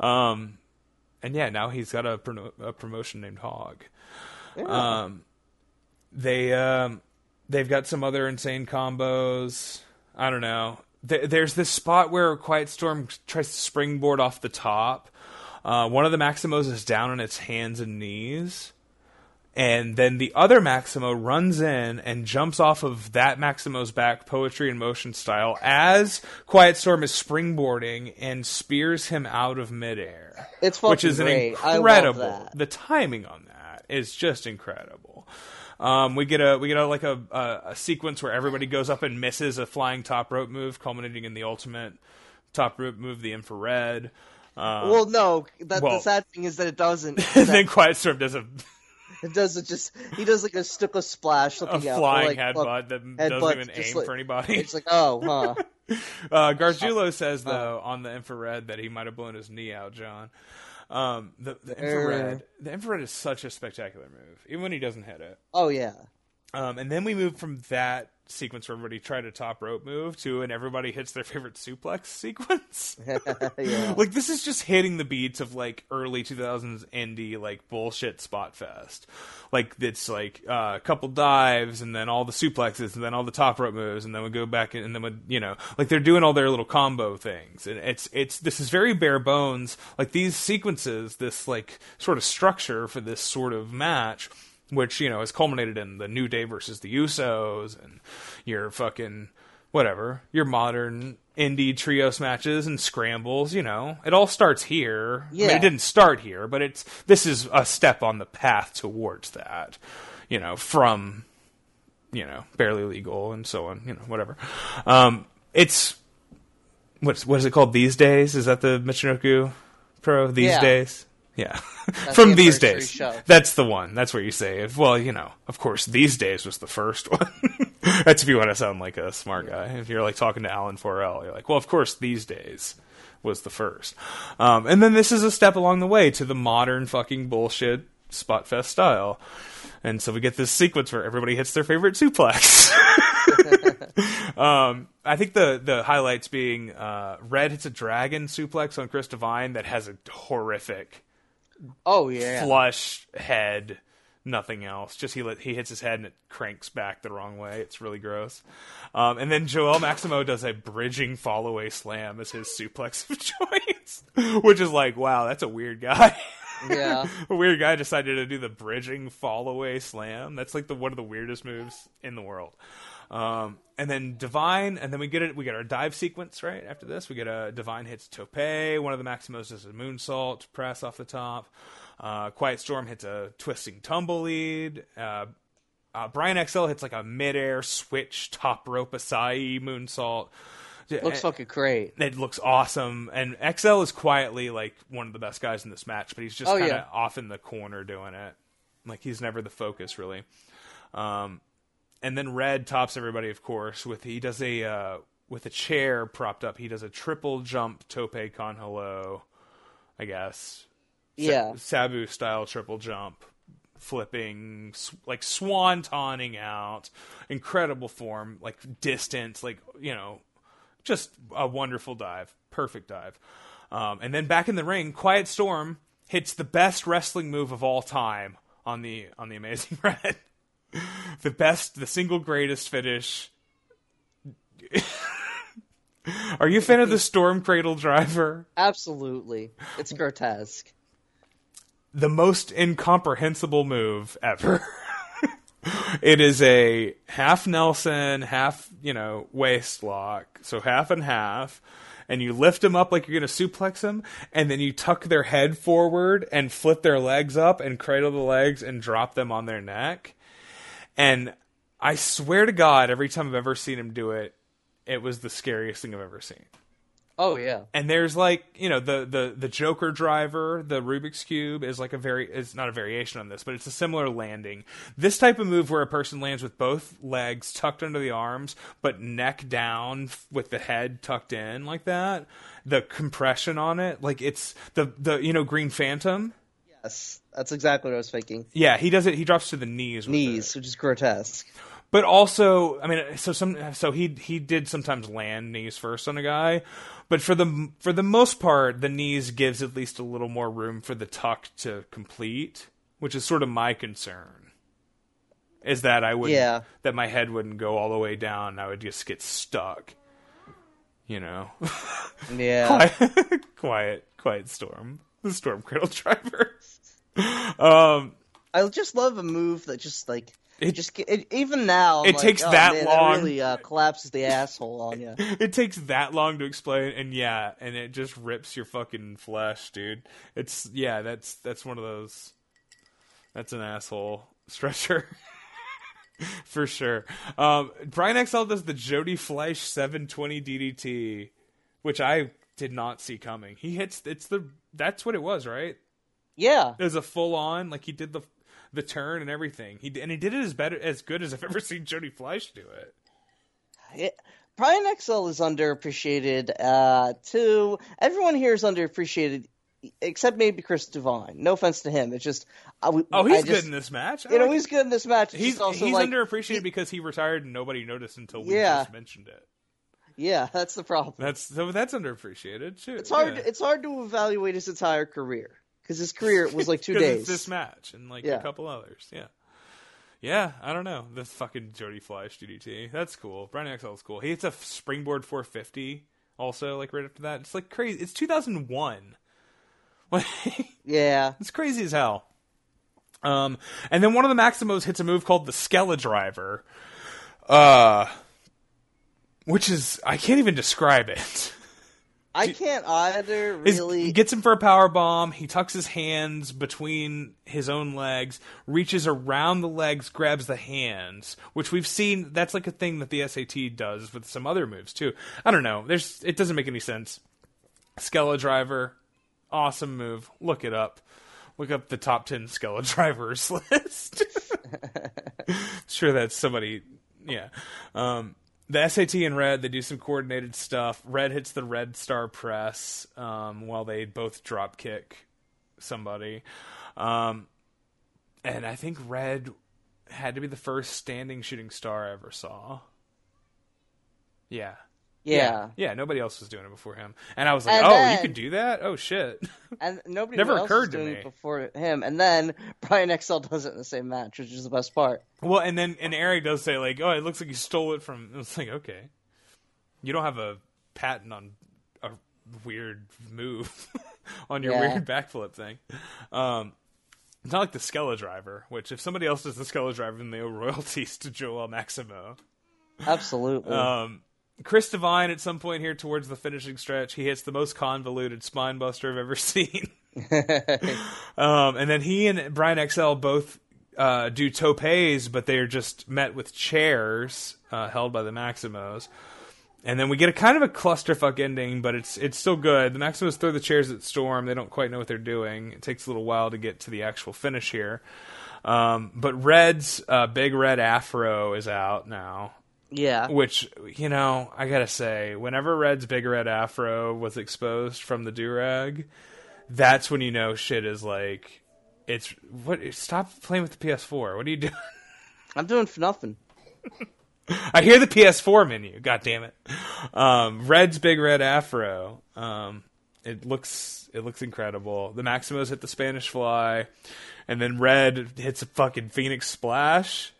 Um, and yeah, now he's got a, prono- a promotion named Hog. Um, they um, they've got some other insane combos. I don't know. Th- there's this spot where Quiet Storm tries to springboard off the top. Uh, one of the Maximos is down on its hands and knees. And then the other Maximo runs in and jumps off of that Maximo's back, poetry in motion style, as Quiet Storm is springboarding and spears him out of midair. It's which fucking is great. I love incredible. that. The timing on that is just incredible. Um, we get a we get a like a, a a sequence where everybody goes up and misses a flying top rope move, culminating in the ultimate top rope move, the infrared. Um, well, no, that, well- the sad thing is that it doesn't. [laughs] and then Quiet Storm does a, it doesn't just. He does like a stick of splash, a looking out. flying like, headbutt that headbutt, doesn't even aim like- for anybody. It's like, oh, [laughs] huh. Uh, Gargiulo says though on the infrared that he might have blown his knee out, John. Um, the, the infrared, the infrared is such a spectacular move, even when he doesn't hit it. Oh yeah. Um, and then we move from that sequence where everybody tried a top rope move to and everybody hits their [laughs] favorite suplex sequence. [laughs] [laughs] yeah. like this is just hitting the beats of like early 2000s indie like bullshit spot fest. Like it's like uh, a couple dives and then all the suplexes and then all the top rope moves and then we go back and then we, you know like they're doing all their little combo things and it's it's this is very bare bones like these sequences this like sort of structure for this sort of match which you know has culminated in the New Day versus the Usos and your fucking whatever your modern indie trios matches and scrambles. You know, it all starts here. I mean, Yeah. it didn't start here, but it's this is a step on the path towards that. You know, from you know barely legal and so on. You know, whatever. Um, it's what's what is it called these days? Is that the Michinoku Pro these Yeah. days? Yeah, [laughs] from the these days. show. That's the one. That's where you say, if, well, you know, of course, these days was the first [laughs] one. That's if you want to sound like a smart guy. If you're like talking to Alan Forel, you're like, well, of course, these days was the first. Um, and then this is a step along the way to the modern fucking bullshit Spotfest style. And so we get this sequence where everybody hits their favorite suplex. [laughs] um, I think the the highlights being uh, Red hits a dragon suplex on Chris Divine that has a horrific Oh yeah. flush head, nothing else. Just he let, he hits his head and it cranks back the wrong way. It's really gross. Um, and then Joel Maximo does a bridging fall away slam as his suplex [laughs] of choice, which is like, wow, that's a weird guy. Yeah. [laughs] a weird guy decided to do the bridging fall away slam. That's like the one of the weirdest moves in the world. Um, and then Divine, and then we get it. We get our dive sequence right after this. We get a Divine hits Tope. One of the Maximos does a moonsault press off the top. Uh, Quiet Storm hits a twisting tumble lead. Uh, uh, Brian XL hits like a midair switch top rope Asai moonsault. Looks fucking great. It looks awesome, and XL is quietly like one of the best guys in this match, but he's just Oh, kind of yeah. off in the corner doing it. Like he's never the focus, really. Um, and then Red tops everybody, of course, with he does a uh, with a chair propped up. He does a triple jump tope con hilo, I guess. Yeah. Sabu style triple jump, flipping like swan taunting out, incredible form, like distance, like you know, just a wonderful dive, perfect dive. Um, and then back in the ring, Quiet Storm hits the best wrestling move of all time on the on the Amazing [laughs] Red. [laughs] the best, the single greatest finish. [laughs] Are you a fan of the [laughs] Storm Cradle Driver? Absolutely. It's grotesque. the most incomprehensible move ever. it is a half Nelson, half, you know, waist lock. So half and half. And you lift them up like you're going to suplex them. And then you tuck their head forward and flip their legs up and cradle the legs and drop them on their neck. And I swear to God, every time I've ever seen him do it, it was the scariest thing I've ever seen. Oh yeah. and there's like you know the the the Joker driver, the Rubik's cube is like a very it's not a variation on this, but it's a similar landing. This type of move where a person lands with both legs tucked under the arms, but neck down with the head tucked in like that. The compression on it, like it's the the you know Green Phantom. Yes, that's exactly what I was thinking. Yeah, he does it. He drops to the knees. It. Knees, which is grotesque. but also i mean so some so he he did sometimes land knees first on a guy but for the for the most part the knees gives at least a little more room for the tuck to complete which is sort of my concern is that i would Yeah. that my head wouldn't go all the way down and i would just get stuck you know Yeah. [laughs] quiet quiet quiet storm the storm cradle [laughs] driver [laughs] um I just love a move that just like It- just it, even now. I'm It like, takes oh, that man, long. really uh, collapses the asshole on you. [laughs] it takes that long to explain and yeah and it just rips your fucking flesh dude it's yeah that's that's one of those that's an asshole [laughs] stretcher for sure um brian xl does the jody fleisch 720 ddt which i did not see coming he hits it's the that's what it was right Yeah, it was a full on like he did the the turn and everything he and he did it as better as good as i've ever [laughs] seen jody fleisch do it it, Brian XL is underappreciated. Uh, too, everyone here is underappreciated, except maybe Chris Divine. No offense to him. It's just, I, oh he's I good in this match I You know, like he's good in this match. It's He's also he's like, underappreciated because he retired and nobody noticed until we Yeah. just mentioned it. Yeah, that's the problem. That's so that's underappreciated. Too. It's hard. Yeah. It's hard to evaluate his entire career because his career was like two [laughs] days. This match and like Yeah. a couple others. Yeah. Yeah, I don't know. The fucking Jody Fleisch DDT. That's cool. Brian is cool. He hits a springboard 450 also, like right after that. It's like crazy. It's 2001. [laughs] Like, Yeah, It's crazy as hell. Um, and then one of the Maximos hits a move called the Skella Driver, uh, which is I can't even describe it. [laughs] I can't either. Really, He gets him for a power bomb. He tucks his hands between his own legs, reaches around the legs, grabs the hands, which we've seen. That's like a thing that the SAT does with some other moves too. I don't know. There's it doesn't make any sense. Skella driver, awesome move. Look it up. Look up the top ten Skella [laughs] drivers list. [laughs] [laughs] sure, that's somebody. Yeah. Um, the SAT and Red, they do some coordinated stuff. Red hits the Red Star press um, while they both drop kick somebody. Um, and I think Red had to be the first standing shooting star I ever saw. Yeah. Yeah. Yeah, nobody else was doing it before him. And I was like, And oh, you then- can do that? Oh, shit. [laughs] And nobody Never else occurred was to me. it before him. And then [laughs] Brian XL does it in the same match, which is the best part. Well, and then and Eric does say like, "Oh, it looks like you stole it from." It's like, okay, you don't have a patent on a weird move [laughs] on your Yeah. weird backflip thing. Um, it's not like the Skella driver, which if somebody else does the Skella driver, then they owe royalties to Joel Maximo. Absolutely. Um, Chris Divine at some point here towards the finishing stretch, he hits the most convoluted spine buster I've ever [laughs] seen. [laughs] um, and then he and Brian XL both uh, do topes, but they're just met with chairs uh, held by the Maximos. And then we get a kind of a clusterfuck ending, but it's it's still good. The Maximos throw the chairs at Storm. They don't quite know what they're doing. It takes a little while to get to the actual finish here. Um, but Red's uh, big red afro is out now yeah. which you know i gotta say whenever red's big red afro was exposed from the do-rag that's when you know shit is like it's what stop playing with the ps4 what are you doing? [laughs] I'm doing for nothing. [laughs] i hear the ps4 menu god damn it um red's big red afro um it looks it looks incredible. The maximos hit the spanish fly and then red hits a fucking phoenix splash.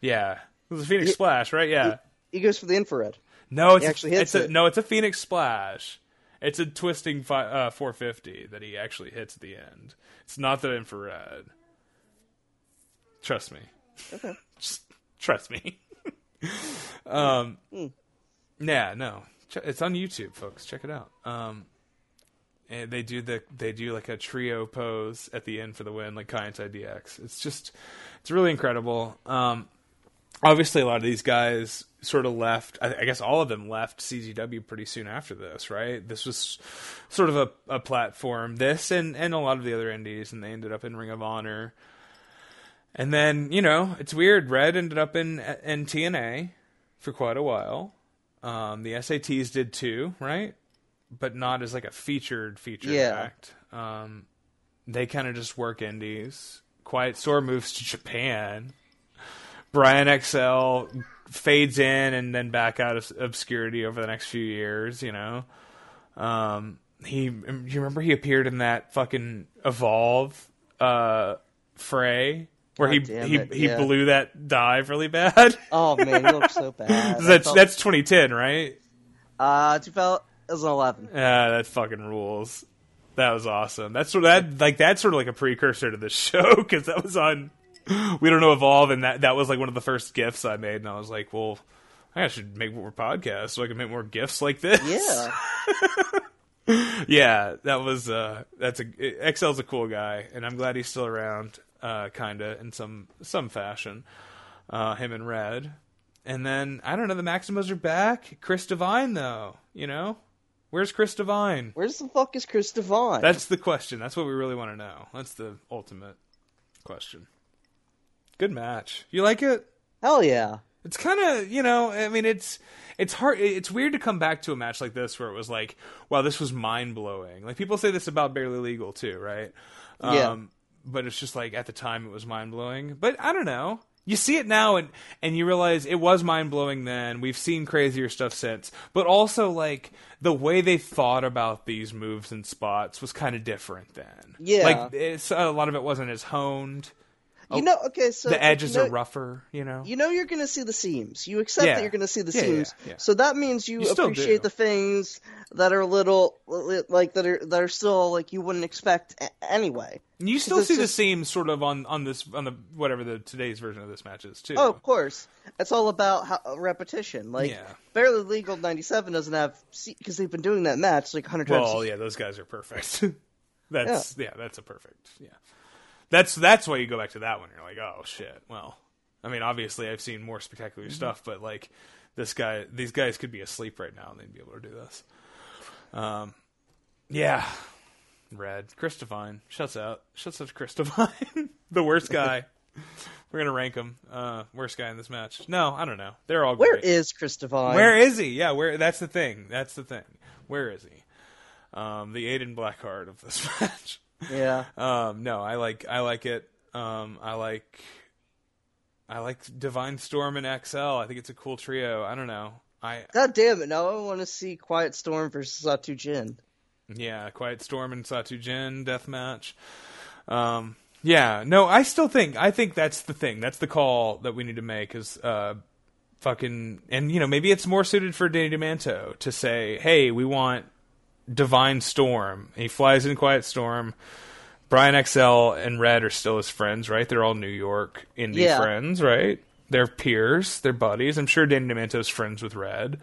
Yeah it was a phoenix splash right yeah He goes for the infrared. No, it's He a- actually hits it's a, it. no, it's a Phoenix Splash. It's a twisting fi- uh, 450 that he actually hits at the end. It's not the infrared. Trust me. [laughs] Just trust me. [laughs] um, Hmm. yeah, no, it's on YouTube, folks. Check it out. Um, and they do the they do like a trio pose at the end for the win, like Kaientai DX. It's just it's really incredible. Um, obviously a lot of these guys sort of left. I, I guess all of them left CZW pretty soon after this, right? This was sort of a, a platform. This and and a lot of the other indies, and they ended up in Ring of Honor. And then you know it's weird. Red ended up in in TNA for quite a while. Um, the SATs did too, right? But not as like a featured feature Yeah. act. Um, they kind of just work indies. Quiet Storm moves to Japan. Brian XL fades in and then back out of obscurity over the next few years. You know, um, he. You remember he appeared in that fucking Evolve uh, fray where he God he it, he yeah. blew that dive really bad. [laughs] Oh man, he looks so [laughs] bad. That's felt- that's 2010, right? uh 2011. Yeah, that fucking rules. That was awesome. That's sort of that like that's sort of like a precursor to the [laughs] show because that was on. [laughs] We don't know evolve, and that that was like one of the first gifts I made, and I was like, well, I should make more podcasts so I can make more gifts like this. Yeah. [laughs] yeah, that was uh that's a XL's a cool guy, and I'm glad he's still around, uh, kinda in some some fashion. Uh, him and Red, and then I don't know, the Maximos are back. Chris Divine though, you know, where's Chris Divine? Where's the fuck is Chris Divine? That's the question. That's what we really want to know. That's the ultimate question. Good match. You like it? Hell yeah. It's kind of, you know, I mean, it's it's hard. It's weird to come back to a match like this where it was like, wow, this was mind blowing. Like people say this about Barely Legal too, right? Yeah. Um, but it's just like at the time it was mind blowing. But I don't know. You see it now and and you realize it was mind blowing then. We've seen crazier stuff since, but also like the way they thought about these moves and spots was kind of different then. Yeah. like it's a lot of it wasn't as honed. You oh, know, okay, so Oh, the edges you know, are rougher, you know. You know you're going to see the seams. You accept Yeah. that you're going to see the Yeah, seams. yeah. So that means you, You appreciate the things that are a little like that are that are still like you wouldn't expect a- anyway. You still see the seams sort of on on this on the whatever the today's version of this match is too. Oh, of course. It's all about how, repetition. Like barely legal 97 doesn't have because they've been doing that match like 100 times. well, yeah, those guys are perfect. [laughs] that's yeah. that's a perfect yeah. That's that's why you go back to that one. You're like, oh shit. Well, I mean, obviously I've seen more spectacular stuff, but like this guy, these guys could be asleep right now and they'd be able to do this. Um, yeah. Red, Chris Divine, shuts out, shuts out to Chris Divine, [laughs] the worst guy. [laughs] We're gonna rank him, uh, worst guy in this match. No, I don't know. They're all Where great. is Chris Divine? Where is he? Yeah, where? That's the thing. That's the thing. Where is he? Um, the Aiden Blackheart of this [laughs] match. Yeah. [laughs] Um, no, I like I like it. Um, I like I like Divine Storm and XL. I think it's a cool trio. I don't know. I God damn it! Now I want to see Quiet Storm versus Satu Jin. yeah, Quiet Storm and Satu Jin death match. Um, yeah, no, I still think I think that's the thing. That's the call that we need to make is uh, fucking and you know maybe it's more suited for Danny Demanto to say, hey, we want Divine Storm. He flies in Quiet Storm. Brian XL and Red are still his friends, right? They're all New York indie Yeah. friends, right? They're peers, they're buddies. I'm sure Danny Demanto's friends with Red.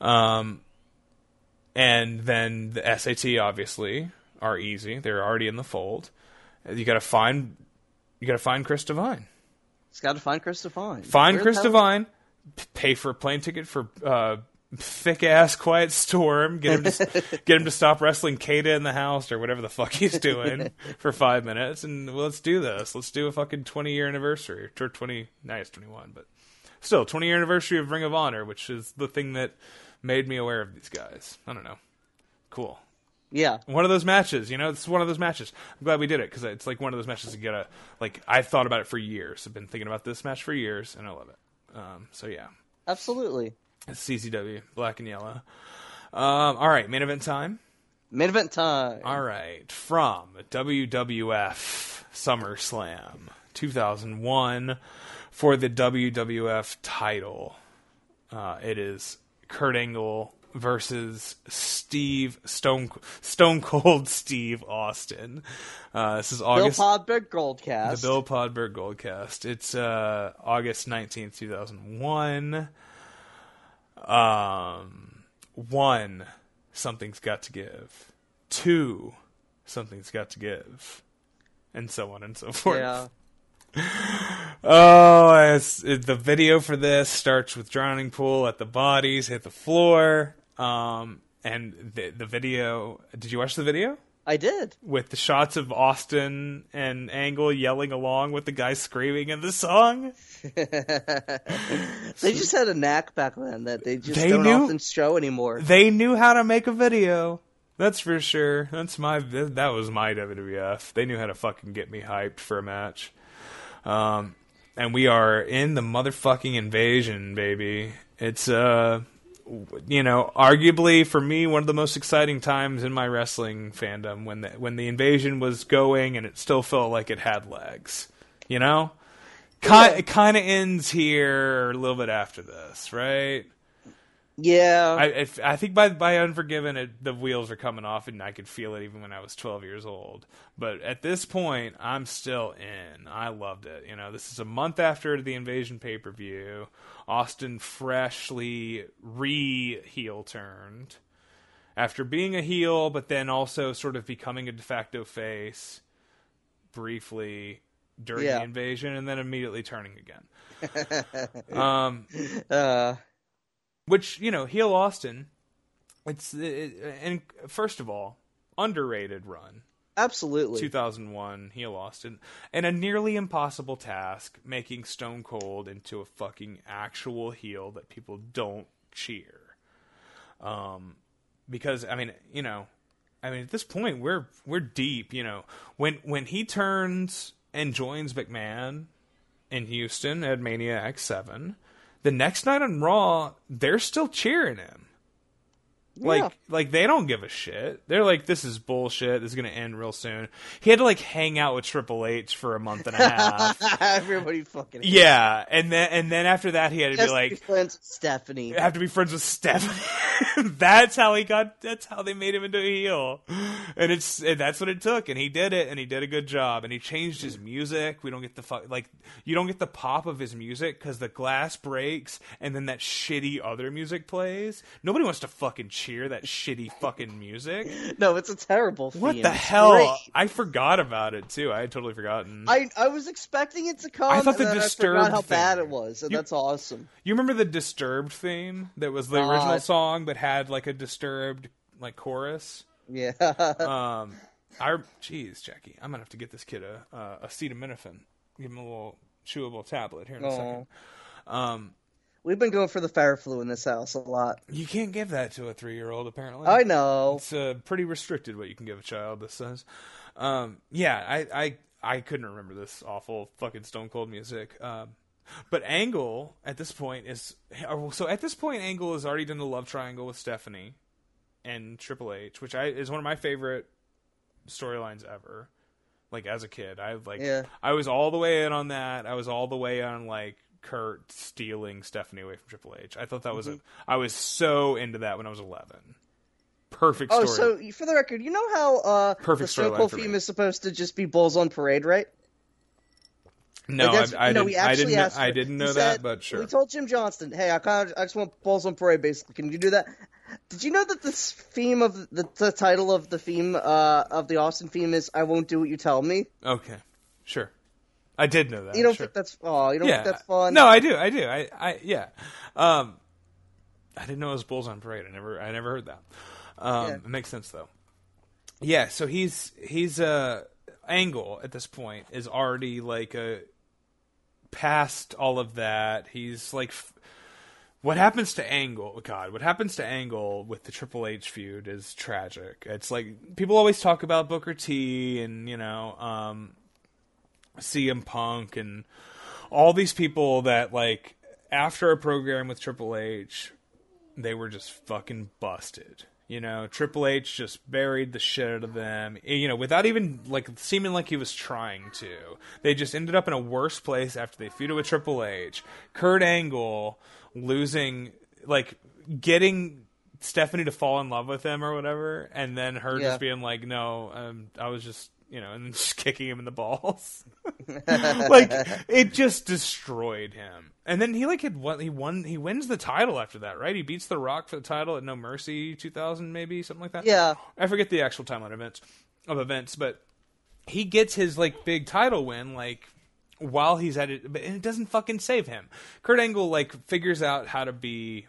Um, and then the SAT obviously are easy. They're already in the fold. You got to find, you got to find Chris Divine. He's got to find Chris Divine. Find Where Chris Divine. Pay for a plane ticket for uh, thick ass Quiet Storm. Get him to [laughs] get him to stop wrestling Kata in the house or whatever the fuck he's doing [laughs] for five minutes, and well, let's do this. Let's do a fucking twenty year anniversary or twenty. No, it's twenty one, but still twenty year anniversary of Ring of Honor, which is the thing that made me aware of these guys. I don't know. Cool. Yeah. One of those matches, you know, it's one of those matches. I'm glad we did it because it's like one of those matches you gotta like. I've thought about it for years. I've been thinking about this match for years, and I love it. Um, so yeah, Absolutely. CZW, black and yellow. Um, all right, main event time. Main event time. All right, from WWF SummerSlam 2001 for the WWF title. Uh, it is Kurt Angle versus Steve Stone Stone Cold [laughs] Steve Austin. Uh, this is August. Bill Podberg Goldcast. The Bill Podberg Goldcast. It's uh, August nineteenth, two thousand one. Um, one, something's got to give. Two, something's got to give, and so on and so forth. Yeah. [laughs] Oh, it's, it, the video for this starts with drowning pool at the bodies hit the floor. Um, and the the video. Did you watch the video I did. with the shots of Austin and Angle yelling along with the guy screaming in the song? [laughs] They just had a knack back then that they just They don't knew- often show anymore. They knew how to make a video. That's for sure. That's my that was my WWF. They knew how to fucking get me hyped for a match. Um, and we are in the motherfucking invasion, baby. It's uh, you know, arguably for me one of the most exciting times in my wrestling fandom when the when the invasion was going and it still felt like it had legs. You know, kind it kind of ends here a little bit after this, right? Yeah. I, if, I think by by Unforgiven, it, the wheels are coming off, and I could feel it even when I was 12 years old. But at this point, I'm still in. I loved it. You know, this is a month after the Invasion pay per view. Austin freshly re heel turned after being a heel, but then also sort of becoming a de facto face briefly during Yeah. the invasion, and then immediately turning again. [laughs] um, uh, which you know heel austin it's it, and first of all underrated run absolutely. 2001 he lost austin and a nearly impossible task making stone cold into a fucking actual heel that people don't cheer. Um because i mean you know i mean at this point we're we're deep you know. When when he turns and joins mcmahon in houston at mania x7 the next night on raw they're still cheering him like Yeah. like they don't give a shit. They're like, this is bullshit. This is gonna end real soon. He had to like hang out with Triple H for a month and a half. [laughs] Everybody fucking. yeah, and then and then after that, he had to Just be like, be friends with Stephanie. have to be friends with Stephanie. [laughs] that's how he got. That's how they made him into a heel, and it's and that's what it took. And he did it, and he did a good job. And he changed his music. We don't get the fu- like you don't get the pop of his music because the glass breaks, and then that shitty other music plays. Nobody wants to fucking cheer that shitty fucking music. [laughs] No, it's a terrible. What the It's hell? great. I forgot about it too. I had totally forgotten. I I was expecting it to come. I thought the I Disturbed forgot how bad it was, and You- that's awesome. You remember the Disturbed theme that was the Uh, original song, but had like a Disturbed like chorus. Yeah. [laughs] Um, I jeez, Jackie, I'm gonna have to get this kid a uh, a acetaminophen. Give him a little chewable tablet here in a second. Um, We've been going for the Fireflu in this house a lot. you can't give that to a three year old. Apparently, I know. it's uh, pretty restricted what you can give a child. This says, um, yeah, I, I I couldn't remember this awful fucking Stone Cold music. Um, but Angle at this point is so at this point Angle has already done the love triangle with Stephanie and Triple H, which I is one of my favorite storylines ever. Like as a kid, I like Yeah. I was all the way in on that. I was all the way on like Kurt stealing Stephanie away from Triple H. I thought that was a I was so into that when I was 11. Perfect Oh, so for the record, you know how uh, Perfect the me. theme is supposed to just be Bulls on Parade, right? no, Like, I, I, know, didn't, we I didn't. asked I didn't know that, said- but sure. We told Jim Johnston, "Hey, I kind of, I just want Bulls on Parade. Basically, can you do that?" Did you know that this theme of the, the title of the theme uh, of the Austin theme is "I won't do what you tell me"? Okay, sure. I did know that. You don't sure. think that's oh, you don't yeah, think that's fun? No, I do. I do. I, I yeah. Um, I didn't know it was Bulls on Parade. I never, I never heard that. Um, Yeah. It makes sense though. Yeah. So he's he's uh Angle at this point is already like a past all of that. He's like. F- what happens to Angle? God, what happens to Angle with the Triple H feud is tragic. It's like people always talk about Booker T and you know um, CM Punk and all these people that like after a program with Triple H, they were just fucking busted. You know, Triple H just buried the shit out of them. You know, without even like seeming like he was trying to. They just ended up in a worse place after they feuded with Triple H. Kurt Angle losing, like getting Stephanie to fall in love with him or whatever, and then her Yeah. just being like, "No, um, I was just." You know, [laughs] and then just kicking him in the balls. [laughs] like it just destroyed him. And then he like had won. He won. He wins the title after that, right? He beats The Rock for the title at No Mercy 2000, maybe something like that. Yeah. I forget the actual timeline events of events, but he gets his like big title win like while he's at it, but and it doesn't fucking save him. Kurt Angle like figures out how to be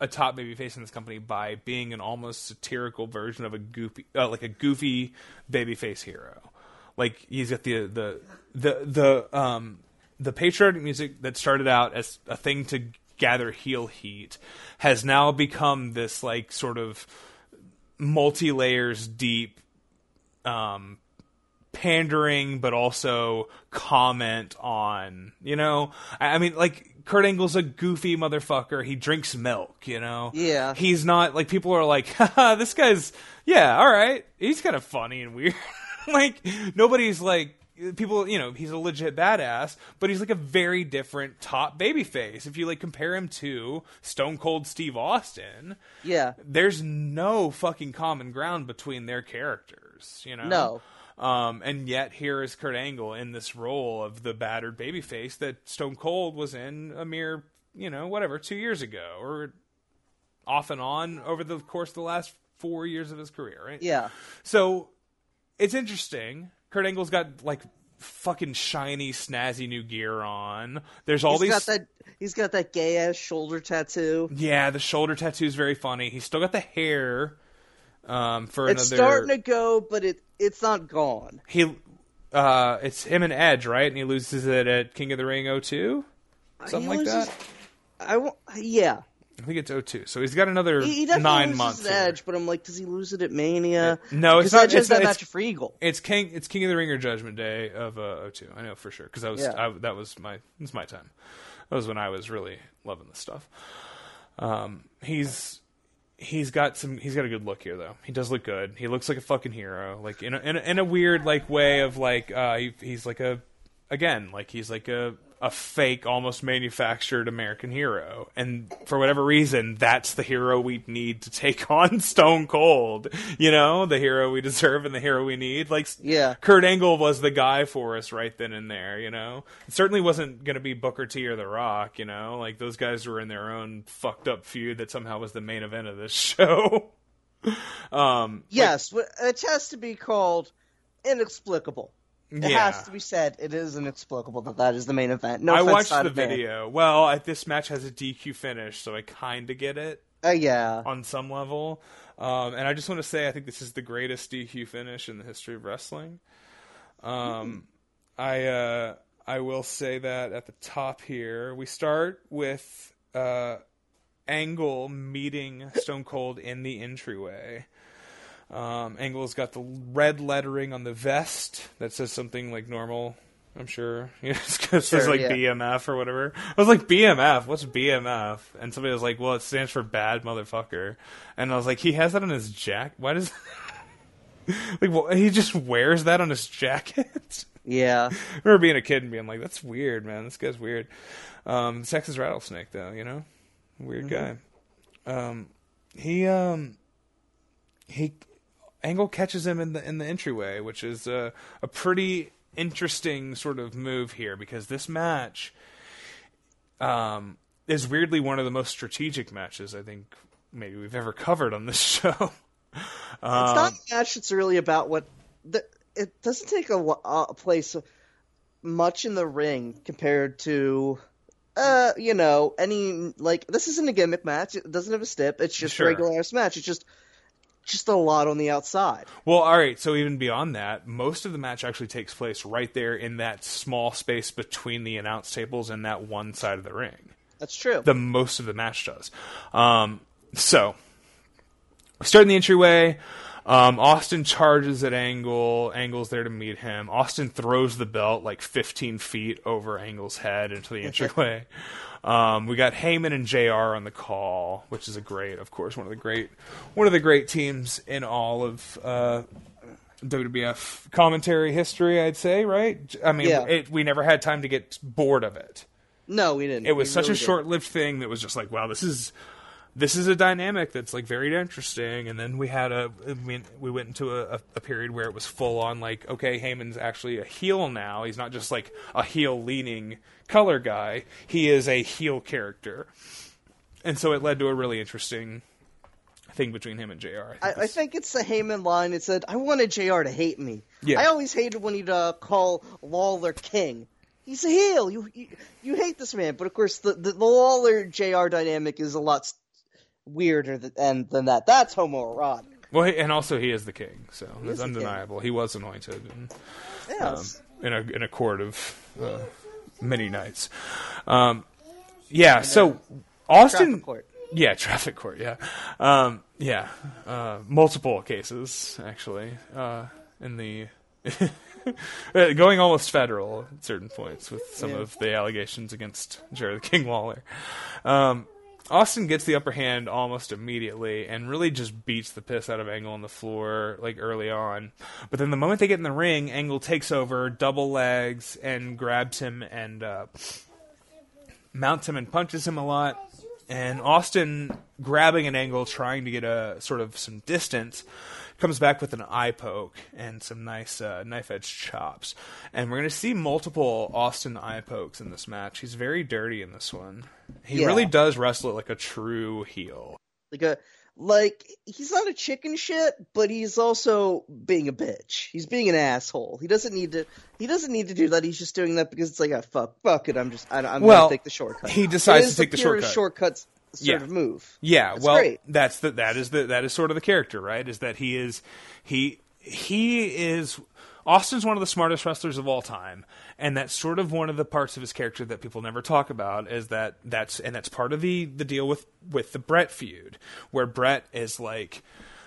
a top babyface in this company by being an almost satirical version of a goofy, uh, like a goofy babyface hero. Like he's got the the the the um the patriotic music that started out as a thing to gather heel heat has now become this like sort of multi layers deep um pandering but also comment on you know I, I mean like kurt angle's a goofy motherfucker he drinks milk you know Yeah. he's not like people are like [laughs] Haha, this guy's yeah all right he's kind of funny and weird [laughs] like nobody's like people you know he's a legit badass but he's like a very different top babyface if you like compare him to stone cold steve austin Yeah. there's no fucking common ground between their characters, you know. No. Um, and yet here is Kurt Angle in this role of the battered babyface that Stone Cold was in a mere, you know, whatever, two years ago, or off and on over the course of the last four years of his career, right? Yeah. So it's interesting. Kurt Angle's got like fucking shiny, snazzy new gear on. There's all He's these. got that. He's got that gay ass shoulder tattoo. Yeah, the shoulder tattoo is very funny. He's still got the hair. Um, for It's another, starting to go, but it it's not gone. he, uh, it's him and Edge, right? And he loses it at King of the Ring 02? something like loses- that. I wa- yeah. I think it's 02. So he's got another He, he nine months. Edge, but I'm like, does he lose it at Mania? No, it's not- Edge has that it's- match for Eagle. It's King. It's King of the Ring or Judgment Day of uh, 02. I know for sure because I was Yeah. I, that was my it's my time. That was when I was really loving this stuff. Um, he's he's got some he's got a good look here though. He does look good. He looks like a fucking hero. Like in a, in a, in a weird like way of like uh, he, he's like a again like he's like a a fake almost manufactured American hero. And for whatever reason, that's the hero we need to take [laughs] on Stone Cold. You know, the hero we deserve and the hero we need. Like Yeah. Kurt Angle was the guy for us right then and there, you know? It certainly wasn't going to be Booker T or The Rock, you know? Like, those guys were in their own fucked up feud that somehow was the main event of this [laughs] show. [laughs] um, Yes, but it has to be called inexplicable. It Yeah. has to be said. It is inexplicable that that is the main event. No I watched the video. Well, I, this match has a DQ finish, so I kind of get it Uh, yeah. on some level. Um, and I just want to say, I think this is the greatest DQ finish in the history of wrestling. Um, I uh, I will say that at the top here, we start with uh, Angle meeting Stone Cold in the entryway. Um, Angle's got the red lettering on the vest that says something like normal. I'm sure. [laughs] You know, it says like yeah. BMF or whatever. I was like, BMF? What's BMF? And somebody was like, well, it stands for bad motherfucker. And I was like, he has that on his jacket? Why does. [laughs] like, well, he just wears that on his jacket? [laughs] Yeah. I remember being a kid and being like, "That's weird, man. This guy's weird." Um, Texas rattlesnake, though, you know, weird guy. Um, he um, he Angle catches him in the in the entryway, which is a a pretty interesting sort of move here because this match um is weirdly one of the most strategic matches I think maybe we've ever covered on this [laughs] show. It's Um, not a match that's really about what. The, it doesn't take a, a place much in the ring compared to. Uh, you know, any like this isn't a gimmick match. It doesn't have a stip. It's just Sure. a regular ass match. It's just, just a lot on the outside. Well, all right. So even beyond that, most of the match actually takes place right there in that small space between the announce tables and that one side of the ring. That's true. The most of the match does. Um, so we start in the entryway. Um, Austin charges at Angle. Angle's there to meet him. Austin throws the belt like 15 feet over Angle's head into the [laughs] entryway. um, we got Heyman and Jr. on the call, which is a great, of course, one of the great, one of the great teams in all of uh, WWF commentary history. I'd say, right? I mean, Yeah. it, we never had time to get bored of it no, we didn't. it was We such really a didn't. short-lived thing that was just like wow this is this is a dynamic that's like very interesting and then we had a I mean, we went into a, a period where it was full on like okay Heyman's actually a heel now he's not just like a heel leaning color guy he is a heel character and so it led to a really interesting thing between him and JR I, I this- think it's the Heyman line. It said, "I wanted Jr. to hate me. Yeah. I always hated when he'd uh, call Lawler King. he's a heel. You, you you hate this man, but of course the the, the Lawler Jr. dynamic is a lot weirder than than that. That's homoerotic. Well, he, and also he is the king, so is it's undeniable. He was anointed and, Yes. um, in a in a court of uh, many knights. Um, yeah, so Austin. Traffic court. Yeah, [laughs] traffic court. Yeah, um, yeah, uh, multiple cases actually uh, in the [laughs] uh, going almost federal at certain points with some Yeah. of the allegations against Jerry the King Lawler. Um, Austin gets the upper hand almost immediately and really just beats the piss out of Angle on the floor like early on. But then the moment they get in the ring, Angle takes over, double legs, and grabs him and uh, mounts him and punches him a lot. And Austin, grabbing an angle, trying to get a sort of some distance, comes back with an eye poke and some nice uh, knife edge chops. And we're going to see multiple Austin eye pokes in this match. He's very dirty in this one. He Yeah. really does wrestle it like a true heel. Like a like he's not a chicken shit, but he's also being a bitch. He's being an asshole. He doesn't need to. He doesn't need to do that. He's just doing that because it's like, ah, fuck, fuck it. I'm just. I, I'm Well, gonna take the shortcut. he decides to take the pure shortcut. shortcuts sort Yeah. of move. Yeah, That's well, great. that's the that is the that is sort of the character, right? Is that he is he he is Austin's one of the smartest wrestlers of all time, and that's sort of one of the parts of his character that people never talk about. Is that that's and that's part of the the deal with with the Bret feud, where Bret is like.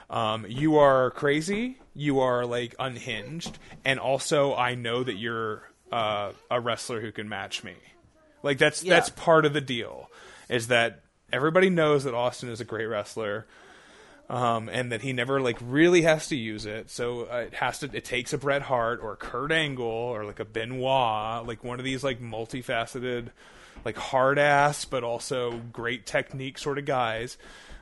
Um, you are crazy. You are like unhinged, and also I know that you're uh, a wrestler who can match me. Like that's Yeah. that's part of the deal, is that everybody knows that Austin is a great wrestler, um, and that he never like really has to use it. So uh, it has to. It takes a Bret Hart or a Kurt Angle or like a Benoit, like one of these like multifaceted, like hard ass but also great technique sort of guys.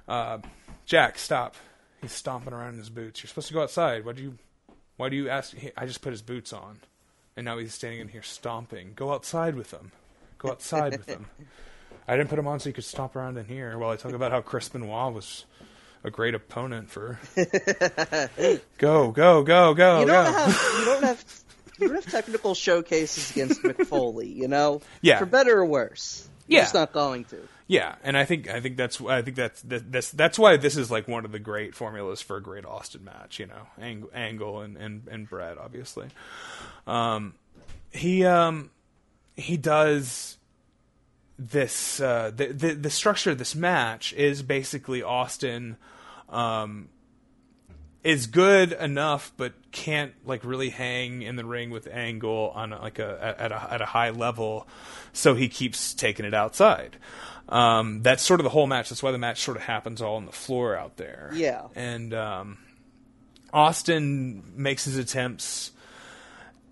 Uh, Jack, stop! He's stomping around in his boots. You're supposed to go outside. Why do you? Why do you ask? I just put his boots on, and now he's standing in here stomping. Go outside with him. Go outside with him. [laughs] I didn't put him on so you could stomp around in here while I talk about how Chris Benoit was a great opponent for. [laughs] go, go, go, go, You don't have. You don't have. You don't have technical showcases against [laughs] Mick Foley. You know. Yeah. For better or worse. Yeah. just not going to. Yeah, and I think I think that's I think that's that's that's why this is like one of the great formulas for a great Austin match. You know, Ang- Angle and and and Brad obviously. Um, he um he does this uh the, the the structure of this match is basically Austin um is good enough but can't like really hang in the ring with Angle on like a at a at a high level so he keeps taking it outside. Um that's sort of the whole match. That's why the match sort of happens all on the floor out there. Yeah. And um Austin makes his attempts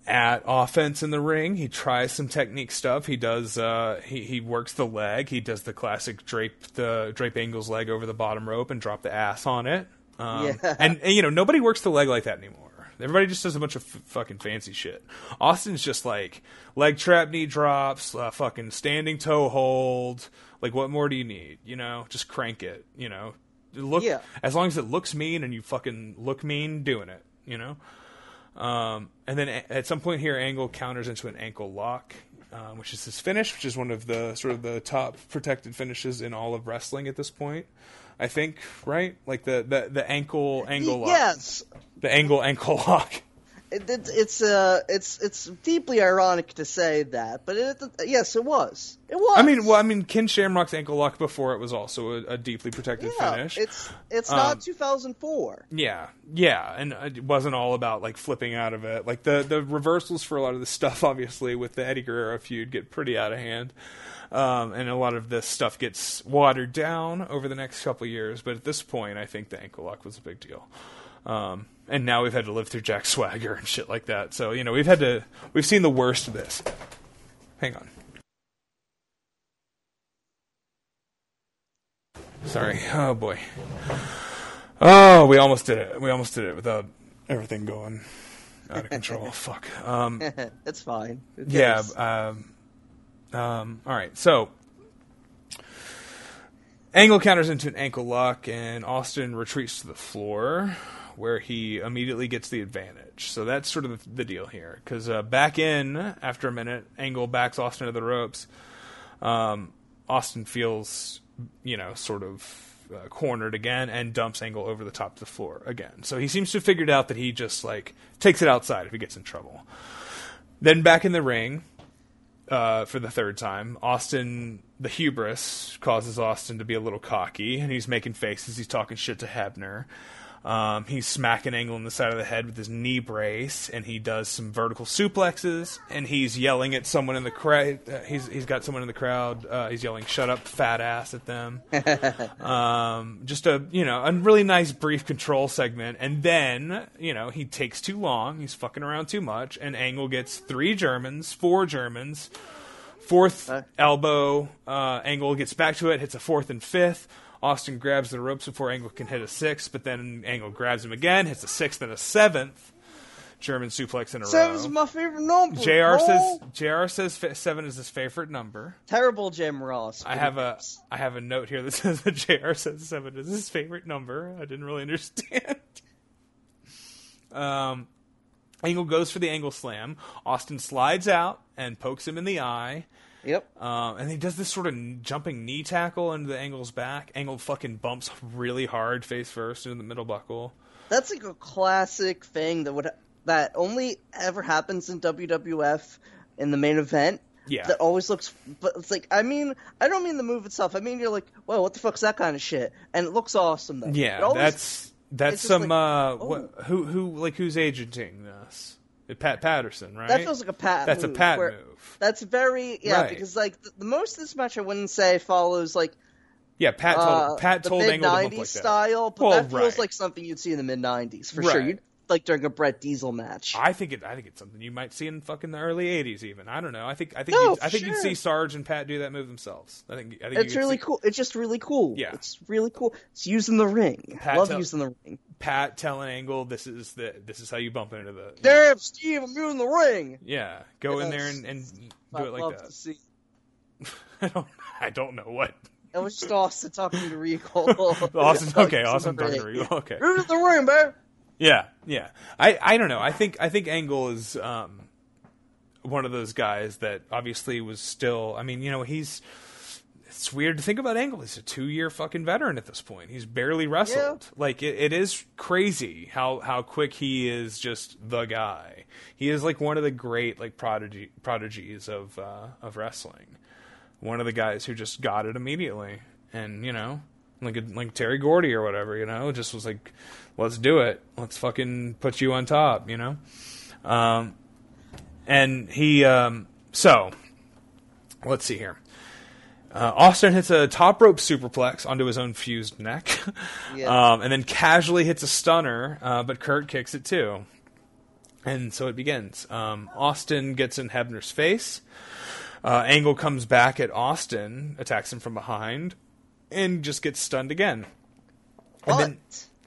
at offense in the ring. He tries some technique stuff. He does. Uh, he he works the leg. He does the classic drape the drape Angle's leg over the bottom rope and drop the ass on it. Um, Yeah. [laughs] and, and you know nobody works the leg like that anymore. Everybody just does a bunch of f- fucking fancy shit. Austin's just like leg trap, knee drops, uh, fucking standing toe hold. Like what more do you need? You know, just crank it. You know, look Yeah. as long as it looks mean and you fucking look mean doing it. You know. Um, and then a- at some point here, Angle counters into an ankle lock, um, which is his finish, which is one of the sort of the top protected finishes in all of wrestling at this point. I think, right? Like the the, the ankle angle lock, Yes. the angle ankle [laughs] lock. It, it, it's uh, it's it's deeply ironic to say that, but it, yes, it was. It was. I mean, well, I mean, Ken Shamrock's ankle lock before it was also a, a deeply protected yeah, finish. it's it's Um, not 2004. Yeah, yeah, and it wasn't all about like flipping out of it. Like the the reversals for a lot of the stuff, [laughs] obviously, with the Eddie Guerrero feud, get pretty out of hand, um, and a lot of this stuff gets watered down over the next couple years. But at this point, I think the ankle lock was a big deal. Um, and now we've had to live through Jack Swagger and shit like that. So you know, we've had to we've seen the worst of this. Hang on. Sorry. Oh boy. Oh, we almost did it. We almost did it without everything going out of control. [laughs] Fuck. Um, [laughs] it's fine. Yeah. Um, um, all right. So, Angle counters into an ankle lock, and Austin retreats to the floor, where he immediately gets the advantage. So that's sort of the deal here. Because uh, back in, after a minute, Angle backs Austin to the ropes. Um, Austin feels, you know, sort of uh, cornered again and dumps Angle over the top of the floor again. So he seems to have figured out that he just, like, takes it outside if he gets in trouble. Then back in the ring, uh, for the third time. Austin, the hubris, causes Austin to be a little cocky, and he's making faces. He's talking shit to Hebner. Um, he's smacking Angle in the side of the head with his knee brace, and he does some vertical suplexes, and he's yelling at someone in the crowd. Uh, he's he's got someone in the crowd. Uh, he's yelling "Shut up, fat ass" at them. [laughs] um, just a you know a really nice brief control segment, and then you know he takes too long. He's fucking around too much, and Angle gets three Germans, four Germans. Fourth elbow, uh, Angle gets back to it, hits a fourth and fifth. Austin grabs the ropes before Angle can hit a sixth, but then Angle grabs him again, hits a sixth and a seventh. German suplex in a row. Seven's my favorite number. JR bro. says JR says seven is his favorite number. terrible Jim Ross. I have a I have a note here that [laughs] says that JR says seven is his favorite number. I didn't really understand. [laughs] um, Angle goes for the angle slam. Austin slides out and pokes him in the eye. Yep. Um, and he does this sort of jumping knee tackle into the Angle's back. Angle fucking bumps really hard face first into the middle buckle. That's like a classic thing that would that only ever happens in WWF in the main event. Yeah. That always looks, but it's like I mean, I don't mean the move itself. I mean you're like, well, what the fuck's that kind of shit? And it looks awesome though. Yeah, always- that's that's some like, uh, oh. what, who who like who's agenting this? Pat Patterson, right? that feels like a pat. That's a Pat where- move. That's very yeah, Right. because like the, the most of this match I wouldn't say follows like Yeah, Pat told uh, Pat the told mid Angle to '90s like that. style, but Well, that feels right. like something you'd see in the mid '90s for Right. sure. You'd like during a Bret Diesel match. I think it. I think it's something you might see in fucking the early '80s. Even I don't know. I think. I think. No, you'd, I think you'd see Sarge and Pat do that move themselves. I think. I think it's really see cool. It's just really cool. Yeah. it's really cool. It's using the ring. Pat Love tell- using the ring. Pat telling Angle, "This is the. This is how you bump into the. Damn, Steve, I'm using the ring. Yeah, go in there and, and I'd do it like love that. to see. [laughs] I don't. I don't know what. It was just Austin talking to Regal. [laughs] Austin. [laughs] Okay, Austin talking to. Regal. Okay. Using the ring, man. Yeah, yeah. I, I don't know. I think I think Angle is um, one of those guys that obviously was still. I mean, you know, he's. It's weird to think about Angle. He's a two-year fucking veteran at this point. He's barely wrestled. Like it, it is crazy how how quick he is. Just the guy. He is like one of the great like prodigy prodigies of uh, of wrestling. One of the guys who just got it immediately, and you know, like a, like Terry Gordy or whatever, you know, just was like, let's do it, let's fucking put you on top, you know. Um, and he, um, so let's see here. Uh, Austin hits a top rope superplex onto his own fused neck, [laughs] Yeah. um, and then casually hits a stunner, uh, but Kurt kicks it too. And so it begins. Um, Austin gets in Hebner's face. Uh, Angle comes back at Austin, attacks him from behind, and just gets stunned again. And then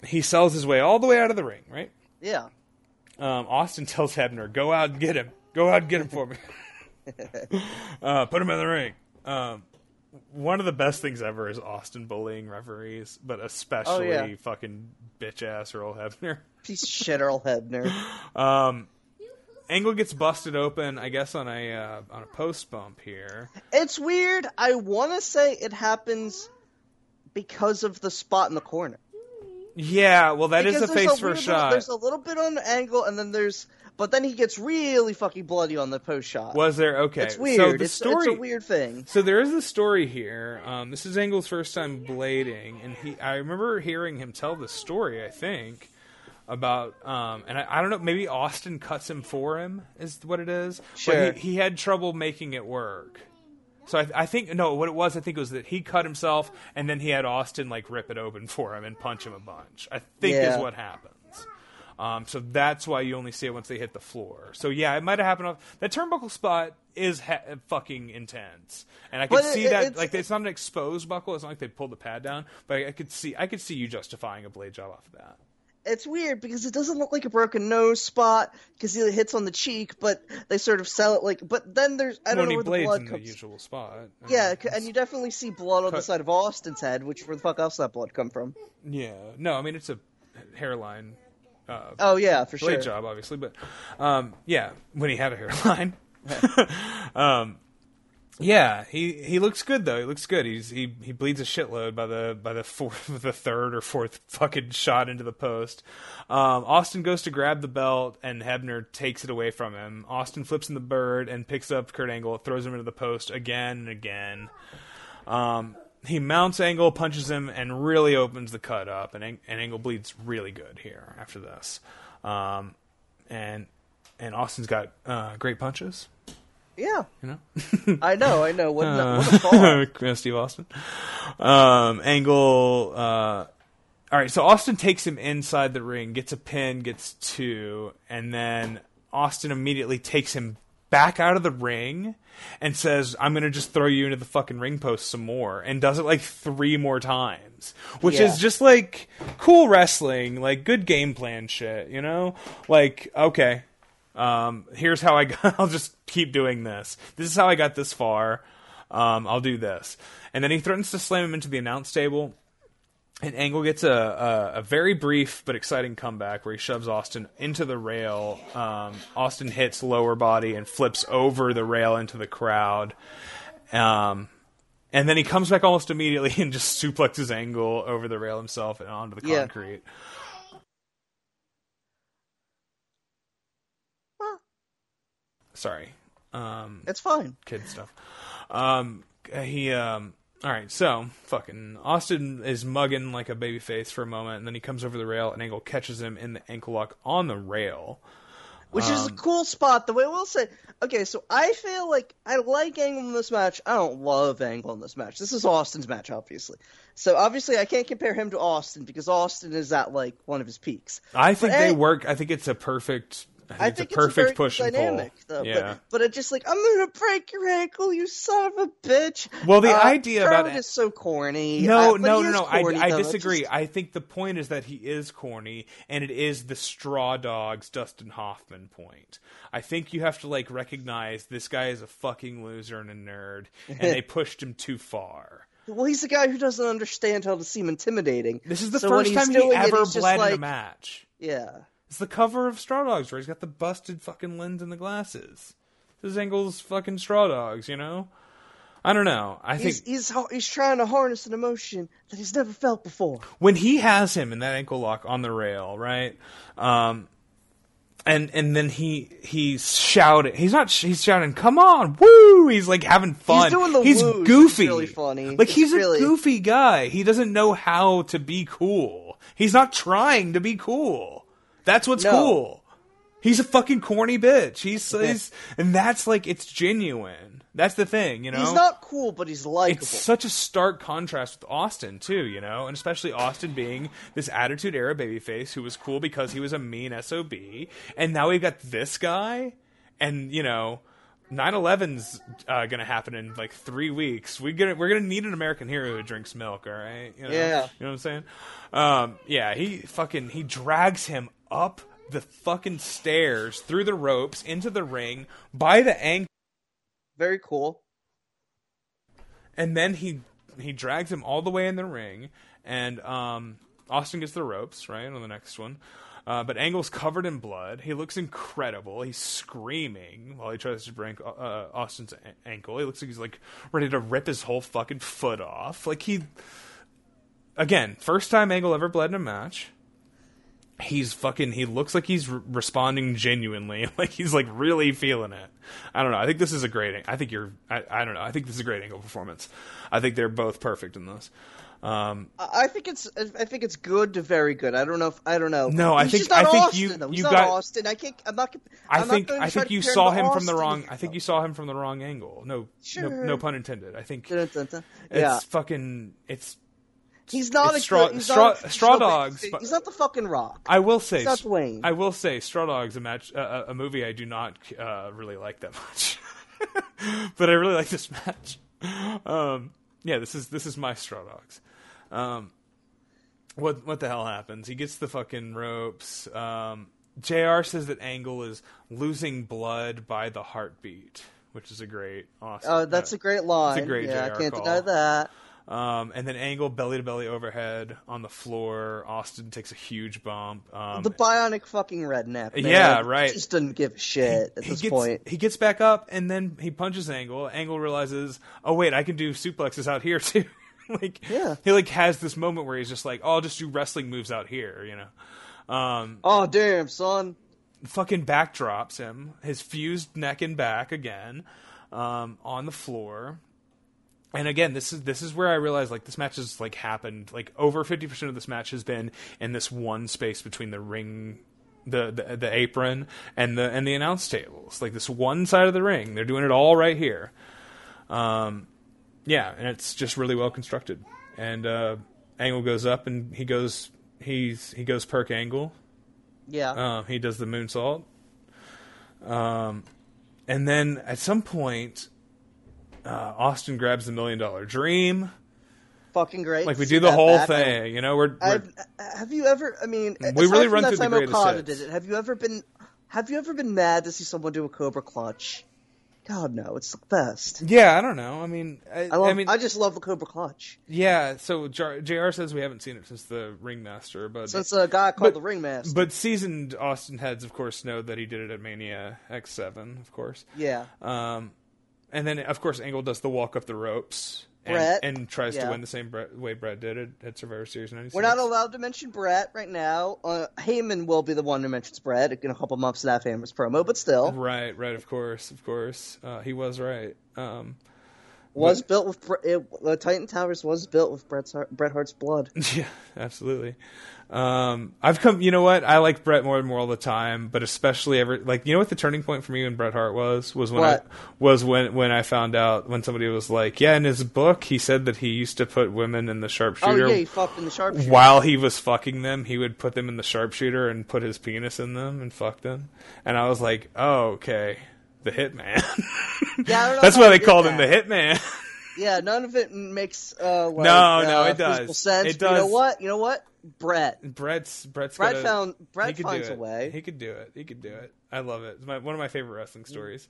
he sells his way all the way out of the ring, right? yeah. Um, Austin tells Hebner, "Go out and get him. Go out and get him for me. [laughs] uh, put him in the ring." Um, one of the best things ever is Austin bullying referees, but especially Oh, yeah. fucking bitch ass Earl Hebner. [laughs] Piece of shit, Earl Hebner. Um, Angle gets busted open, I guess, on a uh, on a post bump here. It's weird. I want to say it happens because of the spot in the corner. Yeah, well, that is Because a face weird first little- shot. There's a little bit on the angle, and then there's, but then he gets really fucking bloody on the post shot. Was there okay? It's weird. So the it's, story, it's a weird thing. So there is a story here. Um, this is Angle's first time blading, and he. I remember hearing him tell this story. I think about, um, and I, I don't know. Maybe Austin cuts him for him. Is what it is. Sure. But he, he had trouble making it work. So I, I think no. What it was, I think, it was that he cut himself, and then he had Austin like rip it open for him and punch him a bunch. I think Yeah. is what happens. Um, so that's why you only see it once they hit the floor. So yeah, it might have happened. Off, that turnbuckle spot is ha- fucking intense, and I could But it- see that. it's- like it's not an exposed buckle. It's not like they pulled the pad down, but I, I could see. I could see you justifying a blade job off of that. It's weird because it doesn't look like a broken nose spot because it hits on the cheek, but they sort of sell it like. But then there's I don't know where the blood in the comes. usual spot. I Yeah, mean, and you definitely see blood on the side of Austin's head, which where the fuck else that blood come from? yeah. No, I mean it's a hairline uh, Oh yeah, for sure. Blade job, obviously, but um, yeah, when he had a hairline. [laughs] um, yeah, he he looks good though. He looks good. He's he he bleeds a shitload by the by the fourth, [laughs] the third or fourth fucking shot into the post. Um, Austin goes to grab the belt and Hebner takes it away from him. Austin flips in the bird and picks up Kurt Angle, throws him into the post again and again. Um, he mounts Angle, punches him, and really opens the cut up. And, and Angle bleeds really good here after this. Um, and and Austin's got uh, great punches. Yeah, You know, [laughs] I know, I know. What, Uh, what a. Uh, [laughs] Steve Austin. Um, Angle. Uh, all right, so Austin takes him inside the ring, gets a pin, gets two, and then Austin immediately takes him back out of the ring and says, "I'm gonna just throw you into the fucking ring post some more," and does it like three more times, which Yeah. is just like cool wrestling, like good game plan shit, you know? Like okay, um, here's how I got. [laughs] I'll just keep doing this. This is how I got this far. Um, I'll do this, and then he threatens to slam him into the announce table. And Angle gets a, a, a very brief but exciting comeback where he shoves Austin into the rail. Um, Austin hits lower body and flips over the rail into the crowd. Um, and then he comes back almost immediately [laughs] and just suplexes Angle over the rail himself and onto the Yeah. concrete. Sorry. Um, It's fine. kid stuff. Um, he um. All right, so fucking Austin is mugging like a baby face for a moment, and then he comes over the rail, and Angle catches him in the ankle lock on the rail. Which is Um, a cool spot. The way we'll say, okay, so I feel like I like Angle in this match. I don't love Angle in this match. This is Austin's match, obviously. So obviously, I can't compare him to Austin because Austin is at like one of his peaks. I think But, they hey, work. I think it's a perfect. I think, it's a perfect it's a push good and dynamic, pull. though. yeah. But, but it's just like I'm gonna break your ankle, you son of a bitch. Well, the Uh, idea about it- is so corny. No, uh, no, no, no. corny, I, I disagree. just- I think the point is that he is corny, and it is the straw dogs Dustin Hoffman point. I think you have to like recognize this guy is a fucking loser and a nerd, and they [laughs] pushed him too far. Well, he's the guy who doesn't understand how to seem intimidating. This is the So first time he it, ever bled in a match. Yeah. It's the cover of Straw Dogs where he's got the busted fucking lens and the glasses. This is Angle's fucking Straw Dogs, you know? I don't know. I think He's, he's he's trying to harness an emotion that he's never felt before. when he has him in that ankle lock on the rail, right? Um, and and then he he's shouting. He's not. He's shouting, "Come on, woo!" He's like having fun. doing the He's woos, which is goofy. really funny. Like It's he's really- a goofy guy. He doesn't know how to be cool. He's not trying to be cool. That's what's No. cool. He's a fucking corny bitch. He's, [laughs] he's and that's like it's genuine. That's the thing, you know. He's not cool, but he's likable. It's such a stark contrast with Austin too, you know, and especially Austin being this attitude era babyface who was cool because he was a mean sob, and now we've got this guy, and you know, 9/11's uh, gonna happen in like three weeks. We gonna we're gonna need an American hero who drinks milk, all right? You know, Yeah. you know what I'm saying? Um, yeah, he fucking he drags him up the fucking stairs through the ropes into the ring by the ankle. Very cool. and then he he drags him all the way in the ring, and um, Austin gets the ropes right on the next one. Uh, but Angle's covered in blood. He looks incredible. He's screaming while he tries to break uh, Austin's a- ankle. He looks like he's like ready to rip his whole fucking foot off. Like he, again, first time Angle ever bled in a match. He's fucking. He looks like he's re- responding genuinely. [laughs] Like he's like really feeling it. I don't know. I think this is a great. I think you're. I, I don't know. I think this is a great angle performance. I think they're both perfect in this. Um, I I think it's I think it's good to very good. I don't know if I don't know. No, I think- just not I think Austin, you- though. He's you not got- Austin. I can't. I'm not. I I'm think Not I think you saw him from the wrong. I think you saw him from the wrong angle. No, no, Sure. no pun intended. I think Dun, dun, dun. it's Yeah, fucking. It's. He's not it's a straw- he's straw- not a straw traditional dogs, but- He's not the fucking Rock. I will say. He's not Dwayne. I will say, Straw Dogs, a match, uh, a movie I do not uh, really like that [laughs] much, [laughs] but I really like this match. Um, yeah, this is this is my Straw Dogs. Um, what what the hell happens? He gets the fucking ropes. Um, Jr. says that Angle is losing blood by the heartbeat, which is a great, awesome. Oh, that's a great line. great yeah, JR I can't call. deny that. Um, and then Angle belly to belly overhead on the floor. Austin takes a huge bump. Um, The bionic fucking redneck. Man. Yeah, right. He just doesn't give a shit at he this gets, point. He gets back up and then he punches Angle. Angle realizes, oh wait, I can do suplexes out here [laughs] too. like, Yeah. he like has this moment where he's just like, oh, I'll just do wrestling moves out here, you know. Um, Oh damn, son. fucking backdrops him, his fused neck and back again, um, on the floor. And again, this is this is where I realized like this match has like happened like over fifty percent of this match has been in this one space between the ring, the, the the apron and the and the announce tables, like this one side of the ring. They're doing it all right here. Um, yeah, and it's just really well constructed. And uh, Angle goes up and he goes he's he goes perk Angle. Yeah. Um, he does the moonsault. Um, and then at some point, uh, Austin grabs the million dollar dream. fucking great. Like we do the whole back. thing, you know. We're, we're have you ever? I mean, We really run through the time greatest Okada hits. did it. Have you ever been? Have you ever been mad to see someone do a Cobra Clutch? God no, it's the best. yeah. I don't know. I mean, I, I love. I I, just love the Cobra Clutch. yeah. So Jr. says we haven't seen it since the Ringmaster, but So it's a guy called But- the Ringmaster. but seasoned Austin heads, of course, know that he did it at Mania X7, of course. yeah, Um, and then of course Angle does the walk up the ropes. And, Bret, and tries to win the same way Bret did it at Survivor Series '96. we're not allowed to mention Bret right now. Uh, Heyman will be the one who mentions Bret in a couple months that famous promo, but still Right, right, of course, of course. Uh, he was right. Um, was built with it, the Titan Towers was built with Bret's Hart, Bret Hart's blood. [laughs] yeah, absolutely. Um, I've come, you know what? I like Bret more and more all the time, but especially ever, like, you know what the turning point for me when Bret Hart was? Was when What? I, was when, when I found out, when somebody was like, yeah, in his book, he said that he used to put women in the sharpshooter. Oh yeah, he fucked in the sharpshooter. While he was fucking them, he would put them in the sharpshooter and put his penis in them and fuck them. And I was like, oh, okay. The Hitman. [laughs] Yeah, I don't know That's why they called him the. Hitman. Yeah, none of it makes uh, [laughs] like, No, no, uh, it does. sense. It but You know what? You know what? Bret. Bret's Bret's Bret got found- Bret he could finds a way. He could do it. He could do it. I love it. It's my, one of my favorite wrestling stories.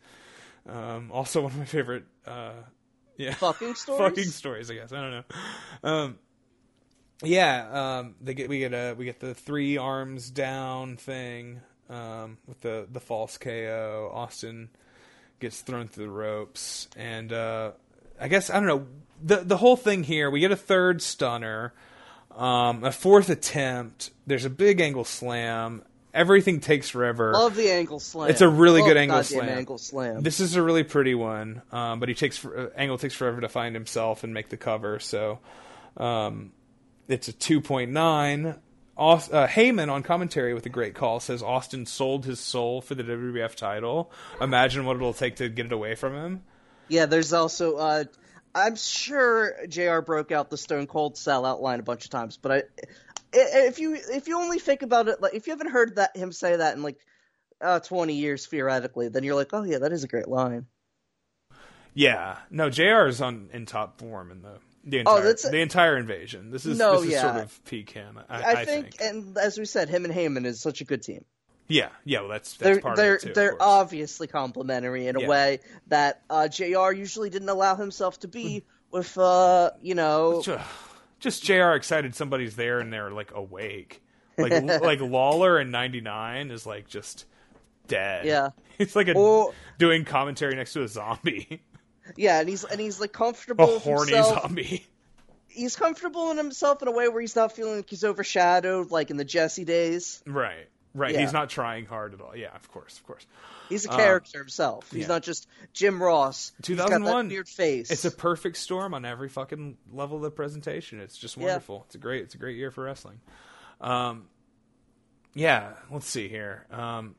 Um, also one of my favorite uh, yeah Fucking [laughs] stories? fucking stories. I guess I don't know. Um, yeah, um, they get we get a we get the three arms down thing um, with the the false KO. Austin gets thrown through the ropes, and uh, I guess I don't know the the whole thing here. We get a third stunner, um, a fourth attempt. There's a big angle slam. Everything takes forever. Love the ankle slam. It's a really Love good angle slam. ankle slam. This is a really pretty one, um, but he takes uh, Angle takes forever to find himself and make the cover. So um, it's a two point nine. Aus- uh, Heyman on commentary with a great call says Austin sold his soul for the WWF title. Imagine what it'll take to get it away from him. Yeah, there's also. Uh, I'm sure Jr. broke out the Stone Cold sellout line a bunch of times, but I, if you if you only think about it, like if you haven't heard that him say that in like uh, 20 years theoretically, then you're like, oh yeah, that is a great line. Yeah, no, Jr. is on in top form in the the entire Oh, that's a- the entire invasion. This is No, this is yeah. sort of peak him. I, I, I think, and as we said, him and Heyman is such a good team. Yeah, yeah. Well, that's that's They're part they're of it too. they're course. obviously complementary in a Yeah. way that uh, Jr. usually didn't allow himself to be with uh, you know just Jr. excited somebody's there and they're like awake. Like [laughs] like Lawler in '99 is like just dead. Yeah. [laughs] he's like a, Or- doing commentary next to a zombie, [laughs] yeah, and he's and he's like comfortable a horny himself. zombie. He's comfortable in himself in a way where he's not feeling like he's overshadowed, like in the Jesse days. Right, right. Yeah. He's not trying hard at all. Yeah, of course, of course. He's a character himself. He's yeah. not just Jim Ross. He's got 2001. that weird face. It's a perfect storm on every fucking level of the presentation. It's just Yeah. wonderful. It's a great. It's a great year for wrestling. Um, yeah. Let's see here. Um,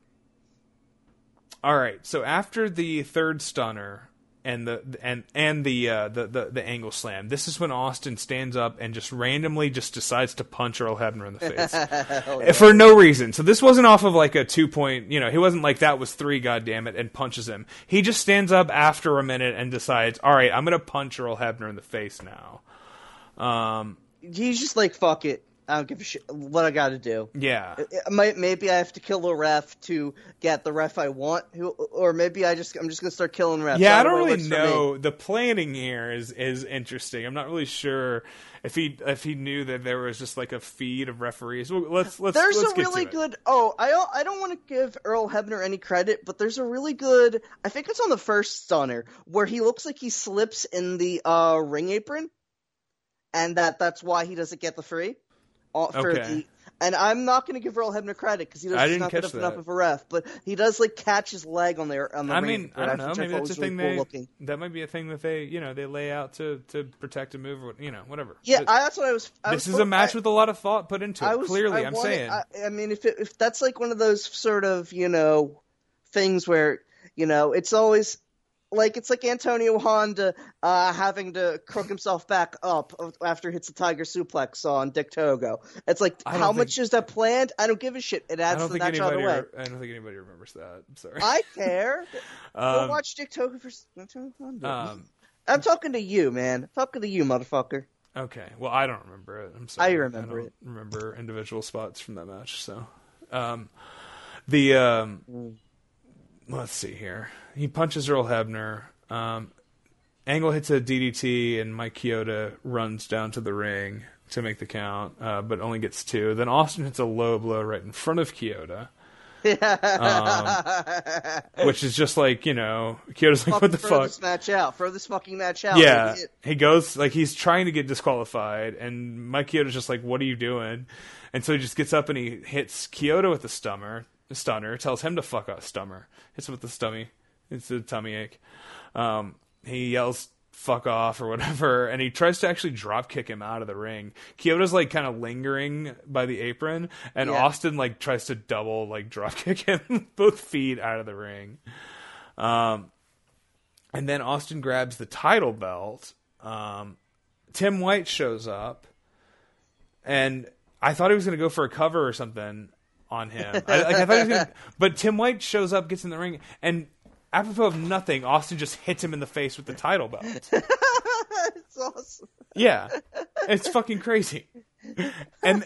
all right. So after the third stunner and the and and the uh, the, the the angle slam, this is when Austin stands up and just randomly just decides to punch Earl Hebner in the face [laughs] for no reason. So this wasn't off of like a two point. You know, he wasn't like that was three. God damn it, and punches him. He just stands up after a minute and decides, all right, I'm gonna punch Earl Hebner in the face now. Um, he's just like fuck it. I don't give a shit. What I got to do? Yeah. It- it might- Maybe I have to kill a ref to get the ref I want, who, or maybe I just I'm just gonna start killing refs. Yeah, I don't really works for me. know. The planning here is is interesting. I'm not really sure if he if he knew that there was just like a feed of referees. Well, let's let's There's let's a really good. Oh, I don't- I don't want to give Earl Hebner any credit, but there's a really good. I think it's on the first stunner where he looks like he slips in the uh, ring apron, and that that's why he doesn't get the free. For Okay. the, and I'm not going to give Earl Hebner credit because he doesn't not good catch enough of a ref, but he does like catch his leg on the on the I mean, I don't know. Maybe that's a really thing cool they looking. that might be a thing that they you know they lay out to to protect a move or you know whatever. Yeah, I, that's what I was. I this was is a match I- with a lot of thought put into it. Was, Clearly, I I'm wanted- saying. I, I mean, if it, if that's like one of those sort of you know things where you know it's always like it's like Antonio Honda uh, having to crook himself back up after he hits a tiger suplex on Dick Togo. It's like how think- much is that planned? I don't give a shit. It adds to the match either anybody. way. I don't think anybody remembers that. I'm sorry. I care. [laughs] Go Um, watch Dick Togo for Antonio Honda. um, I'm talking to you, man. I'm talking to you, motherfucker. Okay. Well, I don't remember it. I'm sorry. I remember don't it. Remember individual spots from that match. So, um, the um, Mm. Let's see here. He punches Earl Hebner. Um, Angle hits a DDT, and Mike Chioda runs down to the ring to make the count, uh, but only gets two. Then Austin hits a low blow right in front of Chioda. Um, [laughs] which is just like you know, Chioda's like, "What the throw fuck?" this match out. Throw this fucking match out. Yeah, idiot. he goes like he's trying to get disqualified, and Mike Chioda's just like, "What are you doing?" And so he just gets up and he hits Chioda with the stunner, the stunner, tells him to fuck up, stummer, hits him with the stummy, it's a tummy ache. Um, he yells "fuck off" or whatever, [laughs] and he tries to actually drop kick him out of the ring. Chioda's like kind of lingering by the apron, and Yeah. Austin like tries to double like drop [laughs] kick him both feet out of the ring. Um, and then Austin grabs the title belt. Um, Tim White shows up, and I thought he was going to go for a cover or something on him. I, like, I thought he was gonna, [laughs] but Tim White shows up, gets in the ring, and apropos of nothing, Austin just hits him in the face with the title belt. [laughs] It's awesome. Yeah, it's fucking crazy. And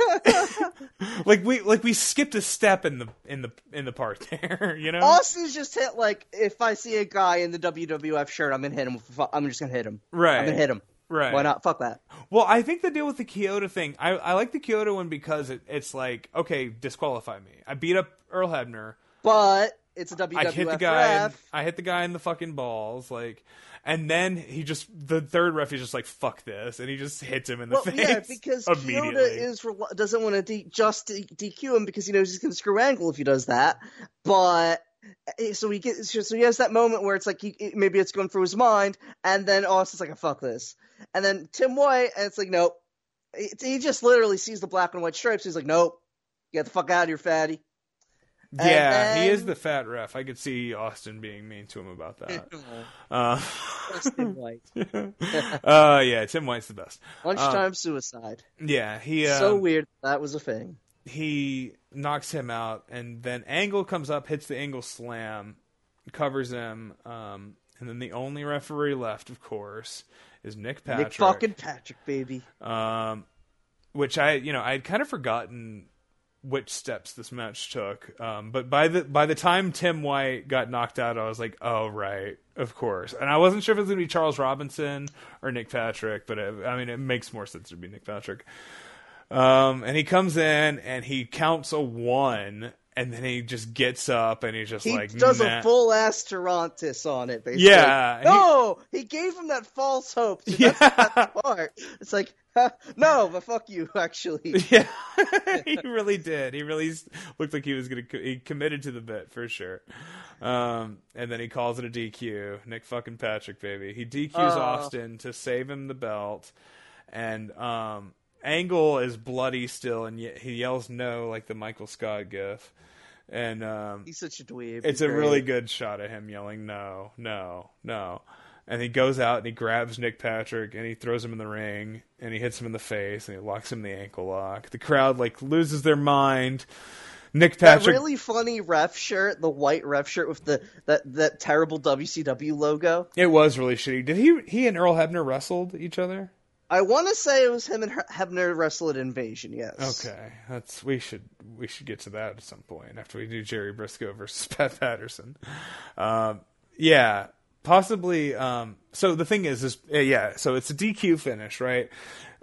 [laughs] like we like we skipped a step in the in the in the part there, you know. Austin's just hit like if I see a guy in the WWF shirt, I'm gonna hit him. I'm just gonna hit him. Right. I'm gonna hit him. Right. Why not? Fuck that. Well, I think the deal with the Chioda thing, I, I like the Chioda one because it, it's like, okay, disqualify me. I beat up Earl Hebner. But it's a WWF I hit the guy. In, ref. I hit the guy in the fucking balls, like, and then he just the third ref is just like, fuck this, and he just hits him in the Well, face. yeah, because. [laughs] Chioda is doesn't want to de- just de- DQ him because he knows he's gonna screw Angle if he does that. But so he gets so he has that moment where it's like he, eh, maybe it's going through his mind, and then Austin's like, "Fuck this," and then Tim White, and it's like, nope. He he just literally sees the black and white stripes. He's like, nope, get the fuck out of here, fatty. yeah, and he is the fat ref. I could see Austin being mean to him about that. uh, Tim White. [laughs] uh, yeah, Tim White's the best. Lunchtime suicide. Yeah, he uh, so weird that was a thing. He knocks him out, and then Angle comes up, hits the Angle slam, covers him, um, and then the only referee left, of course, is Nick Patrick. Nick fucking Patrick, baby. um, which I, you know, I had kind of forgotten which steps this match took. Um, but by the by the time Tim White got knocked out, I was like, oh right, of course. And I wasn't sure if it was going to be Charles Robinson or Nick Patrick, but it, I mean, it makes more sense to be Nick Patrick. Um, and he comes in and he counts a one, and then he just gets up and he's just He like, does a full ass Torontis on it, basically. Yeah, No, he, gave him that false hope. That's Yeah. best part. It's like, no, but fuck you, [laughs] actually. [laughs] Yeah, he really did. He really looked like he was gonna. He committed to the bit for sure. Um, and then he calls it a DQ. Nick fucking Patrick, baby. He DQs Oh. Austin to save him the belt, and um, Angle is bloody still, and yet he yells no like the Michael Scott gif. And um, He's such a dweeb. it's a really good shot of him yelling no, no, no. And he goes out and he grabs Nick Patrick and he throws him in the ring and he hits him in the face and he locks him in the ankle lock. The crowd like loses their mind. Nick That Patrick really funny ref shirt, the white ref shirt with the that that terrible WCW logo. It was really shitty. Did he he and Earl Hebner wrestled each other? I want to say it was him and Hebner wrestled at Invasion. Yes. Okay, that's we should we should get to that at some point after we do Jerry Brisco versus [laughs] Pat Patterson. Um, yeah, possibly. Um, so the thing is, is uh, yeah, so it's a DQ finish, right?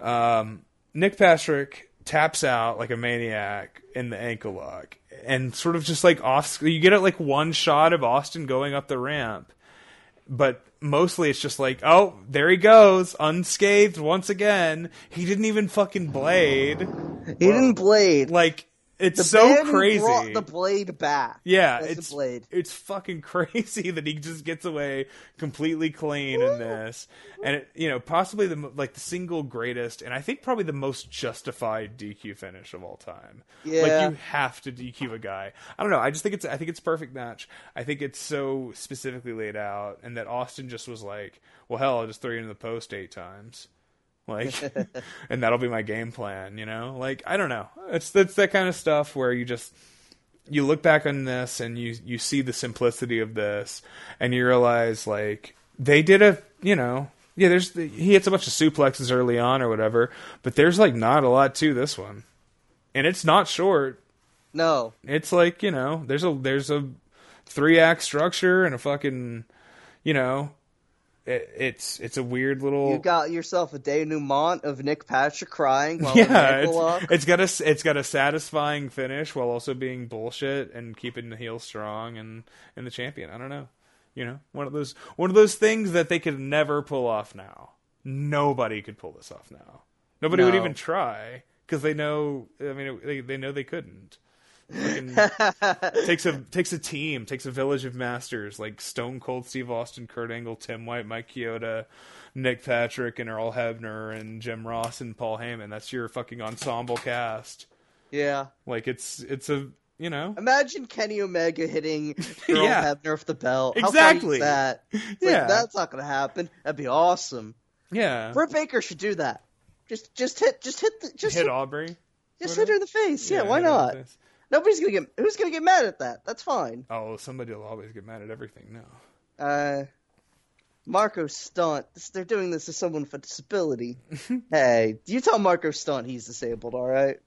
Um, Nick Patrick taps out like a maniac in the ankle lock, and sort of just like off. You get it like one shot of Austin going up the ramp, but mostly it's just like, oh, there he goes, unscathed once again. He didn't even fucking blade. He didn't blade. Like it's the so crazy. Brought the blade back. yeah, it's blade. it's fucking [laughs] crazy that he just gets away completely clean in this, and it, you know possibly the like the single greatest, and I think probably the most justified DQ finish of all time. Yeah. like you have to DQ a guy. I don't know. I just think it's I think it's perfect match. I think it's so specifically laid out, and that Austin just was like, well, hell, I'll just throw you into the post eight times. Like, [laughs] and that'll be my game plan, you know? Like, I don't know. It's that's that kind of stuff where you just you look back on this and you you see the simplicity of this and you realize like they did a you know yeah there's the, he hits a bunch of suplexes early on or whatever but there's like not a lot to this one and it's not short No. it's like you know there's a there's a three act structure and a fucking you know it, it's it's a weird little You got yourself a denouement of Nick Patrick crying while [laughs] yeah, it's, it's got a it's got a satisfying finish while also being bullshit and keeping the heel strong and and the champion. I don't know, you know, one of those one of those things that they could never pull off now. Nobody could pull this off now. Nobody would even try because they know. I mean, they they know they couldn't. [laughs] Takes a takes a team, takes a village of masters like Stone Cold Steve Austin, Kurt Angle, Tim White, Mike Chioda, Nick Patrick, and Earl Hebner, and Jim Ross and Paul Heyman. That's your fucking ensemble cast. Yeah. Like it's it's a you know Imagine Kenny Omega hitting [laughs] Earl Yeah. Hebner with the belt. Exactly. that? It's Yeah. like, that's not going to happen. That'd be awesome. yeah. Britt Baker should do that. Just, just hit, just hit, the, just Hit hit, Aubrey. just hit her in the face. Yeah, why hit her not? Nobody's gonna get. Who's gonna get mad at that? That's fine. Oh, somebody will always get mad at everything now. Uh, Marko Stunt. They're doing this to someone with a disability. [laughs] hey, you tell Marko Stunt he's disabled, all right?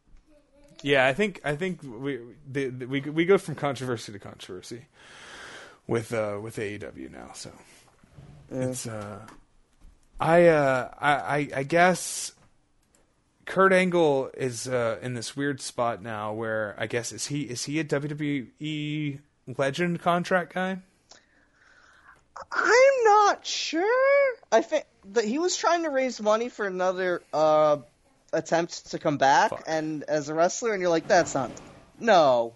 Yeah, I think I think we the, the, we we go from controversy to controversy with uh with AEW now. So it's uh I uh I I, I guess Kurt Angle is uh in this weird spot now where I guess is he is he a WWE legend contract guy? I'm not sure. I think that he was trying to raise money for another uh attempt to come back, Fuck. and as a wrestler, and you're like, that's not. No,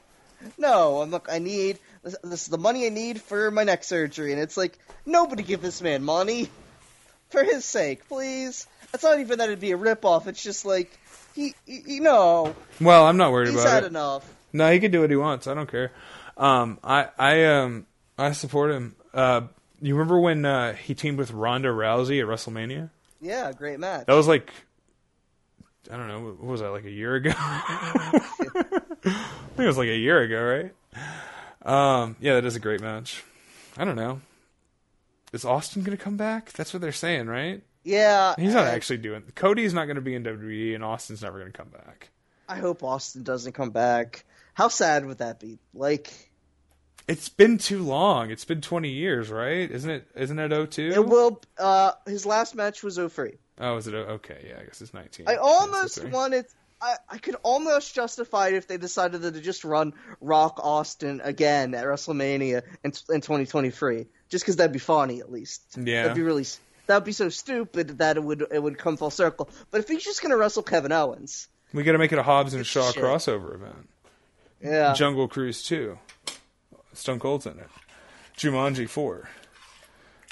no. I'm look. I need this, this is the money I need for my neck surgery, and it's like nobody give this man money [laughs] for his sake, please. It's not even that it'd be a ripoff. It's just like he, you know. Well, I'm not worried he's about had it. enough. No, he can do what he wants. I don't care. Um, I I um I support him. Uh, you remember when uh, he teamed with Ronda Rousey at WrestleMania? Yeah, great match. That was like I don't know. What was that? Like a year ago? [laughs] I think it was like a year ago, right? Um, yeah, that is a great match. I don't know. Is Austin going to come back? That's what they're saying, right? Yeah, He's not I- actually doing. Cody's not going to be in WWE, and Austin's never going to come back. I hope Austin doesn't come back. How sad would that be? Like, It's been too long. It's been 20 years, right? Isn't it? Isn't it 02? it will. Uh, his last match was 03. Oh, is it? Okay, yeah, I guess it's 19. I almost wanted. I, I could almost justify it if they decided to just run Rock Austin again at WrestleMania in, in 2023, just because that'd be funny at least. Yeah. that'd be really. That'd be so stupid that it would it would come full circle. But if he's just gonna wrestle Kevin Owens, We got to make it a Hobbs and Shaw Shit. crossover event. yeah, Jungle Cruise 2. Stone Cold's in it. Jumanji 4.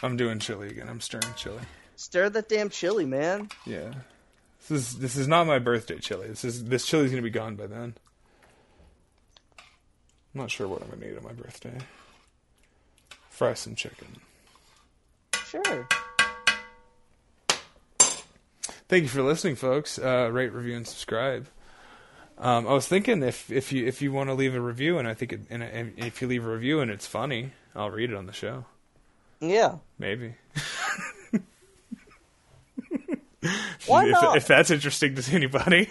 I'm doing chili again. I'm stirring chili. stir that damn chili, man. Yeah. This is this is not my birthday chili. This is this chili's gonna be gone by then. I'm not sure what I'm gonna eat on my birthday. Fry some chicken. Sure. Thank you for listening, folks. Uh, rate, review, and subscribe. Um, I was thinking if if you if you want to leave a review, and I think it, and, and if you leave a review and it's funny, I'll read it on the show. Yeah. Maybe. [laughs] Why if, not? if that's interesting to anybody.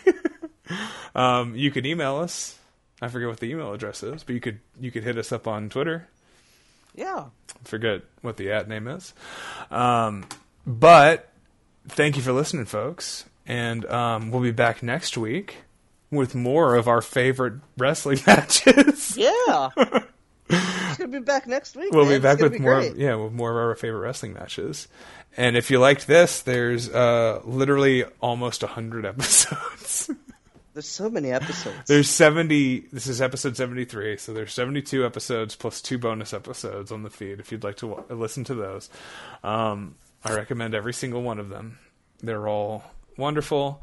[laughs] um, you can email us. I forget what the email address is, but you could you could hit us up on Twitter. Yeah. Forget what the at name is. Um, but thank you for listening, folks, and um, we'll be back next week with more of our favorite wrestling [laughs] matches. Yeah. It's gonna be back next week. we'll man. be back with be more great. yeah with more of our favorite wrestling matches and if you liked this there's uh literally almost 100 [laughs] episodes There's so many episodes. there's 70 this is episode 73 so there's 72 episodes plus two bonus episodes on the feed if you'd like to wa- listen to those um i recommend every single one of them they're all wonderful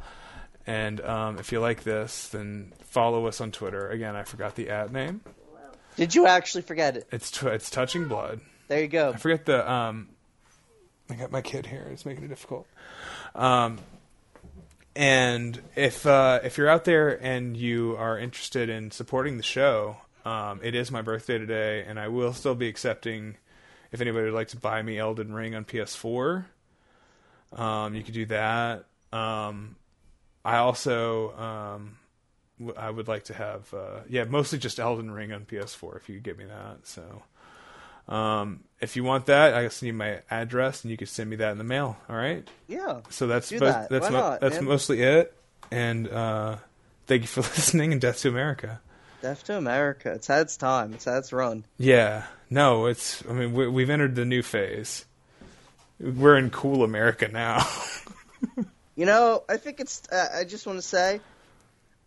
and um, if you like this then follow us on twitter again i forgot the ad name Did you actually forget it? it's t- it's touching blood There you go. I forget the um I got my kid here. It's making it difficult. Um and if uh if you're out there and you are interested in supporting the show, um it is my birthday today and I will still be accepting if anybody would like to buy me Elden Ring on PS4. Um you could do that. Um I also um w- I would like to have uh yeah, mostly just Elden Ring on PS4 if you could get me that. So um, if you want that, I just need my address, and you can send me that in the mail. All right. Yeah. So that's that. that's mo- not, that's man? mostly it. And uh, thank you for [laughs] listening. And death to America. Death to America. It's had its time. It's had its run. Yeah. No, it's. I mean, we, we've entered the new phase. We're in cool America now. [laughs] You know, I think it's. Uh, I just want to say,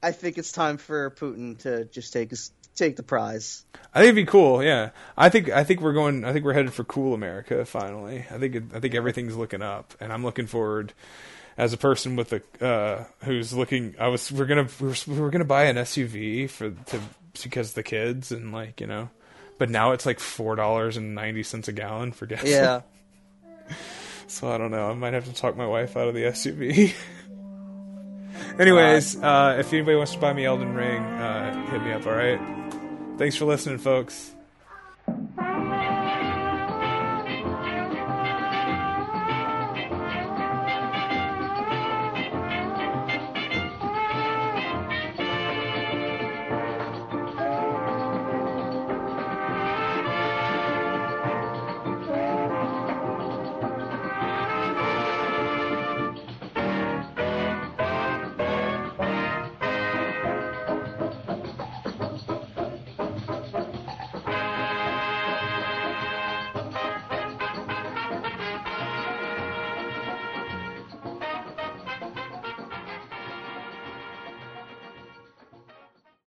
I think it's time for Putin to just take his take the prize. I think it'd be cool. Yeah. I think I think we're going. I think we're headed for cool America finally. I think it, I think everything's looking up, and I'm looking forward. As a person with a uh, who's looking, I was we're gonna we were, we were gonna buy an SUV for to because the kids and like you know, but now it's like four dollars and ninety cents a gallon for gas. Yeah. [laughs] So I don't know. I might have to talk my wife out of the SUV. [laughs] Anyways, uh, if anybody wants to buy me Elden Ring, uh, hit me up. All right. Thanks for listening, folks.